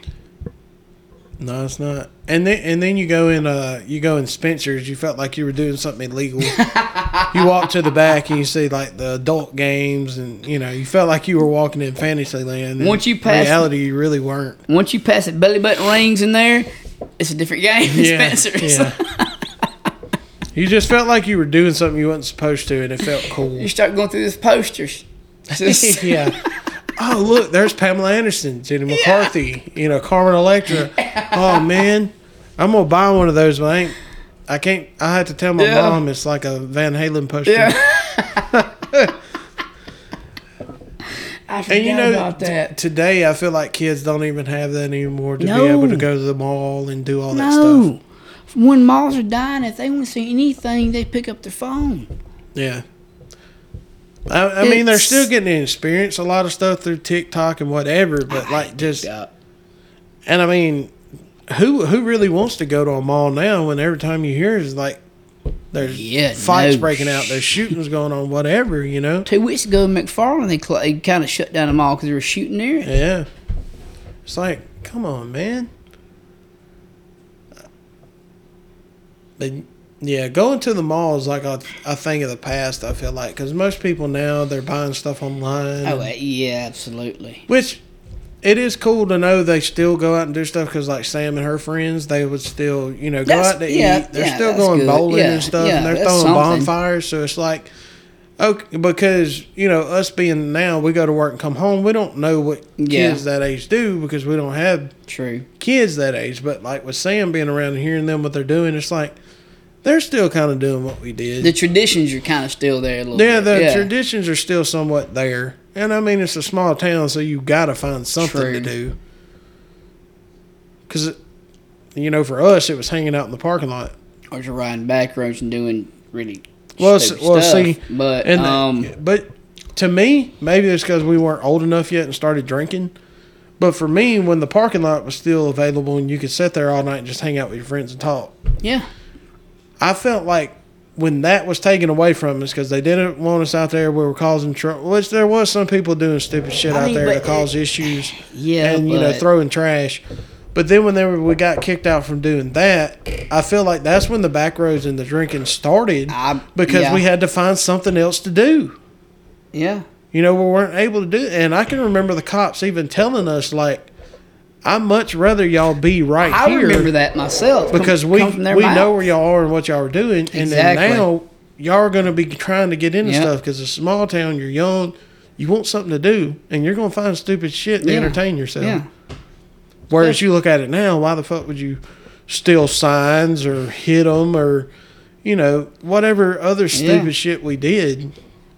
No, it's not. And then and then you go in uh you go in Spencer's, you felt like you were doing something illegal. you walk to the back and you see like the adult games and you know, you felt like you were walking in Fantasyland. and Once you pass- reality you really weren't. Once you pass the belly button rings in there, it's a different game Yeah. Spencer's. yeah. you just felt like you were doing something you weren't supposed to and it felt cool. you start going through these posters. Yeah. Oh look, there's Pamela Anderson, Jenny McCarthy, you know, Carmen Electra. Oh man, I'm gonna buy one of those, but I ain't. I can't. I had to tell my Yeah. mom it's like a Van Halen poster. Yeah. I forgot And you know, about t- that. today I feel like kids don't even have that anymore to No. be able to go to the mall and do all that stuff. No. When malls are dying, if they want to see anything, they pick up their phone. Yeah. I, I mean, they're still getting to experience a lot of stuff through TikTok and whatever, but like just Yeah. And I mean, who who really wants to go to a mall now when every time you hear is like there's Yeah, fights no breaking out, there's shootings going on, whatever, you know? Two weeks ago in McFarland, they, cl- they kind of shut down the mall because they were shooting there. Yeah. It's like, come on, man. But yeah, going to the mall is like a, a thing of the past, I feel like, because most people now they're buying stuff online. Oh, uh, yeah, absolutely. Which it is cool to know they still go out and do stuff because, like Sam and her friends, they would still, you know, go That's- out to yeah, eat. They're yeah, still going good. bowling Yeah, and stuff, and they're throwing something. bonfires. So it's like, okay, because you know, us being now, we go to work and come home. We don't know what kids that age do because we don't have True. kids that age. But like with Sam being around and hearing them what they're doing, it's like they're still kind of doing what we did. The traditions are kind of still there a little Yeah, bit. the traditions are still somewhat there. And I mean, it's a small town, so you got to find something True. to do. Because, you know, for us, it was hanging out in the parking lot. Or just riding back roads and doing really Well, s- well, stuff. see, but and the- um, but to me, maybe it's because we weren't old enough yet and started drinking. But for me, when the parking lot was still available and you could sit there all night and just hang out with your friends and talk, yeah, I felt like when that was taken away from us because they didn't want us out there, we were causing trouble. Which there was some people doing stupid shit I out mean, there to cause issues yeah, and you know throwing trash. But then when they were, we got kicked out from doing that, I feel like that's when the back roads and the drinking started I- because yeah. we had to find something else to do. yeah, You know, we weren't able to do it. And I can remember the cops even telling us, like, I'd much rather y'all be right I here I remember that myself come- because we come we mouth. know where y'all are and what y'all are doing. And then now y'all are going to be trying to get into Yeah. stuff because it's a small town, you're young, you want something to do, and you're going to find stupid shit to Yeah. entertain yourself. Yeah, Whereas you look at it now, why the fuck would you steal signs or hit them or, you know, whatever other stupid Yeah. shit we did?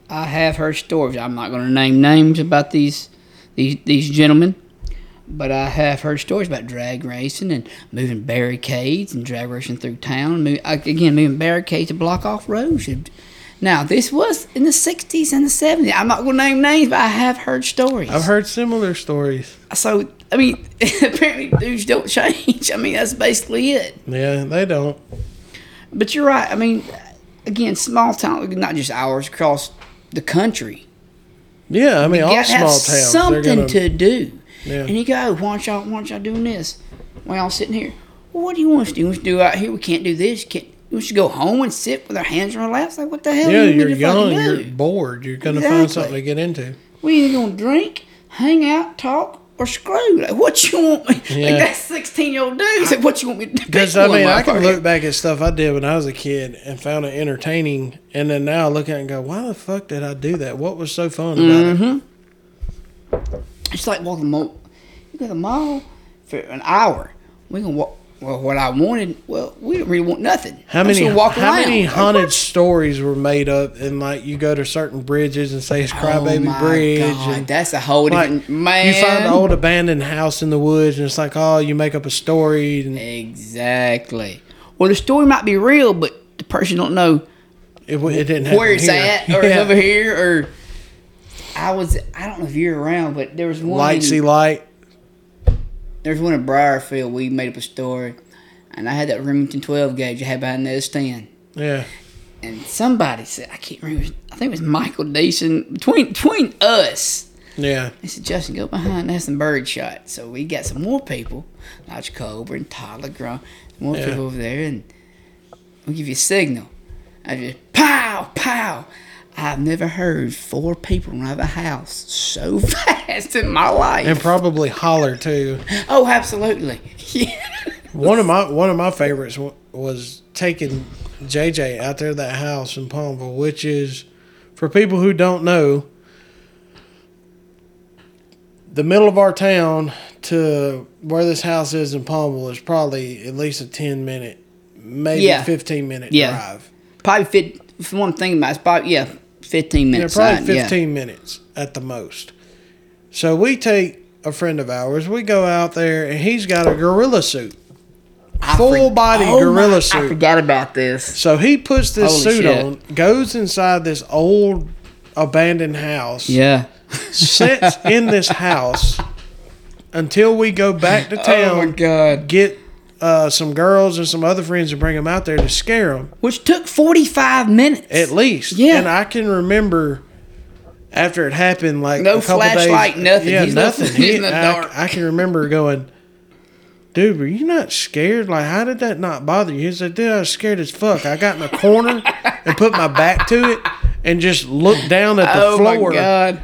I have heard stories. I'm not going to name names about these these these gentlemen, but I have heard stories about drag racing and moving barricades and drag racing through town. Move, uh, again, moving barricades to block off roads. Now, this was in the 60s and the 70s. I'm not going to name names, but I have heard stories. I've heard similar stories. So, I mean, apparently dudes don't change. I mean, that's basically it. Yeah, they don't. But you're right. I mean, again, small town, not just ours, across the country. Yeah, I mean, all small towns. something gonna- to do. Yeah. And he go, why aren't y'all, why aren't y'all doing this? Why y'all sitting here? Well, what do you want us to do? You want us to do out here? We can't do this. Can't, us to go home and sit with our hands on our laps? Like, what the hell Yeah, you you're want me to young, you're bored. You're going to find something to get into. We either gonna drink, hang out, talk, or screw. Like, what you want me? Yeah. Like, that 16 year old dude said, what you want me to do? Because, I mean, I can look back at stuff I did when I was a kid and found it entertaining. And then now I look at it and go, why the fuck did I do that? What was so fun about Mm-hmm. it? It's like walking the mall. You go to the mall for an hour. We can walk. Well, what I wanted. Well, we didn't really want nothing. How I'm many walk how around. many haunted what? stories were made up and like you go to certain bridges and say it's oh Crybaby oh my Bridge God, and that's a whole like different man. you find an old abandoned house in the woods and it's like oh you make up a story and exactly. Well, the story might be real, but the person don't know it, it didn't where it's here. at or Yeah. over here or. I was. I don't know if you're around, but there was one. Light see light. There's one in Brierfield. We made up a story, and I had that Remington 12 gauge I had behind that stand. Yeah. and somebody said I can't remember. I think it was Michael Deason between between us. Yeah. He said Justin, go behind. That's some bird shot. So we got some more people, Notch Cobra and Tyler Grum, more Yeah. people over there, and we'll give you a signal. I just pow pow. I've never heard four people run out of a house so fast in my life. And probably holler too. oh, absolutely. Yeah. One of my one of my favorites was taking JJ out there to that house in Palmville, which is for people who don't know, the middle of our town to where this house is in Palmville is probably at least a ten minute, maybe Yeah. fifteen minute Yeah. drive. Probably fit. One thing about it's probably yeah, fifteen minutes. Yeah, probably side, yeah. fifteen minutes at the most. So we take a friend of ours, we go out there, and he's got a gorilla suit. I full for- body Oh gorilla my- I suit. forgot about this. So he puts this Holy suit shit. on, goes inside this old abandoned house, Yeah. sits in this house until we go back to town. Oh my god. get uh, some girls and some other friends and bring them out there to scare them Which took forty five minutes. at least. Yeah. And I can remember after it happened, like No a couple flashlight, days, nothing. Yeah, He's nothing. He- in the I, dark. I can remember going. Dude, were you not scared? Like, how did that not bother you? He said, dude, I was scared as fuck. I got in a corner and put my back to it and just looked down at the oh floor. my god.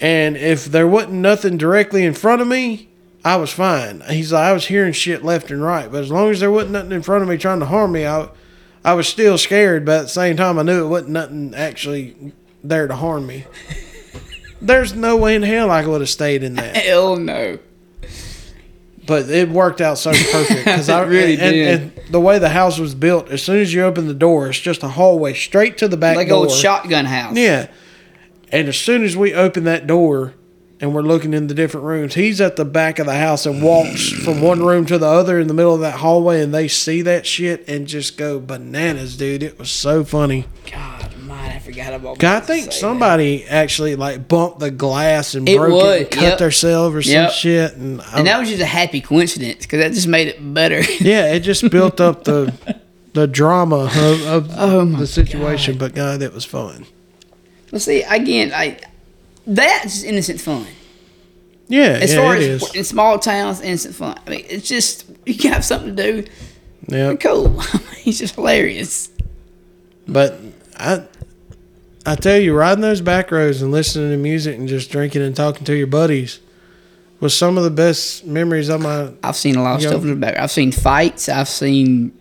And if there wasn't nothing directly in front of me, I was fine. He's like, I was hearing shit left and right, but as long as there wasn't nothing in front of me trying to harm me, I, I was still scared. But at the same time, I knew it wasn't nothing actually there to harm me. There's no way in hell I would have stayed in that, Hell no. but it worked out so perfect because I really and, did. and the way the house was built. As soon as you open the door, it's just a hallway straight to the back Like door. old shotgun house. Yeah. And as soon as we opened that door, and we're looking in the different rooms. He's at the back of the house and walks from one room to the other in the middle of that hallway, and they see that shit and just go bananas, dude. It was so funny. God, man, I forgot about. God, I think say that. somebody actually like bumped the glass and It broke it would, and cut yep. themselves or some Yep. shit. And, And that was just a happy coincidence because that just made it better. yeah, it just built up the the drama of, of Oh the situation. But God, it was fun. well, see, again, like that's innocent fun. Yeah, As yeah, far it as is. in small towns, innocent fun. I mean, it's just you can have something to do. Yeah, Cool. He's just hilarious. but I. I tell you, riding those back roads and listening to music and just drinking and talking to your buddies was some of the best memories of my. I've seen a lot of stuff in the back. I've seen fights. I've seen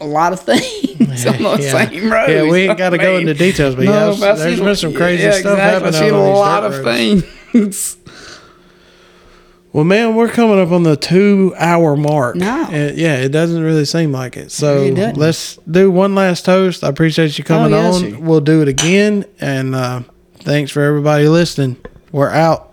a lot of things on the yeah. same road. Yeah, we ain't got to go into details, but yeah, I've- there's been some crazy stuff happening I've seen a lot of roads. things. Well, man, we're coming up on the two hour mark. No. And, yeah, it doesn't really seem like it. So doesn't. let's do one last toast. I appreciate you coming Oh, yeah, on. sure. We'll do it again. And uh, thanks for everybody listening. We're out.